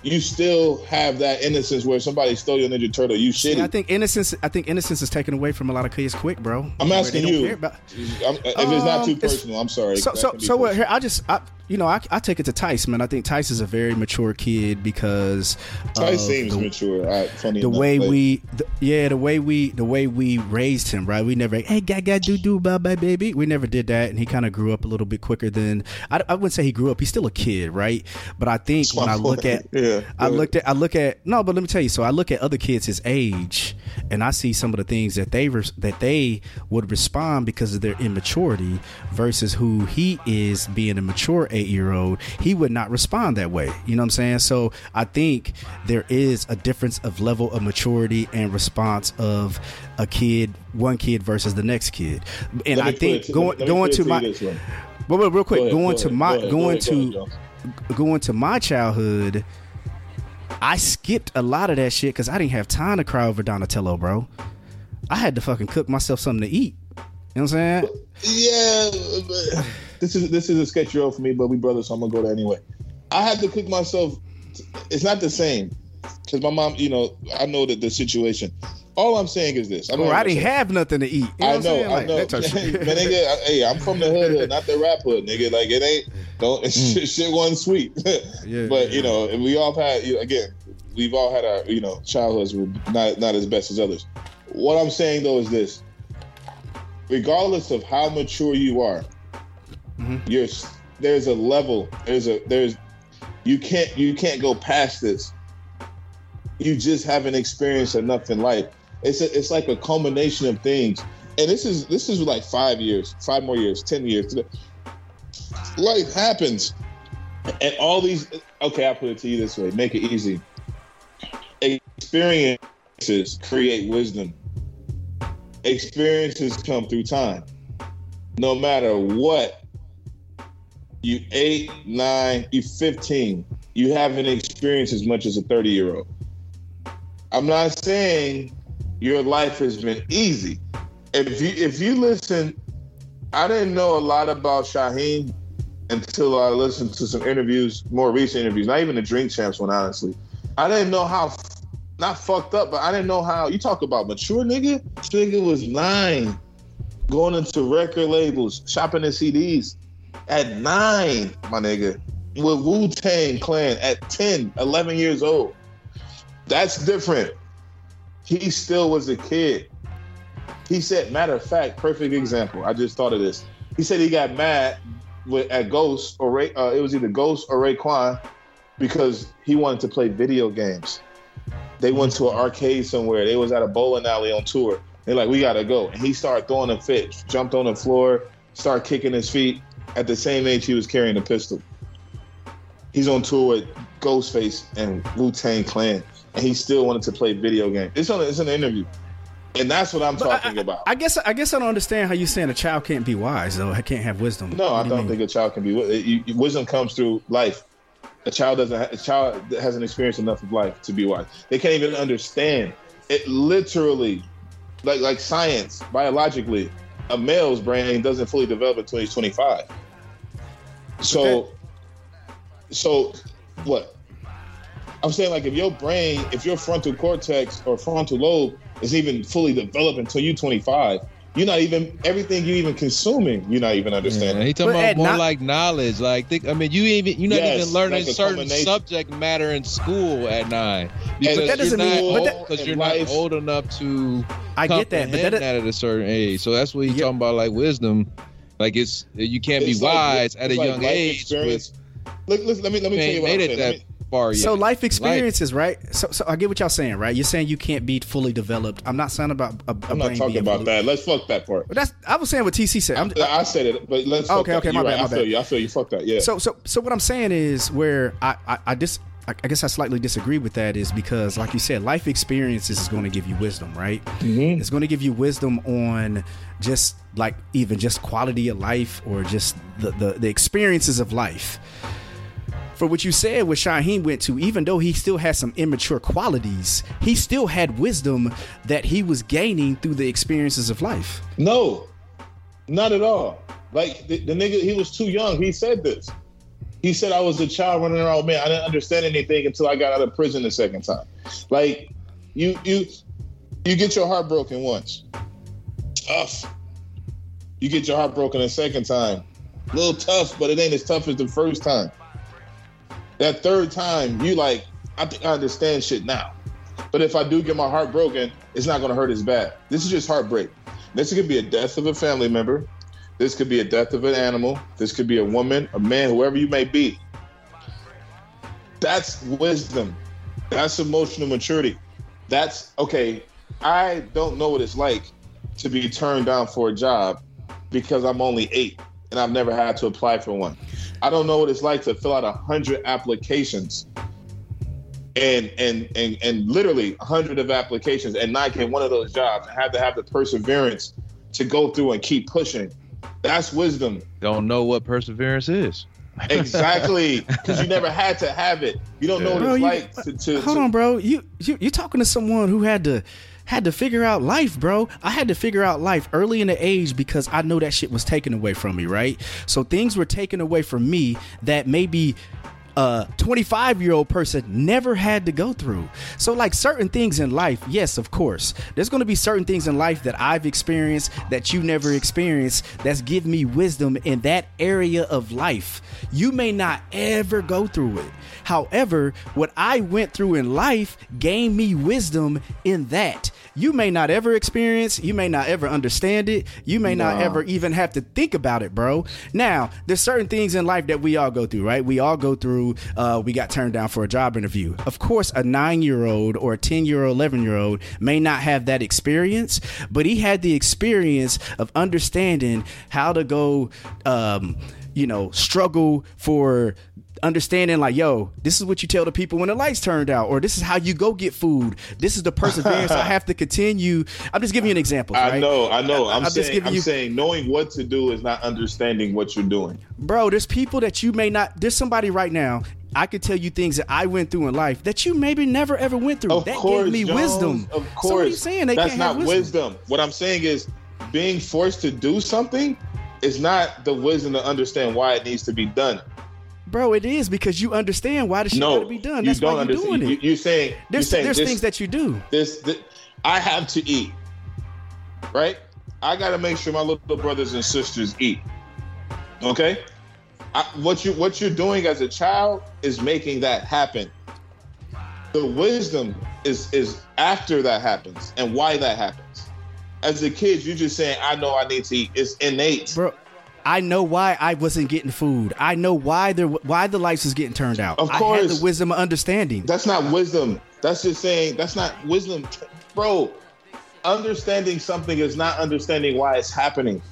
you still have that innocence where somebody stole your Ninja Turtle. You shitty. I think innocence. I think innocence is taken away from a lot of kids quick, bro. I'm asking you. about- if it's not too Um, personal, I'm sorry. So, so, so what? Here, I just, I, you know, I, I take it to Tice, man. I think Tice is a very mature kid because of seems the, mature. I, funny the enough, way but- we, the, yeah, the way we, the way we raised him, right? We never, hey, gaga, do do, bye bye, baby. We never did that, and he kind of grew up a little bit quicker than I, I wouldn't say he grew up. He's still a kid, right? But I think when I look at, yeah, I go looked at, I look at, no, but let me tell you. So I look at other kids his age, and I see some of the things that they res- that they would respond because of their immaturity versus who he is being a mature eight year old. He would not respond that way. You know what I'm saying? So I think there is a difference of level of maturity and response of a kid, one kid versus the next kid. And I think going going to my. But, but real quick, ahead, going to my ahead, going to going to my childhood, I skipped a lot of that shit because I didn't have time to cry over Donatello, bro. I had to fucking cook myself something to eat. You know what I'm saying? Yeah, this is this is a sketchy role for me, but we brothers, so I'm gonna go there anyway. I had to cook myself. It's not the same because my mom, you know, I know that the situation. All I'm saying is this. I'm I didn't have nothing to eat. You know I know, I like, know. man, nigga, hey, I'm from the hood, not the rap hood, nigga. Like it ain't don't mm. shit wasn't sweet. yeah, but yeah. you know, we all had you know, again, we've all had our you know childhoods were not not as best as others. What I'm saying though is this: regardless of how mature you are, mm-hmm. you're there's a level. There's a there's you can't you can't go past this. You just haven't experienced enough in life it's a, it's like a culmination of things, and this is this is like five years, five more years, ten years. Life happens, and all these. Okay, I'll put it to you this way: make it easy. Experiences create wisdom. Experiences come through time. No matter what, you eight, nine, you fifteen, you haven't experienced as much as a thirty year old. I'm not saying your life has been easy. If you if you listen, I didn't know a lot about Shyheim until I listened to some interviews, more recent interviews, not even the Drink Champs one, honestly. I didn't know how not fucked up, but I didn't know how you talk about mature nigga. This nigga was nine, going into record labels, shopping at CDs at nine, my nigga, with Wu Tang Clan at 10, 11 years old. That's different he still was a kid. He said, matter of fact, perfect example. I just thought of this. He said he got mad with at Ghost or Ray, uh, it was either Ghost or Raekwon because he wanted to play video games. They went to an arcade somewhere. They was at a bowling alley on tour. They're like, we gotta go. And he started throwing a fit, jumped on the floor, started kicking his feet. At the same age, he was carrying a pistol. He's on tour with Ghostface and Wu Tang Clan he still wanted to play video games. It's on. It's an interview, and that's what I'm talking I, about. I guess. I guess I don't understand how you're saying a child can't be wise though. I can't have wisdom. No, what I do not think a child can be. Wisdom comes through life. A child doesn't. A child hasn't experienced enough of life to be wise. They can't even understand it. Literally, like like science, biologically, a male's brain doesn't fully develop until he's 25. So, okay. so what? I'm saying like if your brain, if your frontal cortex or frontal lobe is even fully developed until you're 25, you're not even everything you even consuming. You're not even understanding. Yeah, he talking but about more not, like knowledge. Like think, I mean, you even you're not yes, even learning like certain subject matter in school at nine because that doesn't mean because you're life, not old enough to. I get that, but that, that at a certain age. So that's what he's talking about, like wisdom. Like it's you can't be wise at a young age. With, Look, listen, let me let me tell you what I'm saying far yet. So life experiences, life. right? So, so I get what y'all saying, right? You're saying you can't be fully developed. I'm not saying about. A, a I'm not talking about that. Let's fuck that part. But that's I was saying what TC said. I'm, I, I said it, but let's. Okay, okay, my bad, my I feel you. I feel you. Fuck that. Yeah. So, so, so what I'm saying is where I, I, I just. I guess I slightly disagree with that is because, like you said, life experiences is going to give you wisdom, right? Mm-hmm. It's going to give you wisdom on just like even just quality of life or just the, the, the experiences of life for what you said what Shyheim went to, even though he still had some immature qualities, he still had wisdom that he was gaining through the experiences of life. No, not at all. Like the, the nigga, he was too young. He said this. He said I was a child running around. Man, I didn't understand anything until I got out of prison the second time. Like you, you, you get your heart broken once. Tough. You get your heart broken a second time. A little tough, but it ain't as tough as the first time. That third time, you like, I think I understand shit now. But if I do get my heart broken, it's not gonna hurt as bad. This is just heartbreak. This could be a death of a family member. This could be a death of an animal. This could be a woman, a man, whoever you may be. That's wisdom. That's emotional maturity. That's okay. I don't know what it's like to be turned down for a job because I'm only eight and I've never had to apply for one. I don't know what it's like to fill out a hundred applications and and and and literally a hundred of applications and not get one of those jobs and have to have the perseverance to go through and keep pushing. That's wisdom. Don't know what perseverance is. Exactly, because you never had to have it. You don't know what Bro, it's you- like to. to Hold to- on, bro. You you you're talking to someone who had to had to figure out life, bro. I had to figure out life early in the age because I know that shit was taken away from me, right? So things were taken away from me that maybe a 25 year old person never had to go through. So, like certain things in life, yes, of course, there's going to be certain things in life that I've experienced that you never experienced that's give me wisdom in that area of life. You may not ever go through it. However, what I went through in life gained me wisdom in that. You may not ever experience, you may not ever understand it, you may not ever even have to think about it, bro. Now, there's certain things in life that we all go through, right? We all go through, uh, we got turned down for a job interview. Of course, a nine year old or a 10 year old, 11 year old may not have that experience, but he had the experience of understanding how to go, um, you know, struggle for understanding like yo this is what you tell the people when the lights turned out or this is how you go get food this is the perseverance i have to continue i'm just giving you an example I right? know, I know. I'm, I'm just saying, giving I'm you- saying knowing what to do is not understanding what you're doing. bro there's people that you may not there's somebody right now i could tell you things that i went through in life that you maybe never ever went through Of that course, gave me Jones, wisdom Of course, so what are you saying they that's not wisdom? wisdom. What I'm saying is being forced to do something is not the wisdom to understand why it needs to be done. Bro it is because you understand why the shit no, gotta be done you that's why you're doing it you're saying you're there's, saying there's this, things that you do this, this I have to eat, right? I got to make sure my little brothers and sisters eat. Okay, I, what you what you're doing as a child is making that happen. The wisdom is is after that happens and why that happens. As a kid, you're just saying, "I know I need to eat." It's innate. bro I know why I wasn't getting food. I know why there why the lights was getting turned out. Of I had course. the wisdom of understanding. That's not wisdom. That's just saying that's not wisdom, bro. Understanding something is not understanding why it's happening.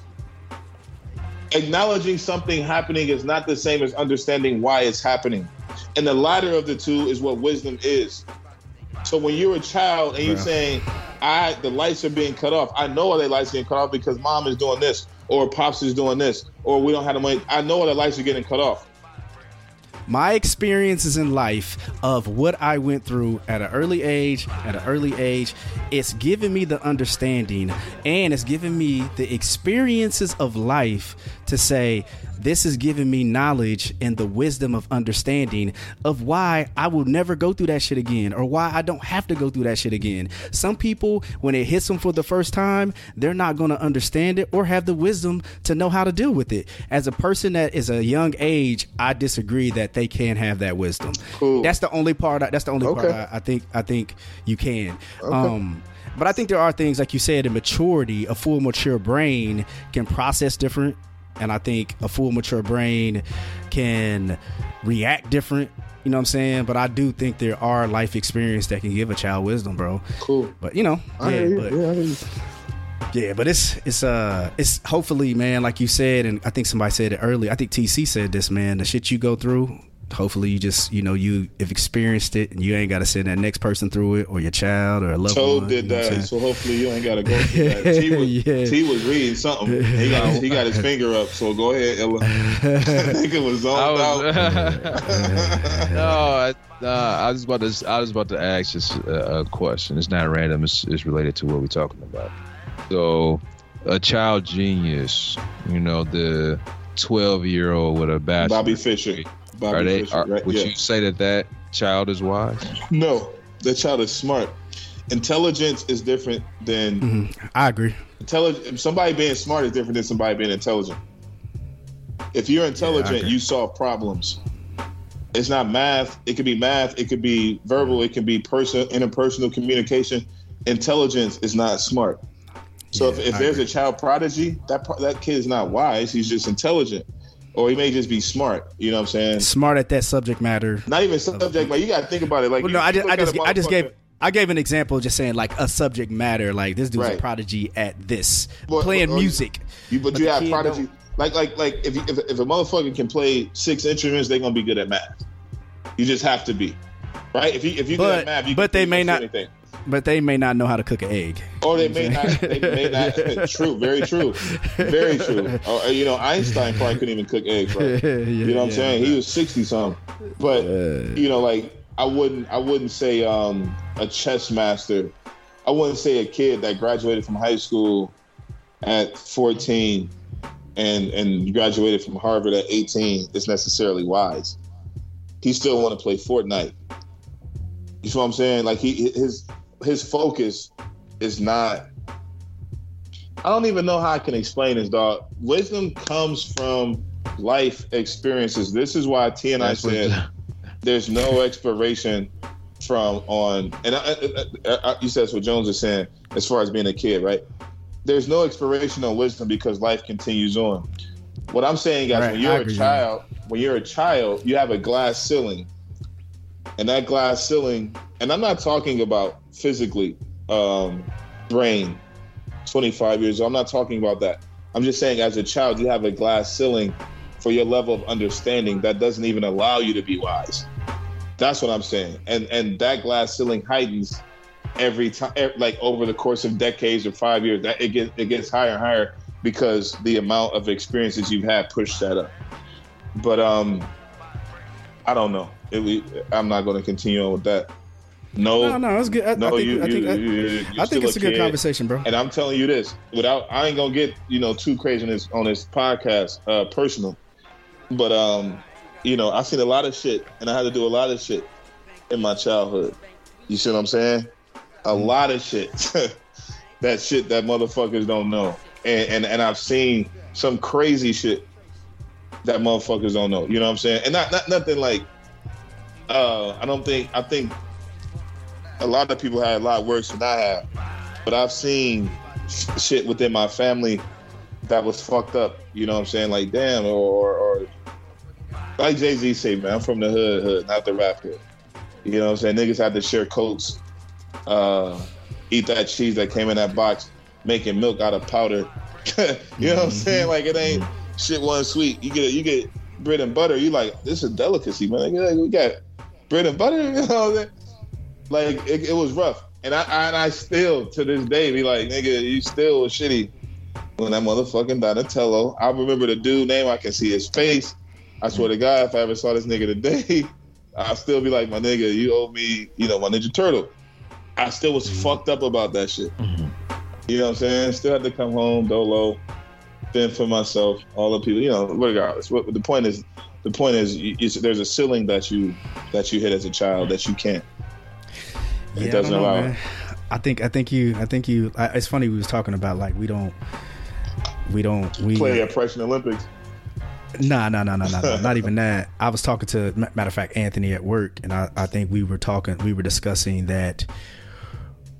Acknowledging something happening is not the same as understanding why it's happening. And the latter of the two is what wisdom is. So when you're a child and you're Bruh. saying, "I the lights are being cut off," I know why the lights are being cut off because mom is doing this, or pops is doing this, or we don't have the money. I know the lights are getting cut off. my experiences in life of what I went through at an early age, at an early age, it's given me the understanding and it's given me the experiences of life to say, this has given me knowledge and the wisdom of understanding of why I will never go through that shit again or why I don't have to go through that shit again. Some people, when it hits them for the first time, they're not going to understand it or have the wisdom to know how to deal with it. As a person that is a young age, I disagree that they can have that wisdom. Cool. That's the only part. I, that's the only part Okay. I, I think. I think you can. Um, but I think there are things like you said, in maturity, a full mature brain can process different, and I think a full mature brain can react different. You know what I'm saying? But I do think there are life experience that can give a child wisdom, bro. Cool. But you know, I yeah, but Yeah, I hear you. yeah, but it's it's uh it's hopefully, man, like you said, and I think somebody said it earlier. I think TC said this, man. The shit you go through, hopefully you just you know you have experienced it, and you ain't got to send that next person through it, or your child, or a loved Toad one. did you know what I'm that, so hopefully you ain't gotta go through that. T was, Yeah. T was reading something. He got he got his finger up. So go ahead, Ella. I think it was I zoned was, out. no, I, uh, I was about to. I was about to ask just a, a question. It's not random. It's, it's related to what we're talking about. So, a child genius. You know, the twelve-year-old with a bachelor's. Bobby Fischer. Bobby Are they? Fischer, Are, right? would yeah. you say that that child is wise? No, that child is smart. Intelligence is different than Mhm. I agree. intelligent. Somebody being smart is different than somebody being intelligent. If you're intelligent, agree. you solve problems. It's not math. It could be math. It could be verbal. It can be person interpersonal communication. Intelligence is not smart. So Yeah, if, if there's agree. a child prodigy, that that kid is not wise. He's just intelligent, or he may just be smart. You know what I'm saying? Smart at that subject matter. Not even subject, but you got to think about it. Like Well, no, I just, I just, I just gave, I gave an example, just saying like a subject matter. Like this dude's a prodigy at this, But- playing but- music. You, but, But you have prodigy. don't. Like like like if, you, if if a motherfucker can play six instruments, they're gonna be good at math. You just have to be, right? If you if you good But- at math, you but can they may not- anything. But they may not know how to cook an egg. Or they may not. They may not. true. Very true. Very true. Or, uh, you know, Einstein probably couldn't even cook eggs. Right? You know what I'm saying? He was sixty something. But you know, like I wouldn't. I wouldn't say um, a chess master. I wouldn't say a kid that graduated from high school at 14 and and graduated from Harvard at 18 is necessarily wise. He still want to play Fortnite. You see what I'm saying? Like he his his focus is not. I don't even know how I can explain this, dog. Wisdom comes from life experiences. This is why T and I said there's no expiration from on. And I, I, I, you said that's what Jones is saying as far as being a kid, right? There's no expiration on wisdom because life continues on. What I'm saying, guys, Right, when you're a child, when you're a child, you have a glass ceiling, and that glass ceiling, and I'm not talking about physically, um, brain, 25 years old. I'm not talking about that. I'm just saying, as a child, you have a glass ceiling for your level of understanding that doesn't even allow you to be wise. That's what I'm saying, and and that glass ceiling heightens every time, like over the course of decades or five years. That it gets it gets higher and higher because the amount of experiences you've had push that up. But um, I don't know. It, I'm not going to continue on with that. No, No, no, it's good. I, I no, think, you, I think, you, I, you, I think it's a good conversation, bro. And I'm telling you this, without I ain't gonna get you know too crazy on this on this podcast, uh, personal. But um, you know, I've seen a lot of shit, and I had to do a lot of shit in my childhood. You see what I'm saying? A Mm-hmm. lot of shit. that shit that motherfuckers don't know, and, and and I've seen some crazy shit that motherfuckers don't know. You know what I'm saying? And not not nothing like. Uh, I don't think I think a lot of people had a lot worse than I have, but I've seen shit within my family that was fucked up. You know what I'm saying? Like damn, or or like Jay Z say, man, I'm from the hood, hood, not the rap hood. You know what I'm saying? Niggas had to share coats, uh, eat that cheese that came in that box, making milk out of powder. you know what I'm saying? Like it ain't shit wasn't sweet. You get you get bread and butter. You like this is a delicacy, man. Like, we got bread and butter. You know what I'm saying? Like it, it was rough, and I, I and I still to this day be like, nigga, you still was shitty when that motherfucking Donatello. I remember the dude name. I can see his face. I swear to God, if I ever saw this nigga today, I'd still be like, my nigga, you owe me, you know, my Ninja Turtle. I still was mm-hmm. fucked up about that shit. Mm-hmm. You know what I'm saying? Still had to come home, dolo, fend for myself, all the people, you know, regardless. What the point is, the point is, you, you, there's a ceiling that you that you hit as a child that you can't. It I doesn't don't know, allow man. I think I think you I think you. I, it's funny we was talking about like we don't we don't we Play oppression Olympics. Nah, nah, nah, nah, nah, nah, not even that. I was talking to matter of fact Anthony at work, and I, I think we were talking, we were discussing that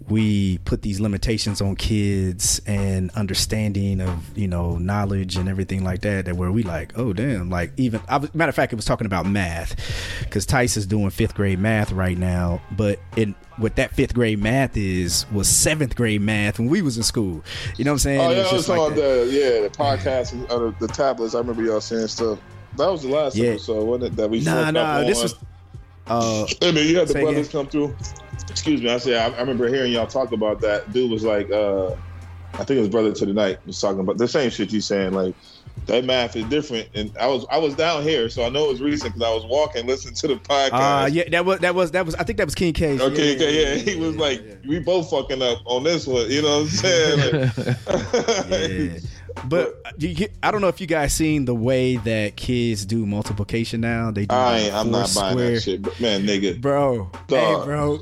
we put these limitations on kids and understanding of you know knowledge and everything like that. That where we like, oh damn, like even I was, matter of fact, it was talking about math because Tice is doing fifth grade math right now, but in what that fifth grade math is was seventh grade math when we was in school. You know what I'm saying? Oh It yeah, was I was just talking like about the yeah the podcast and uh, the, tablets. I remember y'all saying stuff. That was the last Yeah. episode, wasn't it? That we Nah, nah, this on? was. Uh, Hey man, you had the brothers again. come through. Excuse me. I said I, I remember hearing y'all talk about that. Dude was like, uh, I think it was brother to the night was talking about the same shit you saying. Like that math is different. And I was I was down here, so I know it was recent because I was walking, listening to the podcast. Uh, yeah, that was that was that was. I think that was King K. Okay, okay, yeah. He was like, we both fucking up on this one. You know what I'm saying? Like- But you, I don't know if you guys seen the way that kids do multiplication now. They do I like ain't, I'm four not buying square. that shit, but man, nigga. bro. Hey, bro.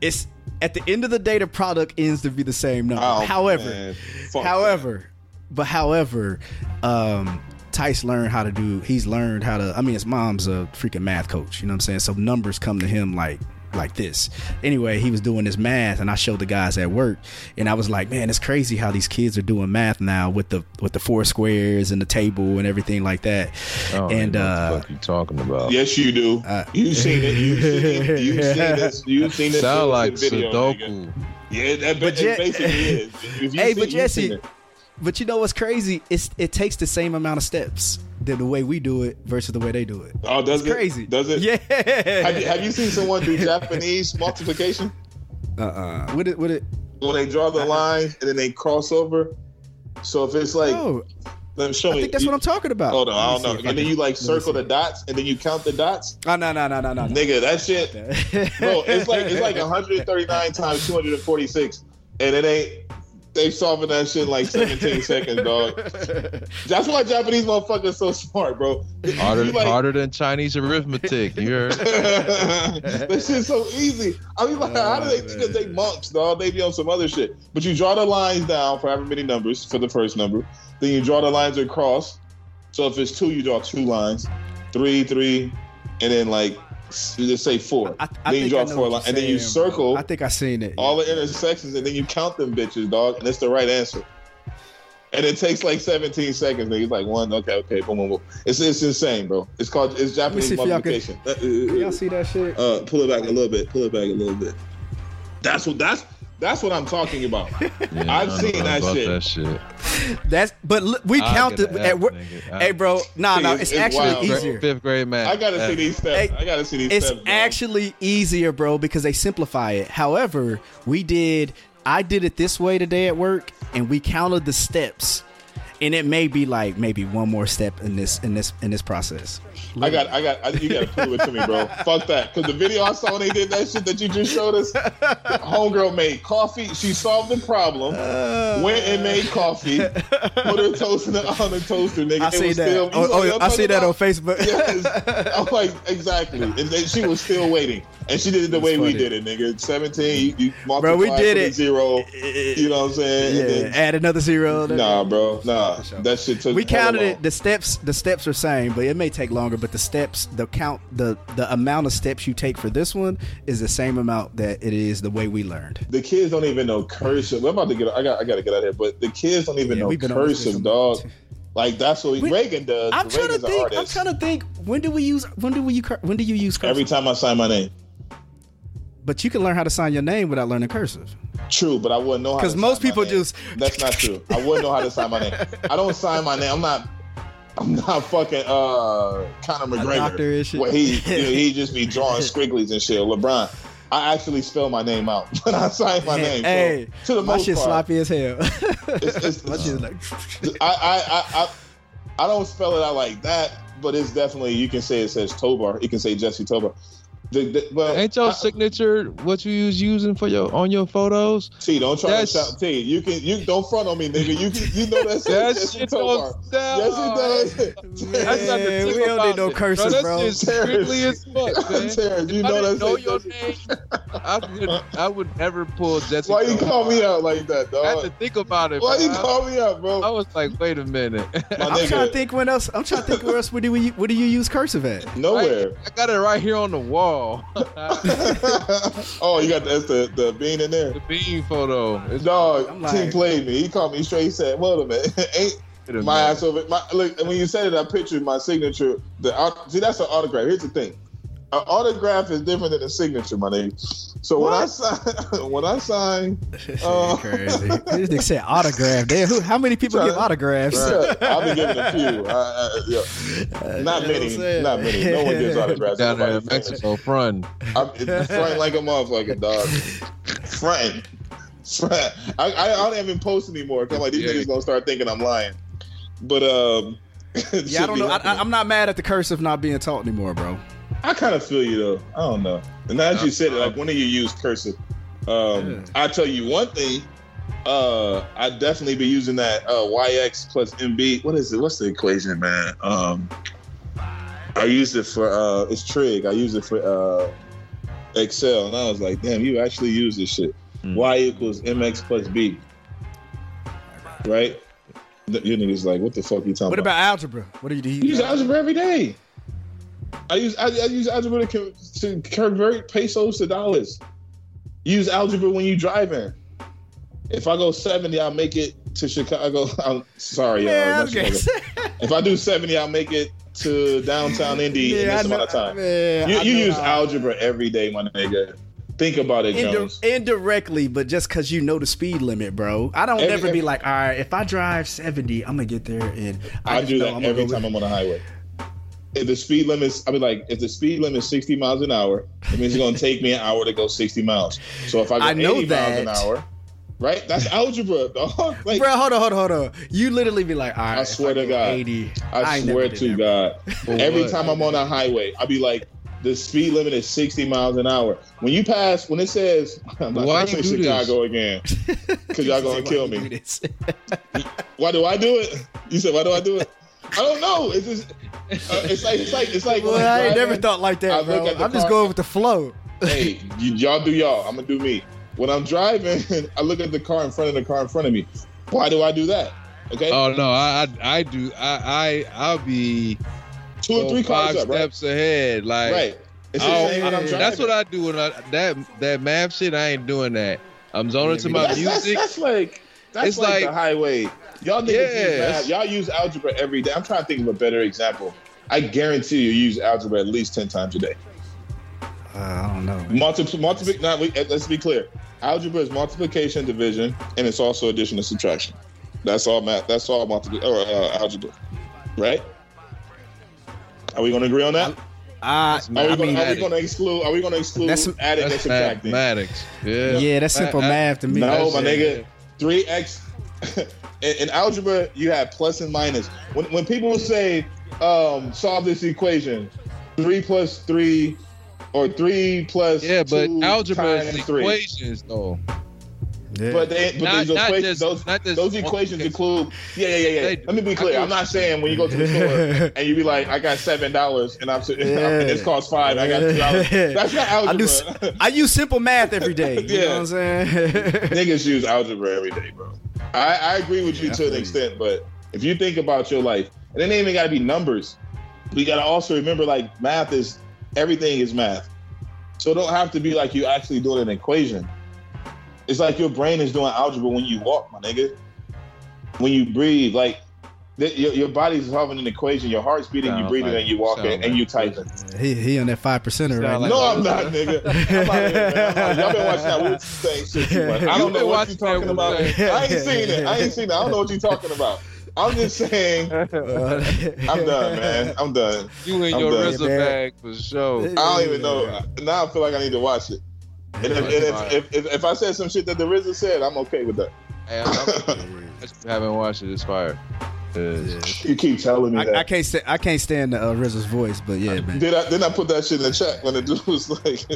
It's at the end of the day, the product ends to be the same number. Oh, however, however, but however, um, Tice learned how to do. He's learned how to. I mean, his mom's a freaking math coach. You know what I'm saying? So numbers come to him like like this. Anyway, he was doing his math, and I showed the guys at work, and I was like, man, it's crazy how these kids are doing math now with the with the four squares and the table and everything like that. Oh, and what uh, the fuck you talking about? Yes, you do. Uh, you've seen it. You've seen it. You've seen this. You've seen this Sound like video. nigga. Yeah, that But but Je- it basically is. Hey, seen- but Jesse, but you know what's crazy? It's it takes the same amount of steps than the way we do it versus the way they do it. Oh, does It's it? crazy. Does it? Yeah. Have you, have you seen someone do Japanese multiplication? Uh uh What it? What it? When they draw the lines and then they cross over. So if it's like, Oh, let me show I me. think that's what I'm talking about. Hold on, I don't know. if I And then you like circle the dots and then you count the dots. Oh no no no no no. no. Nigga, that shit, bro. It's like it's like 139 times 246, and it ain't. They solving that shit in like 17 seconds, dog. That's why Japanese motherfuckers so smart, bro. Harder, like- harder than Chinese arithmetic. You heard? that shit's so easy. I mean, like, how do they? Oh, Because they monks, dog. They be on some other shit. But you draw the lines down for however many numbers for the first number. Then you draw the lines across. So if it's two, you draw two lines. Three, three, and then like s- just say four. I, I then you draw four lines, and then you saying, bro. circle I think I seen it. all the intersections, and then you count them bitches, dog. And it's the right answer. And it takes like 17 seconds. It's like one, okay, okay, boom, boom, boom. It's it's insane, bro. It's called it's Japanese if y'all can- multiplication. Uh, uh, uh, y'all see that shit? uh, pull it back a little bit. Pull it back a little bit. That's what that's that's what I'm talking about. Yeah, I've seen that shit. That shit. That's but look, we I'll counted get at work. Hey, bro, nah, See, no, it's- it's, it's actually wild. easier. Fifth grade math. I gotta see these steps. Hey, I gotta see these It's steps. dog. actually easier, bro, because they simplify it. However, we did. I did it this way today at work, and we counted the steps, and it may be like maybe one more step in this in this in this process. I got, I got, I, you gotta prove it to me, bro. Fuck that, because the video I saw when they did that shit that you just showed us, homegirl made coffee. She solved the problem. Uh. went and made coffee. Put her toast in the, on the toaster, nigga. I It see that. still- oh, oh, I'm see that on? Facebook. Yes, I'm like exactly, and then she was still waiting, and she did it the That's way we did it, nigga. Seventeen, you, you Bro, we multiply, did it. zero. You know what I'm saying? yeah, then- add another zero. Nah, bro, nah. That shit took. we counted it. The steps, the steps are same, but it may take longer. But the steps, the count, the the amount of steps you take for this one is the same amount that it is the way we learned. The kids don't even know cursive. We're about to get. I got. I got to get out of here. But the kids don't even Yeah, know cursive, dog. Like that's what We- Reagan does. I'm trying to Reagan's think. I'm trying to think. When do we use? When do we? When do you use cursive? Every time I sign my name. But you can learn how to sign your name without learning cursive. True, but I wouldn't know how. 'Cause to most sign my people just- That's not true. I wouldn't know how to sign my name. I don't sign my name. I'm not. I'm not fucking uh Conor McGregor. doctor and shit. Where he you know, he just be drawing squigglies and shit. LeBron. I actually spell my name out when I sign my name. So, hey, to the my most shit part, sloppy as hell. It's, it's, my like. I, I, I, I, I don't spell it out like that, but it's definitely you can say it says Tobar. You can say Jesse Tobar. The, the, but Ain't your I- signature what you was using for your on your photos? T, don't try That's- to shout. T, you can you don't front on me, nigga. You can, you know that That says shit Tobar. don't sound. Yes, it does. That's not the Man, we don't need no it. curses, bro. bro. That's just strictly as fuck, man. Terrence, you If I know didn't that know says your Jesse- name, I would, I would never pull Jesse. Why you call me out like that, though? I had to think about it. Why bro. you call me out, bro? I was like, wait a minute. My I'm trying to think when else. I'm trying to think where else. Where do we? Where do you use cursive at? nowhere. I got it right here on the wall. Oh. oh, you got the, that's the the bean in there. the bean photo. It's Dog, I'm T like- played me. He called me straight. He said, "Wait a minute, ain't my ass over. My look, and when you said it, I pictured my signature. The see, that's an autograph. Here's the thing: an autograph is different than a signature, my name. So when I sign, when I sign, Oh. Crazy. This nigga said autograph. Damn, who, how many people Tryna- give autographs? yeah, I'll be giving a few. I, I, yeah. Not You know many, not many. No one gives autographs. down there in Nobody famous. Mexico, front. I'm fronting like a motherfucking dog. Fronting. Front. I, I, I don't even post anymore. Cause I'm like these Yeah. niggas gonna start thinking I'm lying. But um, Yeah, I don't know. I, I, I'm not mad at the curse of not being taught anymore, bro. I kind of feel you though. I don't know. And now that you said it, like when do you use cursive? Um, Yeah. I tell you one thing. Uh, I definitely be using that uh, YX plus MB. What is it? What's the equation, man? Um, I use it for uh, it's trig. I use it for uh, Excel, and I was like, damn, you actually use this shit. Hmm. Y equals MX plus B. Right? You niggas like, what the fuck you talking about? What about algebra? What do you do? you use algebra every day. I use I, I use algebra to, to convert pesos to dollars. Use algebra when you driving. If I go seventy, I'll make it to Chicago. I'm sorry, y'all. I'm. If I do seventy, I'll make it to downtown Indy in Yeah, this I know- amount of time. man, You, you use algebra every day, my nigga. Think about it, Indi- Jones. indirectly, but just because you know the speed limit, bro. I don't Every- ever be like, all right, if I drive 70, I'm gonna get there, and I, just do know that I'm every time I'm on the highway. If the speed limit, I mean, like, if the speed limit is 60 miles an hour, it means it's going to take me an hour to go 60 miles. So if I go I know 80 miles an hour, right? That's algebra, dog. Like, Bro, hold on, hold on, hold on. You literally be like, all right, I if swear to God. 80. I, ain't swear to that, God, every time I'm on a highway, I'll be like, the speed limit is 60 miles an hour. When you pass, when it says, I'm not Why gonna you say do this? Chicago again, because y'all gonna kill me. Why do I do it? You said, why do I do it? I don't know. It's just, uh, it's like, it's like, it's like. Well, when I'm ain't never thought like that, look bro. I'm just going with the flow. hey, y- y'all do y'all. I'm gonna do me. When I'm driving, I look at the car in front of the car in front of me. Why do I do that? Okay, Oh no, I I, I do. I I I'll be two or three five cars up, right? steps ahead. Like Right. It's Oh, I'm yeah. driving. that's what I do when I that that math shit. I ain't doing that. I'm zoning Yeah, to my that's, that's, music. that's like that's It's like, like- the highway. Y'all niggas use math. Y'all use algebra every day. I'm trying to think of a better example. I guarantee you use algebra at least ten times a day. Uh, I don't know. Multiple, multiple. Now, we, let's be clear. Algebra is multiplication, division, and it's also addition and subtraction. That's all math. That's all multiple or uh, algebra, right? Are we going to agree on that? I, Are we gonna, are we to exclude? Are we going to exclude That's- adding and subtracting? mathematics. Yeah. yeah, that's simple I- I- math to me. No, my That's- nigga. Three x. in, in algebra, you have plus and minus. When when people say um, solve this equation, three plus three, or three plus Yeah, but algebra is equations though. Yeah. But they, but Not- those not equations, just- those, not those equations include. Yeah, yeah, yeah, yeah. Let me be clear. I'm not saying when you go to the store and you be like, I got seven dollars and I'm and this costs five. I got two dollars. That's not I do. algebra. s- I use simple math every day. You Yeah. know what I'm saying? Niggas use algebra every day, bro. I, I agree with you Yeah, to an extent, but if you think about your life, and it ain't even got to be numbers. We got to also remember, like math is everything is math, so it don't have to be like you actually doing an equation. It's like your brain is doing algebra when you walk, my nigga. When you breathe, like th- your, your body's solving an equation. Your heart's beating, you Sound breathing, like- and you walking, sound and like you typing. he he on that five percenter right Sound now. like- No, I'm not, nigga. I'm out here, man. I'm out. Y'all been watching that Wu Tang shit too much. I don't been know what watching you're talking that about. I Wu-Tang. ain't seen it. I ain't seen it. I don't know what you're talking about. I'm just saying. I'm done, man. I'm done. You in I'm your done. RZA Man. bag for sure. I don't even know. Now I feel like I need to watch it. And if, and if, if, if, if I said some shit that the RZA said, I'm okay with that. Hey, I'm- I'm- I just haven't watched it. It's fire. 'Cause You keep telling me I, that. I can't st- I can't stand uh, RZA's voice, but yeah, man. Did I then I put that shit in the chat when the dude was like,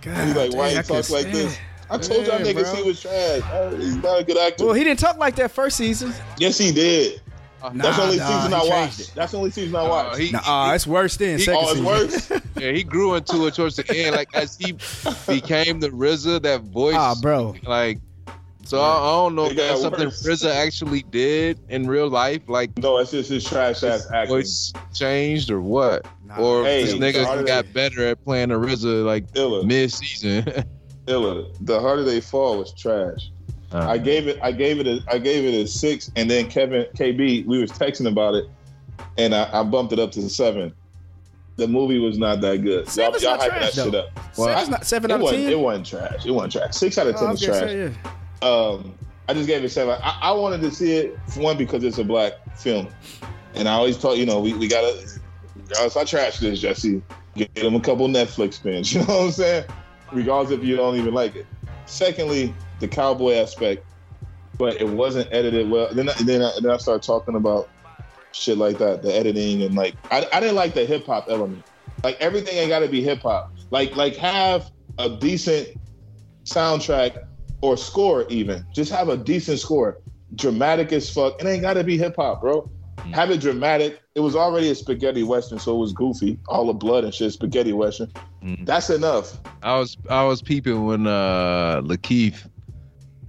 God, he's like, why dang, he I talk can't like this? I told y'all Yeah, niggas bro. he was trash. He's not a good actor. Well, he didn't talk like that first season. yes, he did. Nah, That's the only nah, season I watched. it. That's the only season I uh, watched. he, Nah, it's worse than he- second oh, it's season. worse. yeah, he grew into it towards the end. Like as he became the RZA, that voice. Ah, bro. Like, so I, I don't know if got that's something worse. RZA actually did in real life. Like No, it's just his trash ass acting. voice changed or what? Nah. Or Hey, this nigga got they- better at playing the RZA like mid season. Illa. The harder they fall was trash. Uh, I gave it. I gave it. A, I gave it a six, and then Kevin KB. We was texting about it, and I, I bumped it up to seven. The movie was not that good. Y'all, Seven's y'all not hyping that trash, shit though. up. Seven's not seven It out of wasn't. ten. It wasn't trash. It wasn't trash. Six out of Oh, ten I is trash. say, yeah. um, I just gave it seven. I, I wanted to see it for one because it's a black film, and I always thought, you know, we, we gotta. Regardless, I trash this, Jesse. Get them a couple Netflix spins. You know what I'm saying? Regardless if you don't even like it. Secondly, the cowboy aspect, but it wasn't edited well. Then I, then I, then I started talking about shit like that, the editing and like I, I didn't like the hip hop element. Like everything ain't got to be hip hop. Like like have a decent soundtrack or score even. Just have a decent score. Dramatic as fuck. It ain't gotta be hip hop, bro. Have it dramatic. It was already a spaghetti western, so it was goofy. All the blood and shit, spaghetti western. Mm. That's enough. I was I was peeping when uh LaKeith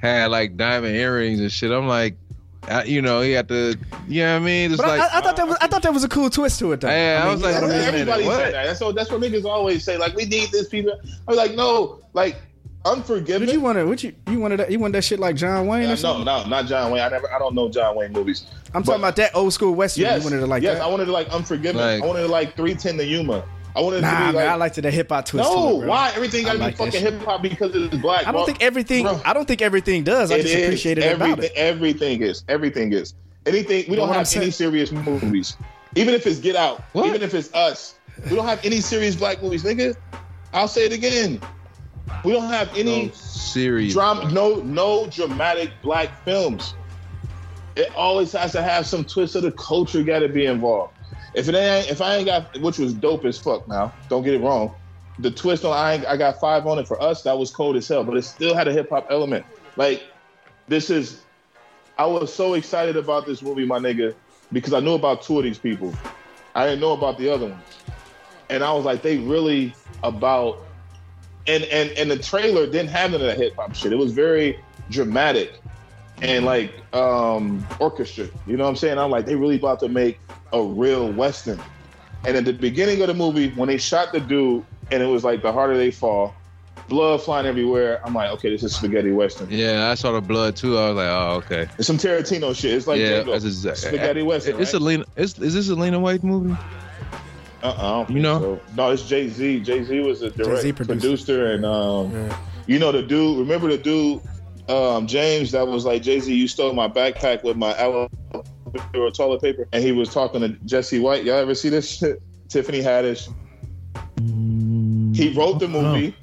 had like diamond earrings and shit. I'm like, Uh, you know, he had to. You know what I mean? It's But I- like I, I thought that was I thought that was a cool twist to it though. Yeah, I mean, was like, yeah, wait Everybody said that. That's what that's what niggas always say. Like we need this people. I'm like, no, like Unforgiven. Did you want to? What you you wanted? That, you wanted that shit like John Wayne Uh, or no, something? no, not John Wayne. I never. I don't know John Wayne movies. I'm but- talking about that old school western. Yes, you wanted to like yes. that? I wanted to like Unforgiven. Like- I wanted to like three ten to Yuma. I wanted nah, to be man. I liked it. The hip hop twist. to no, it, why everything gotta like be fucking hip hop because it's black? I don't bro. think everything. Bro. I don't think everything does. I just is. appreciate it about everything, it. Everything is. Everything is. Anything. We don't what I'm have any saying- serious movies. Even if it's Get Out. What? Even if it's Us. We don't have any serious black movies, nigga. I'll say it again. We don't have any no serious. drama. No, no dramatic black films. It always has to have some twist of the culture. Got to be involved. If it ain't, if I ain't got, which was dope as fuck. Now, don't get it wrong. The twist on I, ain't, I got five on it for us. That was cold as hell, but it still had a hip hop element. Like this is. I was so excited about this movie, my nigga, because I knew about two of these people. I didn't know about the other ones, and I was like, they really about. And and and the trailer didn't have none of that hip hop shit. It was very dramatic and like um orchestra. You know what I'm saying? I'm like, they really about to make a real western. And at the beginning of the movie, when they shot the dude, and it was like the harder they fall, blood flying everywhere. I'm like, okay, this is spaghetti western. Yeah, I saw the blood too. I was like, oh, okay. It's some Tarantino shit. It's like yeah, Django. that's exact- spaghetti western. It's right? a Lena. Is, is this a Lena Waithe movie? Uh-uh, You know? So. No, it's Jay Z. Jay Z was a direct Jay-Z producer. producer. and um, Yeah. you know the dude. Remember the dude, um, James, that was like Jay Z. You stole my backpack with my aloe toilet paper, and he was talking to Jesse White. Y'all ever see this shit? Tiffany Haddish. He wrote the movie.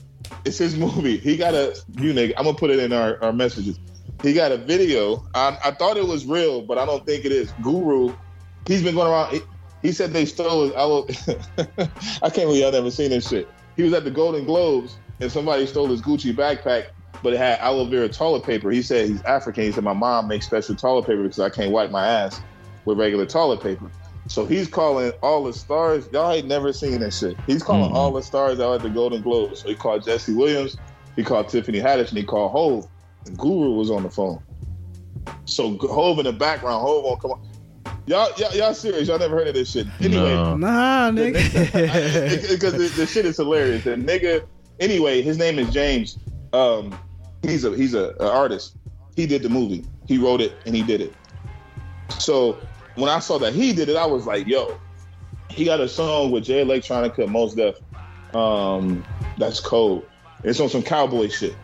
It's his movie. He got a you nigga. I'm gonna put it in our, our messages. He got a video. I, I thought it was real, but I don't think it is. Guru, he's been going around. He, he said they stole his aloe. I can't believe y'all never seen this shit. He was at the Golden Globes and somebody stole his Gucci backpack, but it had aloe vera toilet paper. He said he's African. He said my mom makes special toilet paper because I can't wipe my ass with regular toilet paper. So he's calling all the stars. Y'all ain't never seen this shit. He's calling Mhm. all the stars out at the Golden Globes. So he called Jesse Williams, he called Tiffany Haddish, and he called Hove. And Guru was on the phone. So Hove in the background, Hove on come on. Y'all, y'all, y'all serious? Y'all never heard of this shit? Anyway, No. Nah, nigga. because the, the shit is hilarious. The nigga, anyway, his name is James. Um, he's a he's a, a artist. He did the movie. He wrote it and he did it. So when I saw that he did it, I was like, yo, he got a song with Jay Electronica, Mos Def. Um, that's cold. It's on some cowboy shit.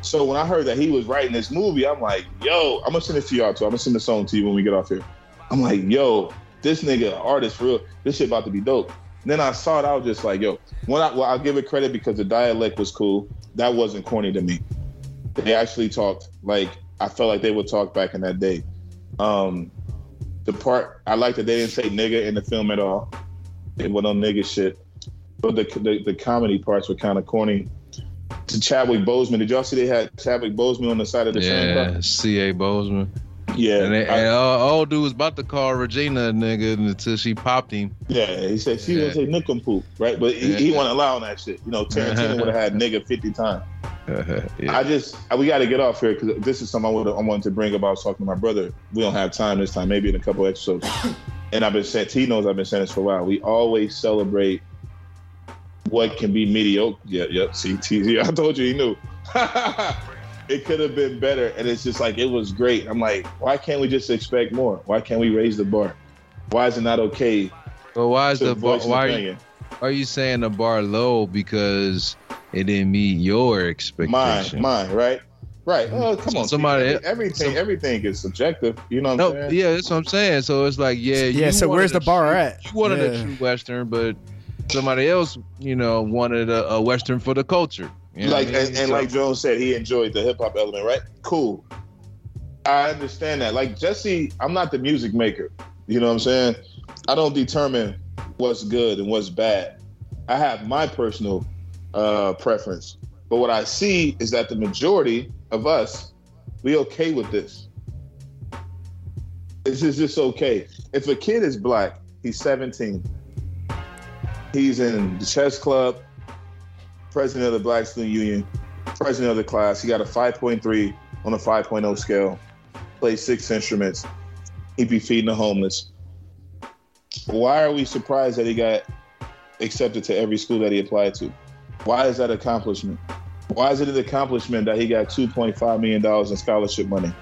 So when I heard that he was writing this movie, I'm like, yo, I'm gonna send this to y'all too. I'm gonna send the song to you when we get off here. I'm like, yo, this nigga artist real. This shit about to be dope. And then I saw it, I was just like, yo, when I, well, I'll give it credit because the dialect was cool. That wasn't corny to me. They actually talked like I felt like they would talk back in that day. Um, the part I like that they didn't say nigga in the film at all. It went on nigga shit. But the the, the comedy parts were kind of corny. To Chadwick Boseman, did y'all see they had Chadwick Boseman on the side of the Yeah? C.A. Boseman. Yeah, And, they, I- and uh, old dude was about to call Regina a nigga until she popped him. Yeah, he said she Yeah. would say poop, right? But he, he Yeah. wasn't allowing that shit. You know, Tarantino would have had nigga fifty times. yeah. I just we got to get off here because this is something I, would, I wanted to bring about talking to my brother. We don't have time this time, maybe in a couple episodes. and I've been saying, he knows I've been saying this for a while. We always celebrate what can be mediocre. Yeah, yep. See, T- I told you he knew. it could have been better, and it's just like it was great. I'm like, why can't we just expect more? Why can't we raise the bar? Why is it not okay but why is the bar, why are you, opinion? Are you saying the bar low because it didn't meet your expectations? mine, mine, right? Right. Oh, come on. Somebody- Steve. everything, some- everything is subjective. You know what No, I'm saying? yeah, that's what I'm saying. So it's like, yeah, Yeah, so where's the bar true- at? You wanted a true western, but somebody else, you know, wanted a, a western for the culture. You know like I mean? and, and So- like Jones said, he enjoyed the hip hop element, right? Cool. I understand that. Like Jesse, I'm not the music maker. You know what I'm saying? I don't determine what's good and what's bad. I have my personal uh, preference. But what I see is that the majority of us, we okay with this. This is just okay. If a kid is black, he's 17. He's in the chess club, president of the Black Student Union, president of the class. He got a 5.3 on a 5.0 scale. plays six instruments. He'd be feeding the homeless. Why are we surprised that he got accepted to every school that he applied to? Why is that accomplishment? Why is it an accomplishment that he got $2.5 million in scholarship money?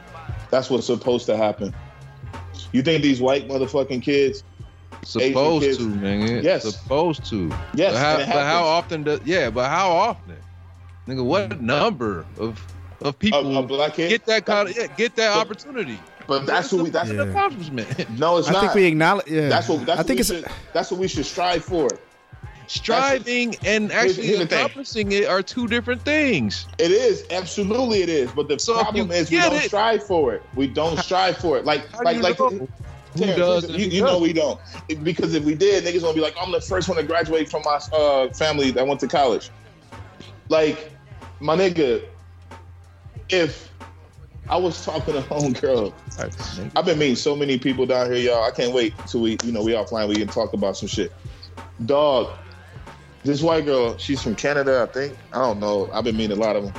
That's what's supposed to happen. You think these white motherfucking kids Supposed kids- to, nigga. Yes. Supposed to. Yes, But how, but how often does yeah, but how often? Nigga, what mm. number of of people a, a black kid get that kind of yeah, get that opportunity? But that's what we. That's Yeah. accomplishment. no, it's I not. I think we acknowledge. Yeah, that's what. That's I think we it's. should, that's what we should strive for. Striving and actually here's the thing. accomplishing it are two different things. It is absolutely it is. But the So problem you is we don't it- strive for it. We don't strive for it. Like How like like. know who Terrence, does You, you know we don't because if we did, niggas gonna be like, I'm the first one to graduate from my uh, family that went to college. Like, my nigga, if I was talking to homegirl, I've been meeting so many people down here, y'all. I can't wait till we, you know, we offline. We can talk about some shit. Dog, this white girl, she's from Canada, I think. I don't know. I've been meeting a lot of them.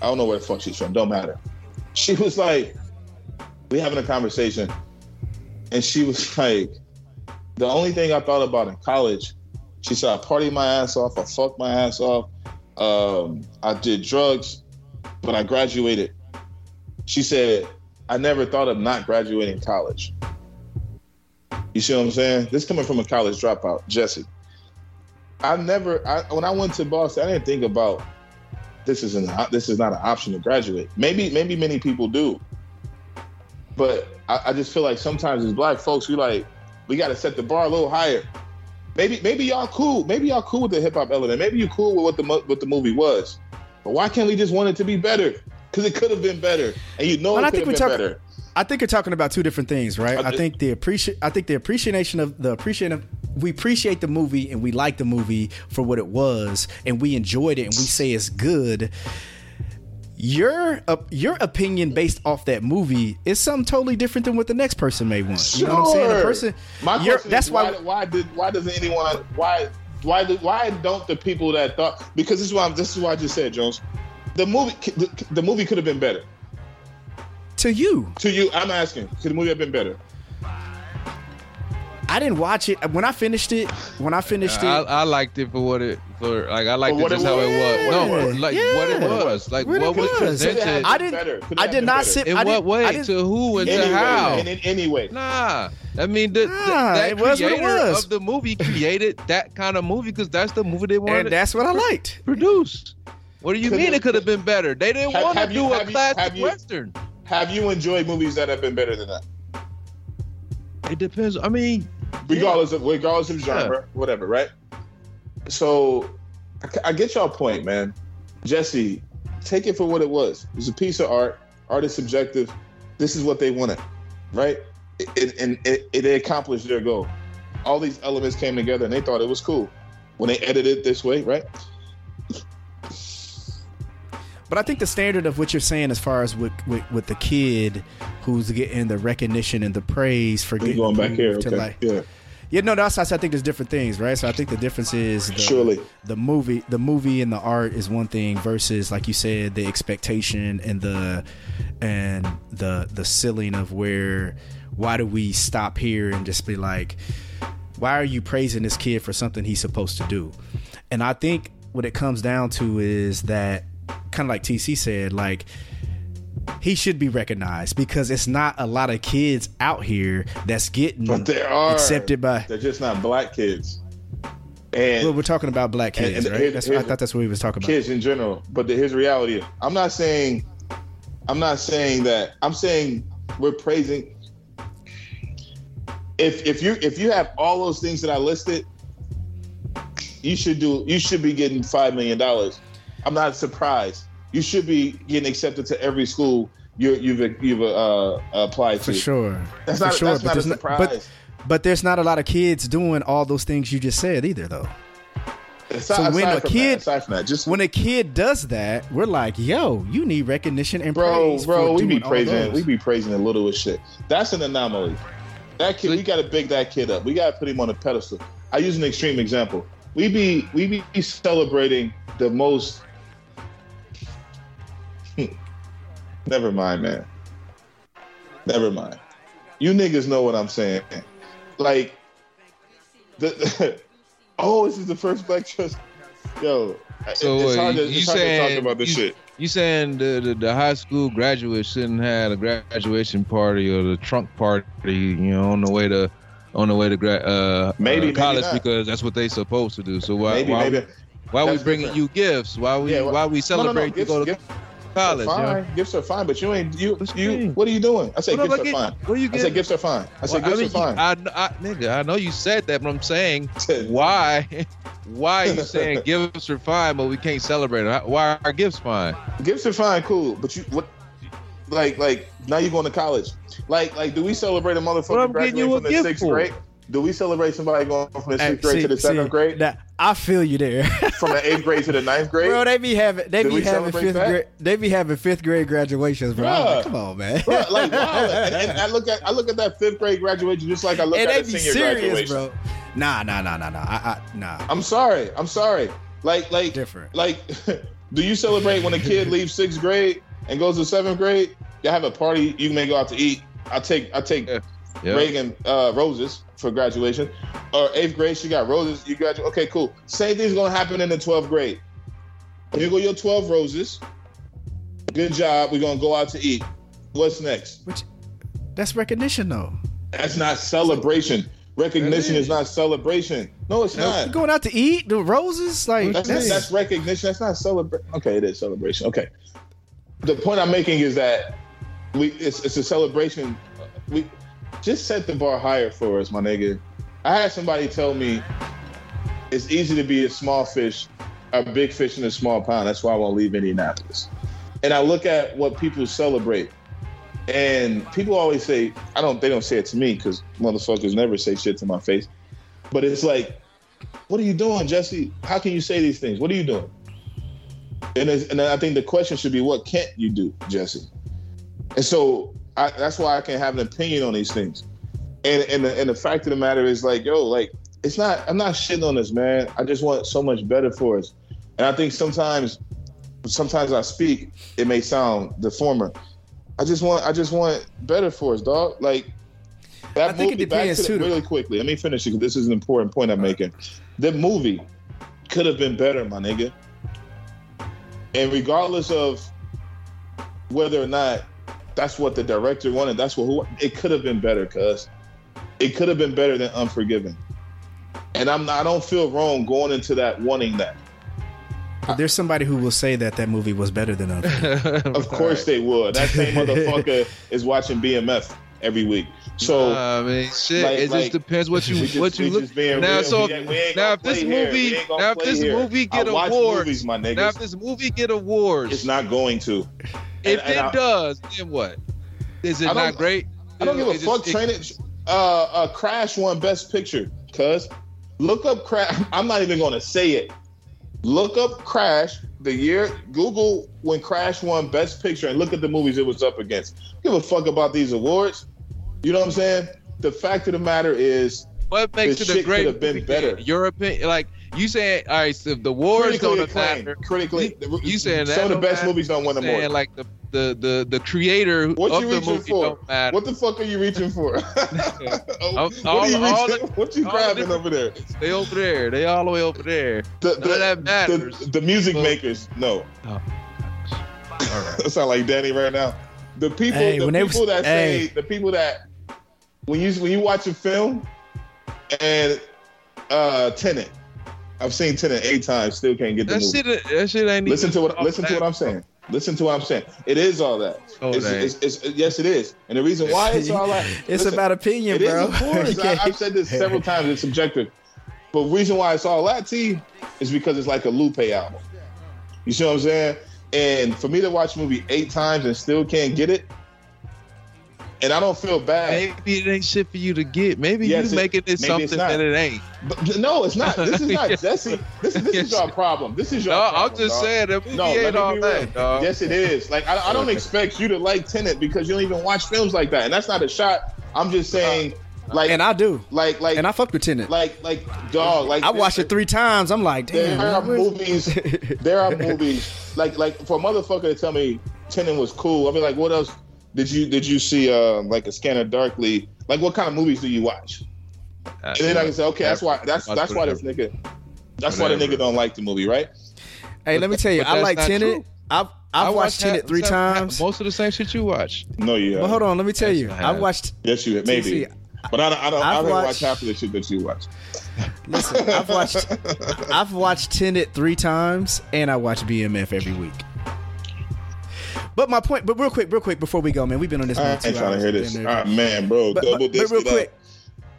I don't know where the fuck she's from. Don't matter. She was like, we having a conversation, and she was like, the only thing I thought about in college, she said, I partied my ass off, I fucked my ass off, um, I did drugs, but I graduated. She said, I never thought of not graduating college. You see what I'm saying? This coming from a college dropout, Jesse. I never, I, when I went to Boston, I didn't think about this is an this is not an option to graduate. Maybe maybe many people do, but I, I just feel like sometimes as black folks, we like we got to set the bar a little higher. Maybe maybe y'all cool. Maybe y'all cool with the hip hop element. Maybe you cool with what the what the movie was. But why can't we just want it to be better? Because it could have been better, and you know Well, I it could think we're talking- better. I think you're talking about two different things, right? I I think the appreciate. I think the appreciation of the appreciation of we appreciate the movie and we like the movie for what it was and we enjoyed it and we say it's good. Your uh, your opinion based off that movie is something totally different than what the next person may want. You know what I'm saying? The Sure. person. My question that's is why. why, why did why doesn't anyone why why do- why don't the people that thought because this is why I'm, this is why I just said Jones the movie the, the movie could have been better to you, to you I'm asking could the movie have been better I didn't watch it when I finished it. When I finished I, it, I liked it for what it for like I liked it just how it was. No, was. Uh, like Yeah. what it was. Like What what was was. presented. I didn't. better. Could it I did not sit. in I what way? I To who and anyway to how? in, in any way Nah, I mean the, the- Nah, that it was what it was. of the movie created that kind of movie because that's the movie they wanted and that's what I liked. to produce. What do you mean it- could have been better? They didn't Have- want to you- do a classic you- western. have you enjoyed movies that have been better than that? It depends. I mean, regardless of regardless of genre whatever right? So I, I get y'all point man. Jesse take it for what it was. It was a piece of art. Art is subjective. This is what they wanted right? It, and it, it, it accomplished their goal. All these elements came together and they thought it was cool. When they edited it this way right But I think the standard of what you're saying, as far as with with, with the kid who's getting the recognition and the praise for getting going back here approved okay like, yeah yeah, no, that's I think there's different things, right? So I think the difference is the, Surely. the movie, the movie and the art is one thing versus, like you said, the expectation and the and the the ceiling of where why do we stop here and just be like, why are you praising this kid for something he's supposed to do? And I think what it comes down to is that kind of like TC said, like he should be recognized because it's not a lot of kids out here that's getting but there are accepted by. they're just not black kids and Well, we're talking about black kids, and right? here's- That's I thought that's what we was talking about. kids in general. But the, here's reality. I'm not saying, I'm not saying that. I'm saying we're praising. If if you if you have all those things that I listed, you should do. You should be getting five million dollars. I'm not surprised. You should be getting accepted to every school you, you've you've uh, applied For sure, That's for not sure. that's not a there's surprise. but but there's not a lot of kids doing all those things you just said either, though. aside, so when aside a from kid- that, aside from that, just When a kid does that, we're like, "Yo, you need recognition and bro, praise." bro, for we be praising, those. we be praising the littlest shit. That's an anomaly. That kid, we got to big that kid up. We got to put him on a pedestal. I use an extreme example. We be we be celebrating the most. Never mind, man. Never mind. You niggas know what I'm saying. Like, the, oh, this is the first black trust. Yo, So, it's uh, hard to, you it's hard to saying- talk about this you- shit. You saying the, the the high school graduates shouldn't have a graduation party or the trunk party, you know, on the way to on the way to gra- uh, Maybe, uh, college not. because that's what they supposed to do. So why maybe, why, maybe. why we bringing different. you gifts? Why we Yeah, well- why we No, no, no. celebrate Gifts, to go to gifts college? are fine. Gifts are fine, but you ain't you. What you You, what are you doing? I said What gifts I are fine. what are you I said getting? gifts are fine. I said Well, gifts I are mean, fine. I, I, nigga, I know you said that, but I'm saying why? Why are you saying gifts are fine, but we can't celebrate it? Why are gifts fine? Gifts are fine, cool. But you what? Like like now you're going to college. Like like do we celebrate a motherfucker I'm getting graduating from the sixth grade? Do we celebrate somebody going from the Hey, sixth grade to the seventh grade? Now, I feel you there. From the eighth grade to the ninth grade? Bro, they be having they Do be having fifth that? grade they be having fifth grade graduations, bro. I'm like, come on, man. Bro, like wow. And, and I look at I look at that fifth grade graduation just like I look and at they a be senior serious, graduation. bro. Nah, nah, nah, nah, nah. I, I, nah. I'm sorry. I'm sorry. Like like Different. like do you celebrate when a kid leaves sixth grade and goes to seventh grade? You have a party, you may go out to eat. I take I take Yeah. Yeah. Reagan uh, roses for graduation. Or eighth grade, she got roses. You graduate. Okay, cool. Same thing's gonna happen in the 12th grade. Here go your 12 roses. Good job. We're gonna go out to eat. What's next? Which that's recognition though. That's not celebration. Recognition That is is. not celebration. No, it's You not. going out to eat the roses, like That's, that's, that's recognition. That's not celebration. Okay, it is celebration. Okay. The point I'm making is that we it's, it's a celebration. We just set the bar higher for us, my nigga. I had somebody tell me it's easy to be a small fish, a big fish in a small pond. That's why I won't leave Indianapolis. And I look at what people celebrate, and people always say, I don't. They don't say it to me because motherfuckers never say shit to my face. But it's like, what are you doing, Jesse? How can you say these things? What are you doing? And, and I think the question should be, what can't you do, Jesse? And so I, that's why I can have an opinion on these things. And and the, and the fact of the matter is, like, yo, like, it's not. I'm not shitting on this, man. I just want so much better for us. And I think sometimes, sometimes I speak, it may sound the former. I just want, I just want better for us, dog. Like that I think it movie. back depends, to the- too, though. Really quickly, let me finish it. 'cause This is an important point I'm making. The movie could have been better, my nigga. And regardless of whether or not that's what the director wanted, that's what who it could have been better, cuz it could have been better than Unforgiven. And I'm not, I don't feel wrong going into that wanting that. But there's somebody who will say that that movie was better than Unforgiven. Of course they would. That same motherfucker is watching BMF every week. So I mean, shit. like- it like, just depends what you just- what you look. just now, real. so We we now if this movie, We ain't gonna now if this here. movie get awards, movies, my now if this movie get awards, it's not going to. If and it I- does, then what? Is it don't- great? I don't give a just- fuck. Train it. Uh, uh, Crash won Best Picture. Cuz look up Crash. I'm not even going to say it. Look up Crash. The year Google when Crash won Best Picture and look at the movies it was up against. Give a fuck about these awards. You know what I'm saying? The fact of the matter is, What makes it a great could've been movie? better. Your opinion, like you saying, all right, so the awards critically don't acclaimed. matter. Critically, You saying that some of the best matter? movies don't win Saying awards. like the the the the creator What of you the reaching movie for? don't matter. What the fuck are you reaching for? All- what are you all- reaching? all what you grabbing over there? They over there. They all the way over there. The, None of that matters. The, the music So- makers, no. All right. That sound like Danny right now. The people, Hey, the when people was- that say, the people that when you when you watch a film and uh Tenet, I've seen Tenet eight times, still can't get the That movie. shit. That shit ain't. Listen even to what all listen to what I'm saying. Listen to what I'm saying. It is all that. Oh, it's, dang. it's, it's, yes, it is. And the reason why it's all that, it's listen, about opinion, it is, bro. of course. You I, I've said this several times. It's subjective. But reason why it's all that, T, is because it's like a Lupe album. You see what I'm saying? And for me to watch a movie eight times and still can't get it, and I don't feel bad. Maybe it ain't shit for you to get. Maybe Yes, you it- making it something that it ain't. But no, it's not. This is not Jesse. This, this is your problem. This is your No, problem. I'm just dog. saying that No, let ain't me all be real. that, dog. Yes, it is. Like I, I don't expect you to like Tenet because you don't even watch films like that, and that's not a shot. I'm just saying, like, and I do, like, like, and I fucked with Tenet. like, like, dog. Like, I watched it three times. I'm like, There damn. are movies. There are movies like like for a motherfucker to tell me Tenet was cool. I mean, like, what else? Did you did you see uh, like a Scanner Darkly? Like, what kind of movies do you watch? And then I can say, okay, that's why that's that's why this nigga that's why the nigga don't like the movie, right? Hey, let me tell you, I like Tenet. true. I've I've I watched Tenet three ha- times. Most of the same shit you watch. No, you. But hold on, let me tell Yes, you, I I've watched. Yes, you have. maybe. See, but I don't. I don't. I I've haven't watched watched- half of the shit that you watch. Listen, I've watched I've watched Tenet three times, and I watch BMF every week. But my point, but real quick, real quick before we go, man, we've been on this. I ain't two trying to hear this. Damn Ah, man, bro, But- double but- but real it up. quick-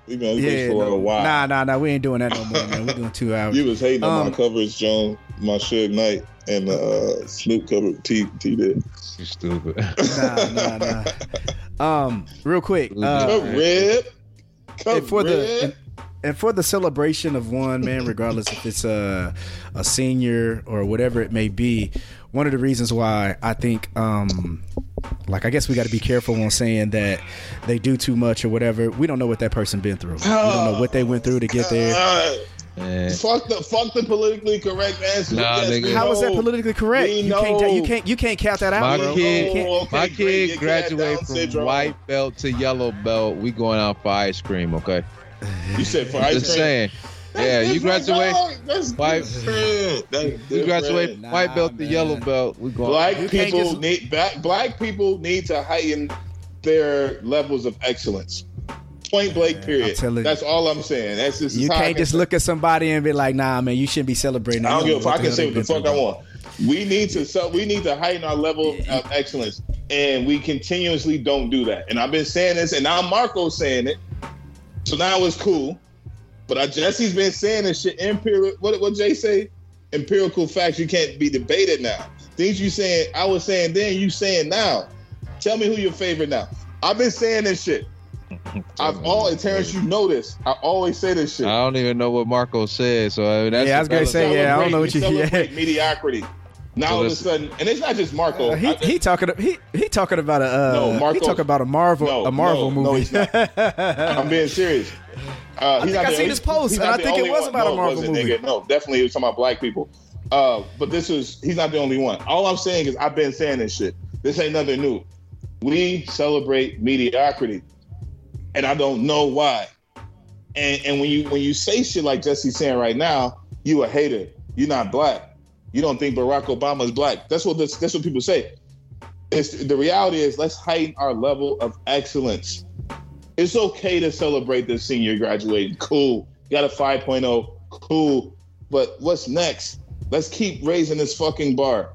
We been on this Yeah, for a while. nah, nah, nah, we ain't doing that no more, man. We're doing two hours. You was hating on Um, my covers, Joan, my Suge Knight, and uh, Snoop cover. T T did. You stupid. nah, nah, nah. Um, real quick, uh, Come rib. Come and for the rib. and, and for the celebration of one man, regardless if it's a a senior or whatever it may be, one of the reasons why I think, um, like I guess we got to be careful on saying that they do too much or whatever. We don't know what that person been through. We don't know what they went through to get there. Uh, Man. fuck the fuck the politically correct answer. Nah, Yes, nigga. we How is that politically correct? We You can't. You can't. You can't count that out, My bro. kid, You can't- okay, my kid graduated from syndrome. white belt to yellow belt. We going out for ice cream, okay? You said for ice Just cream. saying. Yeah, you graduate. That's White- different. That's You graduate from Nah, white belt to yellow belt. We going. Black You people just- need black, black people need to heighten their levels of excellence. Point blank. I'm Period. telling That's all I'm saying. That's just You can't just say- look at somebody and be like, "Nah, man, you shouldn't be celebrating." I don't give a fuck. I can say what the they been fuck I want. We need to so we need to heighten our level of excellence, and we continuously don't do that. And I've been saying this, and now Marco's saying it. So now it's cool. But I, Jesse's been saying this shit. Empirical. What what Jay say? Empirical facts. You can't be debated now. Things you saying. I was saying then. You saying now. Tell me who your favorite now. I've been saying this shit. I've always Terrence. You know this. I always say this shit. I don't even know what Marco said, so I mean, that's Yeah, I was gonna say, yeah, I don't know what you- Celebrate- yeah. mediocrity. Now So all of a sudden, and it's not just Marco. Uh, he, I- he talking he he talking about a uh, No, Marco- he talking about a Marvel No, a Marvel no, no, movie. he's not. I'm being serious. Uh, he's think not I the- seen this post, and I think it was one. about a No, it Marvel movie. nigga. No, definitely it was talking about black people. Uh, but this is he's not the only one. All I'm saying is I've been saying this shit. This ain't nothing new. We celebrate mediocrity, and I don't know why. And and when you when you say shit like Jesse's saying right now, you a hater. You're not black. You don't think Barack Obama is black. That's what this, that's what people say. It's the reality is let's heighten our level of excellence. It's okay to celebrate the senior graduating. Cool. You got a 5.0. Cool. But what's next? Let's keep raising this fucking bar.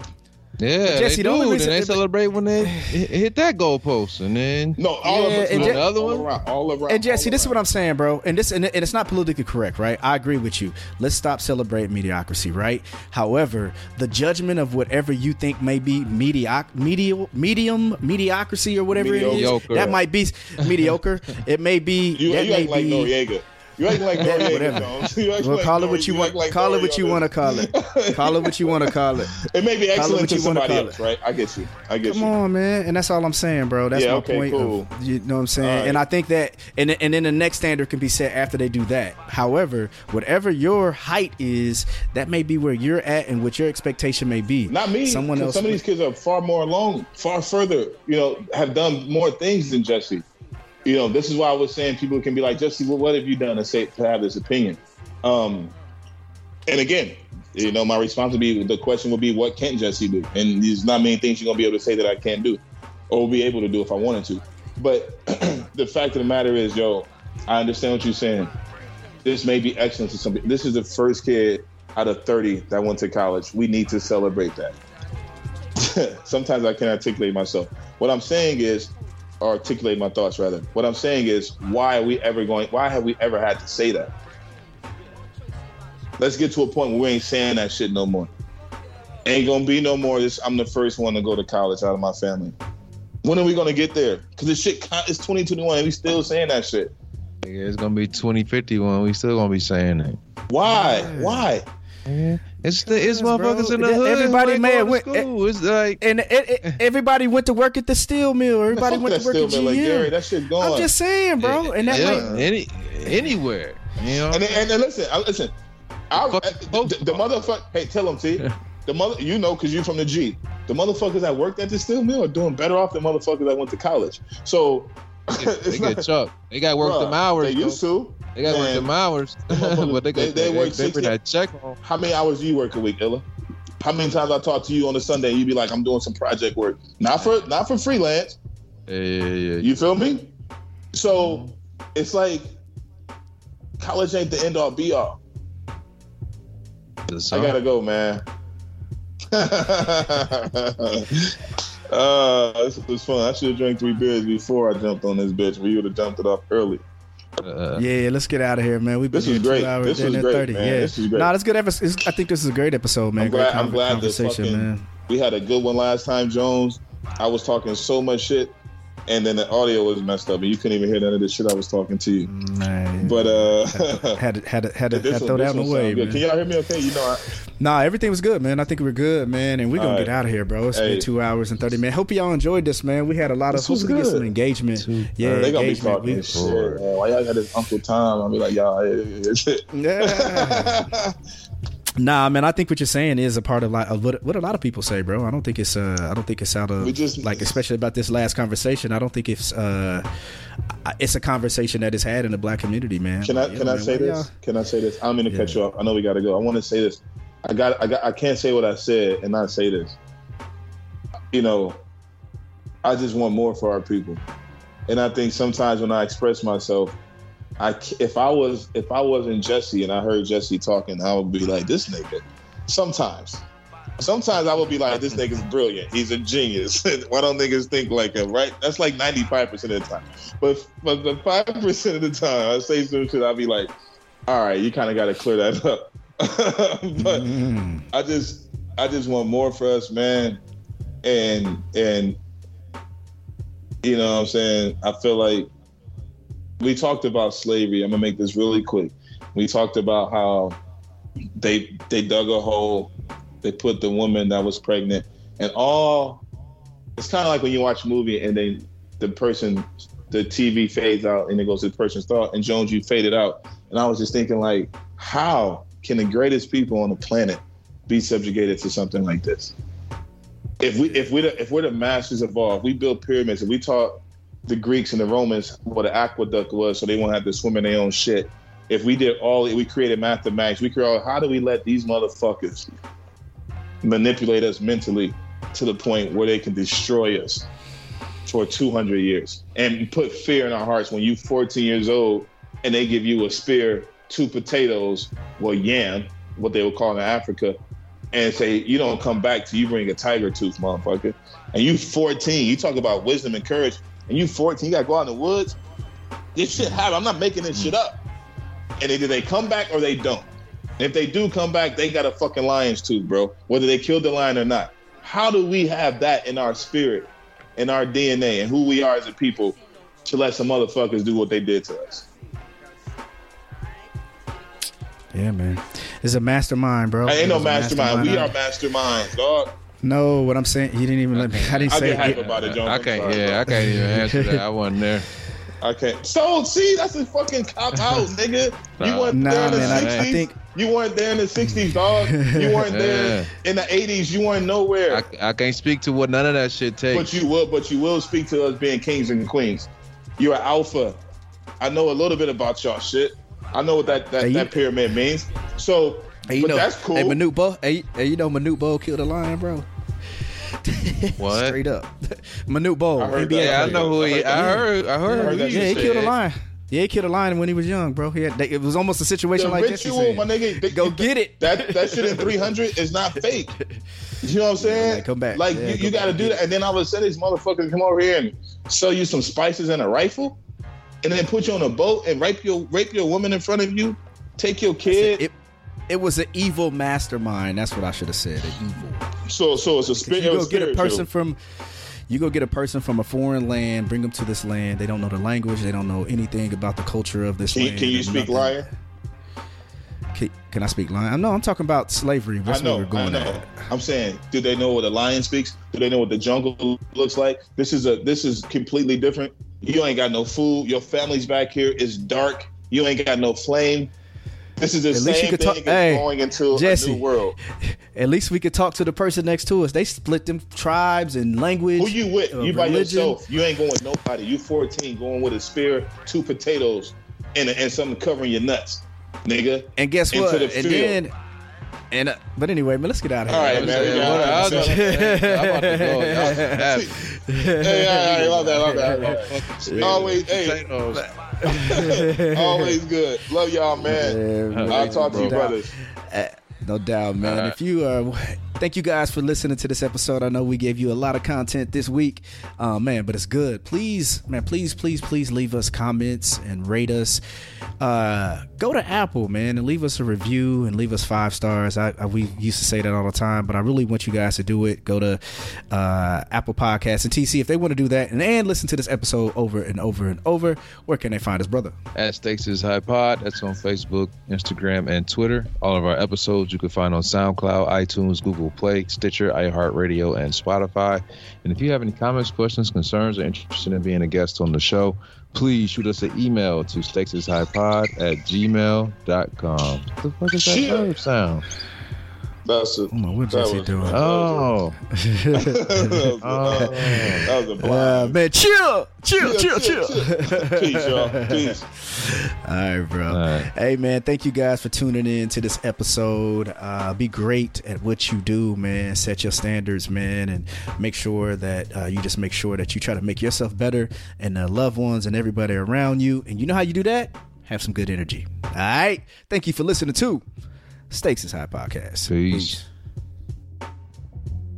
Yeah, Jesse, they the only do. reason- and they celebrate when they hit hit that goalpost, and then No, all Yeah, of us. and all, Je- The other all one? around. All around. And Jesse, all this is what. I'm saying, bro. And this and, and it's not politically correct, right? I agree with you. Let's stop celebrating mediocrity, right? However, the judgment of whatever you think may be mediocre, medium, medium mediocrity or whatever it Mediocre. is, that might be mediocre. It may be. You, that you may act like be, Noreaga. You act like Noreaga, whatever. You Well, like call it what you want. like call it what you want to call it. Call it what you want to call it. It may be excellent to you somebody else, right? I get you. I get Come you. Come on, man, and that's all I'm saying, bro. That's Yeah, my okay, point. cool. Of, you know what I'm saying? Right. And I think that, and and then the next standard can be set after they do that. However, whatever your height is, that may be where you're at, and what your expectation may be. Not me. Someone else. Some of these kids are far more alone, far further. You know, have done more things than Jesse. You know, this is why I was saying people can be like, Jesse, well, what have you done to say to have this opinion? Um, and again, you know, my response would be the question would be, what can Jesse do? And there's not many things you're gonna be able to say that I can't do, or be able to do if I wanted to. But the fact of the matter is, yo, I understand what you're saying. This may be excellent to some. This is the first kid out of 30 that went to college. We need to celebrate that. Sometimes I can articulate myself. What I'm saying is, or articulate my thoughts rather. What I'm saying is, why are we ever going? Why have we ever had to say that? Let's get to a point where we ain't saying that shit no more. Ain't gonna be no more. This I'm the first one to go to college out of my family. When are we gonna get there? Because this shit con- it's 2021 and we still saying that shit. nigga, it's gonna be 2051. We still gonna be saying that. Why? Why? It's the it's bro. motherfuckers in the hood. everybody who ain't may to went- school. It's like And it, it, everybody went to work at the steel mill. Everybody went to work at been like Gary. That shit gone. I'm just saying, bro. And that yeah, any anywhere. You know, And then, and then listen, I listen. I, the, the motherfucker. Hey, tell him, T. the mother, you know, because you're from the G. The motherfuckers that worked at the steel mill are doing better off than motherfuckers that went to college. So They get not- chucked. They got work Bruh, them hours. They bro. used to. They got to work them hours. but they, they- they they, work they, 60 that check home. How many hours do you work a week, Illa? How many times I talk to you on a Sunday, you be like, "I'm doing some project work, not for not for freelance." Yeah, yeah, yeah. You feel me? So it's like college ain't the end all be all. I gotta go, man. uh, this was fun. I should have drank three beers before I jumped on this bitch. We would have jumped it off early. Uh, Yeah, yeah, let's get out of here, man. We've been This was here two great. hours, This damn was near great, 30. man. Yeah, This was great. Nah, that's good. Episode. I think this is a great episode, man. I'm great glad- I'm glad conversation, fucking- man. We had a good one last time, Jones. I was talking so much shit, and then the audio was messed up, and you couldn't even hear none of the shit I was talking to you. Man, But uh, had to, had to, had to, this had to one- throw this that one away, man. Can y'all hear me? Okay, you know, I, Nah, everything was good, man. I think we're good, man, and we're gonna All get out of here, bro. It's Hey. been two hours and thirty minutes. Hope y'all enjoyed this, man. We had a lot of This was hopefully get some good. engagement. Yeah, they gonna be talking We- shit. Man. Why y'all got this Uncle Tom? I'll be like, y'all. Yeah. Nah, man. I think what you're saying is a part of like of what, what a lot of people say, bro. I don't think it's uh, I don't think it's out of just- like, especially about this last conversation. I don't think it's uh, it's a conversation that is had in the black community, man. Can I can I man, say this? Can I say this? I'm gonna cut you off. I know we gotta go. I want to say this. I got I got I can't say what I said and not say this. You know, I just want more for our people, and I think sometimes when I express myself, I if I was if I wasn't Jesse and I heard Jesse talking, I would be like this nigga. Sometimes. Sometimes I would be like, this nigga's brilliant. He's a genius. Why don't niggas think like him, right? That's like 95% of the time. But but the 5% of the time I say some shit, I'll be like, all right, you kind of got to clear that up. but Mm. I just I just want more for us, man. And and you know what I'm saying? I feel like we talked about slavery. I'm gonna make this really quick. We talked about how they they dug a hole, they put the woman that was pregnant, and all it's kind of like when you watch a movie and then the person the TV fades out and it goes to the person's thought and Jones you faded out. And I was just thinking like, how can the greatest people on the planet be subjugated to something like this? If we if we if we're the masters of all, if we build pyramids, if we taught the Greeks and the Romans what an aqueduct was, so they won't have to swim in their own shit. If we did all, we created mathematics. We created. How do we let these motherfuckers manipulate us mentally to the point where they can destroy us for 200 years and put fear in our hearts when you 14 years old and they give you a spear, two potatoes, well, yam, what they would call in Africa, and say, you don't come back till you bring a tiger tooth, motherfucker. And you 14, you talk about wisdom and courage, and you 14, you gotta go out in the woods. This shit happen. I'm not making this shit up. And either they come back or they don't. And if they do come back, they got a fucking lion's tooth, bro. Whether they killed the lion or not. How do we have that in our spirit, in our DNA, and who we are as a people to let some motherfuckers do what they did to us? Yeah, man. It's a mastermind, bro. I ain't no a mastermind. We are masterminds, dog. No, what I'm saying, he didn't even let me. I didn't I say get hype about it, Jones. I can't. sorry, yeah, bro. I can't even answer that. I wasn't there. I can't. So see, that's a fucking cop out, nigga. You weren't Nah, there in the man, I- I sixties. think- you weren't there in the sixties, dog. You weren't there in the eighties. You weren't nowhere. I, I can't speak to what none of that shit takes. But you will. But you will speak to us being kings and queens. You're an alpha. I know a little bit about y'all shit. I know what that that, Hey, you- that pyramid means. So, Hey, you but know, that's cool. Hey, Manute Bol. Hey, hey, you know Manute Bol killed a lion, bro. What? Straight up, Manute Bol. I heard NBA yeah, I know who he. I heard. I heard. heard who that Yeah, he shit. killed a lion. Yeah, he killed a lion when he was young, bro. He had, it was almost a situation the like this. ritual, my nigga. th- Go th- get it. That that shit in 300 is not fake. You know what I'm saying? like, come back. Like Yeah, you, you got to do that, and then all of a sudden, these motherfuckers come over here and sell you some spices and a rifle, and then put you on a boat and rape your rape your woman in front of you, take your kid. It, it was an evil mastermind. That's what I should have said. An evil. so so it's a spirit. you go get a person from you go get a person from a foreign land bring them to this land they don't know the language they don't know anything about the culture of this Can, land can you speak lion? can, can i speak lion no i'm talking about slavery that's I know, where we're going I know. at I'm saying, do they know what a lion speaks? Do they know what the jungle looks like? This is a this is completely different. You ain't got no food. Your family's back here. It's dark. You ain't got no flame. This is the At least you could thing talk- as hey, going into Jesse. a new world. At least we could talk to the person next to us. They split them tribes and language. Who you with? uh, You by religion. yourself. You ain't going with nobody. You 14 going with a spear, two potatoes, and, and something covering your nuts, nigga. And guess Into what? the And field. then, and uh, but anyway, man, let's get out of here. All right, I man, was we what- I was about to say, I'm about to go. Y'all. Hey, all right, love that, love that. Love that. Always, hey, Potatoes. always good. Love y'all, man. Yeah, I'll talk to you, bro. brothers. Uh, No doubt, man. Right. If you uh thank you guys for listening to this episode. I know we gave you a lot of content this week. Uh, man, but it's good. Please, man, please, please, please leave us comments and rate us. Uh go to Apple, man, and leave us a review and leave us five stars. I, I we used to say that all the time, but I really want you guys to do it. Go to uh Apple Podcasts and TC if they want to do that and, and listen to this episode over and over and over. Where can they find us, brother? At Stakes is High Pod. That's on Facebook, Instagram, and Twitter. All of our episodes you can find on SoundCloud, iTunes, Google Play, Stitcher, iHeartRadio, and Spotify. And if you have any comments, questions, concerns, or interested in being a guest on the show, please shoot us an email to stakesishighpod at gmail.com. What the fuck is that sound? That's a, Oh, my, what That Jesse was- doing? Oh. that was a, Oh. that was a Uh, man, chill, chill, Chill, chill, chill, chill. Peace, y'all. Peace. All right, bro. All right. Hey, man, thank you guys for tuning in to this episode. Uh, be great at what you do, man. Set your standards, man, and make sure that uh, you just make sure that you try to make yourself better and the loved ones and everybody around you. And you know how you do that? Have some good energy. All right. Thank you for listening to Stakes is High Podcast. Peace.